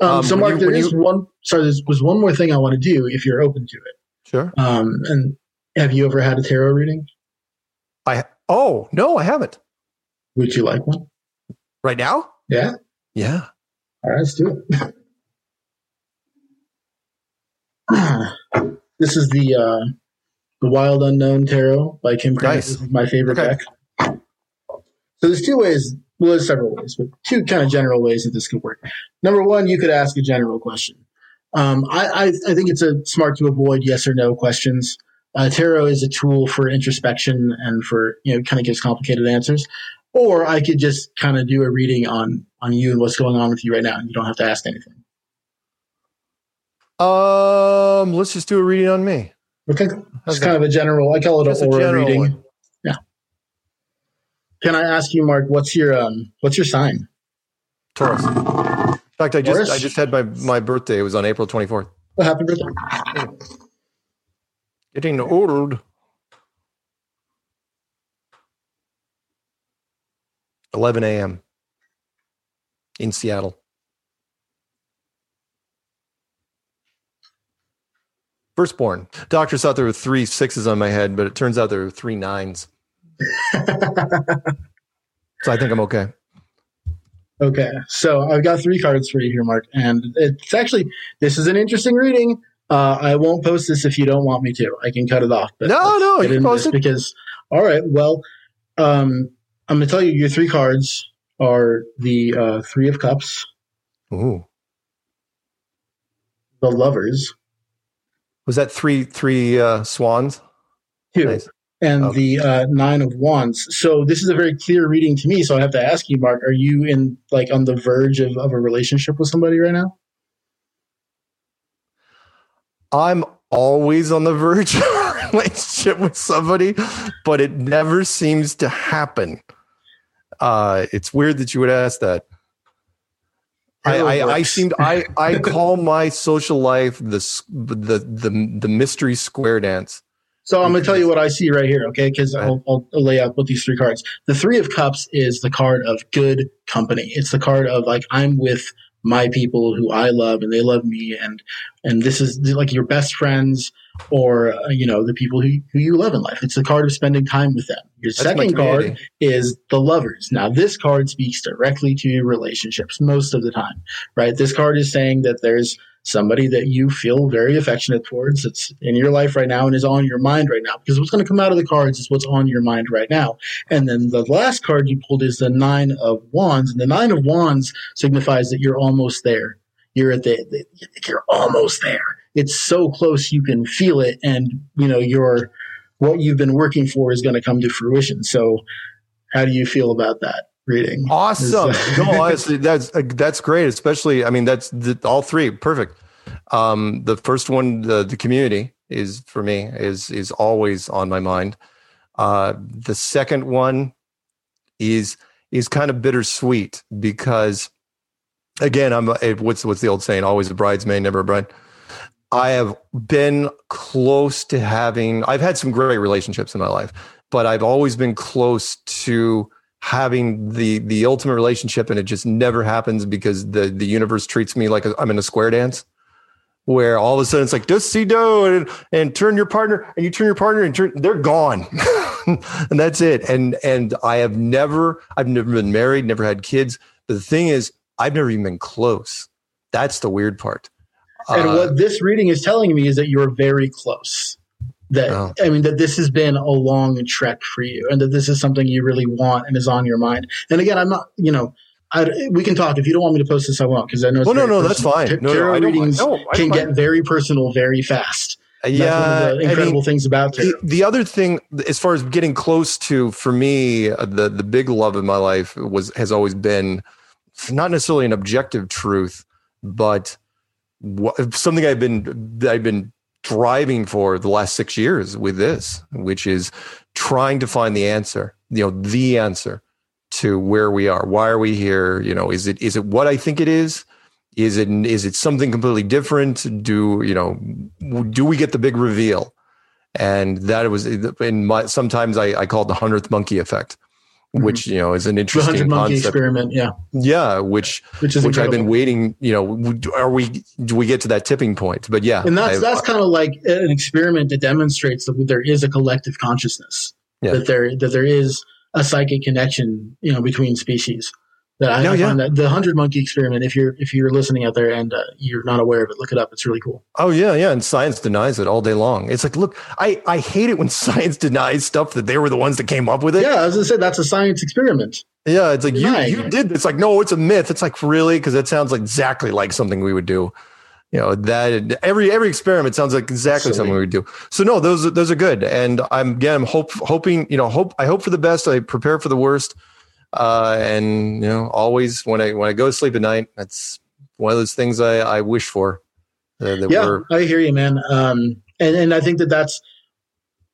Speaker 2: Um,
Speaker 3: Um,
Speaker 2: so, Mark,
Speaker 3: you-
Speaker 2: there is
Speaker 3: you-
Speaker 2: one. Sorry, there was one more thing I want to do if you're open to it.
Speaker 3: Sure.
Speaker 2: Um, and have you ever had a tarot reading?
Speaker 3: I oh no, I haven't.
Speaker 2: Would you like one?
Speaker 3: Right now?
Speaker 2: Yeah.
Speaker 3: Yeah.
Speaker 2: All right, let's do it. this is the uh, the Wild Unknown Tarot by Kim Krans.
Speaker 3: Nice.
Speaker 2: This is my favorite
Speaker 3: Okay.
Speaker 2: deck. So there's two ways. Well, there's several ways, but two kind of general ways that this could work. Number one, you could ask a general question. Um, I, I I think it's a smart to avoid yes or no questions. Uh, tarot is a tool for introspection and for you know kind of gives complicated answers. Or I could just kind of do a reading on on you and what's going on with you right now. and You don't have to ask anything.
Speaker 3: Um, let's just do a reading on me.
Speaker 2: Okay, it's kind of a general. I call it
Speaker 3: a
Speaker 2: an aura
Speaker 3: general
Speaker 2: reading.
Speaker 3: one.
Speaker 2: Yeah. Can I ask you, Mark? What's your um? What's your sign?
Speaker 3: Taurus. In fact, I just
Speaker 2: Taurus?
Speaker 3: I just had my my birthday. It was on April 24th.
Speaker 2: What happened birthday?
Speaker 3: Getting old. 11 a.m. in Seattle. Firstborn. Doctors thought there were three sixes on my head, but it turns out there were three nines. So I think I'm okay.
Speaker 2: Okay, so I've got three cards for you here, Mark, and it's actually this is an interesting reading. Uh, I won't post this if you don't want me to. I can cut it off. But
Speaker 3: No, no, you post it.
Speaker 2: because all right. Well, um, I'm going to tell you your three cards are the uh, Three of Cups,
Speaker 3: Ooh.
Speaker 2: the Lovers,
Speaker 3: Was that three three uh, swans?
Speaker 2: two,
Speaker 3: Nice.
Speaker 2: and
Speaker 3: Okay.
Speaker 2: the uh, Nine of Wands. So this is a very clear reading to me. So I have to ask you, Mark, are you in like on the verge of, of a relationship with somebody right now?
Speaker 3: I'm always on the verge of a relationship with somebody, but it never seems to happen. Uh, it's weird that you would ask that. I, I, I
Speaker 2: works.
Speaker 3: seem I, I call my social life the s- the the the mystery square dance.
Speaker 2: So I'm going to tell you what I see right here, okay? Because I'll, I'll lay out with these three cards. The Three of Cups is the card of good company. It's the card of like I'm with my people who I love and they love me, and and this is like your best friends or uh, you know the people who who you love in life. It's the card of spending time with them. Your
Speaker 3: That's
Speaker 2: second card is the lovers. Now, this card speaks directly to your relationships most of the time, right? This card is saying that there's somebody that you feel very affectionate towards that's in your life right now and is on your mind right now. Because what's going to come out of the cards is what's on your mind right now. And then the last card you pulled is the Nine of Wands. And the Nine of Wands signifies that you're almost there. You're at the, the you're almost there. It's so close you can feel it, and you know your what you've been working for is going to come to fruition. So, how do you feel about that reading?
Speaker 3: Awesome.
Speaker 2: Is-
Speaker 3: no, honestly, that's uh, that's great. Especially, I mean, that's the, all three perfect. Um, the first one, the the community is for me is is always on my mind. Uh, the second one is is kind of bittersweet because, again, I'm a, what's what's the old saying? Always a bridesmaid, never a bride. I have been close to having. I've had some great relationships in my life, but I've always been close to having the the ultimate relationship and it just never happens because the the universe treats me like I'm in a square dance where all of a sudden it's like just see do and, and turn your partner and you turn your partner and turn they're gone. And that's it. And and I have never I've never been married never had kids. But the thing is I've never even been close. That's the weird part
Speaker 2: And
Speaker 3: Uh,
Speaker 2: what this reading is telling me is that you're very close. That
Speaker 3: Oh.
Speaker 2: I mean that this has been a long trek for you, and that this is something you really want and is on your mind. And again, I'm not, you know, I, we can talk if you don't want me to post this. I won't because I know. It's
Speaker 3: well no no that's fine no, no,
Speaker 2: tarot
Speaker 3: I
Speaker 2: readings
Speaker 3: No,
Speaker 2: can
Speaker 3: mind.
Speaker 2: get very personal very fast. That's
Speaker 3: yeah
Speaker 2: the
Speaker 3: I mean,
Speaker 2: incredible things about tarot.
Speaker 3: the, the other thing as far as getting close to for me uh, the the big love in my life was has always been not necessarily an objective truth but something i've been i've been driving for the last six years with this which is trying to find the answer you know the answer to where we are. Why are we here? You know, is it is it what I think it is? Is it is it something completely different? Do you know? Do we get the big reveal? And that was in my. Sometimes I, I call it the hundredth monkey effect.
Speaker 2: Mm-hmm.
Speaker 3: which you know is an
Speaker 2: The
Speaker 3: interesting
Speaker 2: hundred monkey
Speaker 3: concept.
Speaker 2: experiment, yeah,
Speaker 3: Yeah, which
Speaker 2: which is
Speaker 3: which I've been waiting. You know, are we do we get to that tipping point? But yeah,
Speaker 2: and that's
Speaker 3: I-
Speaker 2: that's kind of like an experiment that demonstrates that there is a collective consciousness
Speaker 3: Yeah.
Speaker 2: that there that there is a psychic connection you know between species that I,
Speaker 3: No,
Speaker 2: I
Speaker 3: yeah.
Speaker 2: find that the hundred monkey experiment if you're if you're listening out there and uh, you're not aware of it look it up it's really cool
Speaker 3: Oh yeah, yeah, and science denies it all day long. It's like, look, I I hate it when science denies stuff that they were the ones that came up with it.
Speaker 2: yeah as I said that's a science experiment
Speaker 3: Yeah, it's like you
Speaker 2: Denying
Speaker 3: you
Speaker 2: it.
Speaker 3: did. It's like no, it's a myth. It's like really because it sounds like exactly like something we would do. You know that every every experiment sounds like exactly
Speaker 2: Silly.
Speaker 3: something we would do. So no, those are- those are good. And I'm again, I'm hope hoping you know hope I hope for the best. I prepare for the worst. Uh, and you know, always when I when I go to sleep at night, that's one of those things I I wish for. Uh,
Speaker 2: yeah
Speaker 3: we're
Speaker 2: i hear you man. Um and and i think that that's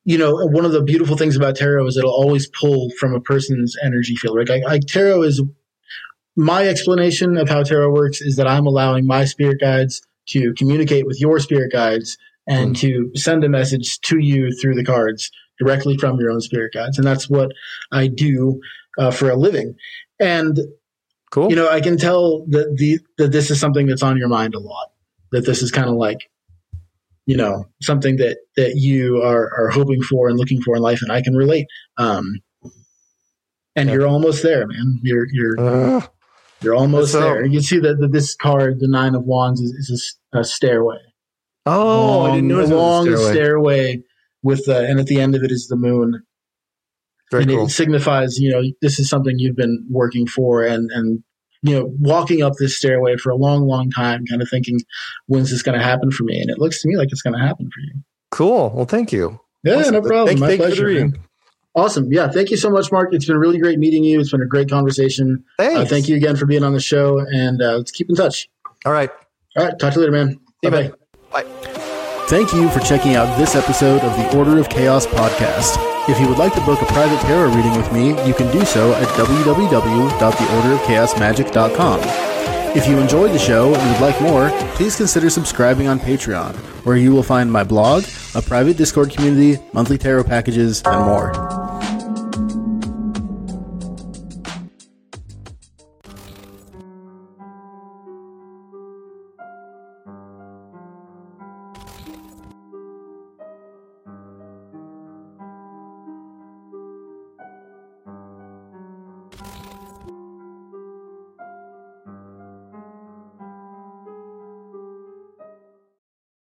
Speaker 2: you know one of the beautiful things about tarot is it'll always pull from a person's energy field right? Like, like tarot is my explanation of how tarot works is that i'm allowing my spirit guides to communicate with your spirit guides and to send a message to you through the cards directly from your own spirit guides. And that's what i do uh, for a living and
Speaker 3: cool.
Speaker 2: you know, I can tell that the that this is something that's on your mind a lot. That this is kind of like, you know, something that that you are are hoping for and looking for in life, and I can relate. Um, and
Speaker 3: Yeah.
Speaker 2: you're almost there, man. You're you're
Speaker 3: Ugh.
Speaker 2: you're almost
Speaker 3: So-
Speaker 2: there. You can see that, that this card, the Nine of Wands, is, is a a, stairway.
Speaker 3: oh, I didn't
Speaker 2: Long-
Speaker 3: notice it was a
Speaker 2: long
Speaker 3: stairway.
Speaker 2: stairway with the, and at the end of it is the moon,
Speaker 3: Very
Speaker 2: and
Speaker 3: cool.
Speaker 2: it signifies you know this is something you've been working for and and you know walking up this stairway for a long long time kind of thinking when's this going to happen for me and it looks to me like it's going to happen for you
Speaker 3: Cool. Well, thank you.
Speaker 2: yeah
Speaker 3: Awesome.
Speaker 2: no problem
Speaker 3: Thank-
Speaker 2: my
Speaker 3: thank you for the
Speaker 2: pleasure
Speaker 3: reading.
Speaker 2: awesome yeah thank you so much mark it's been really great meeting you it's been a great conversation
Speaker 3: Thanks.
Speaker 2: uh, thank you again for being on the show and uh, let's keep in touch
Speaker 3: All right.
Speaker 2: all right talk to you later man
Speaker 3: you,
Speaker 2: bye
Speaker 3: man.
Speaker 2: bye
Speaker 3: Bye.
Speaker 2: Thank you for checking out this episode of the Order of Chaos podcast. If you would like to book a private tarot reading with me, you can do so at www.theorderofchaosmagick.com. If you enjoyed the show and would like more, please consider subscribing on Patreon, where you will find my blog, a private Discord community, monthly tarot packages, and more.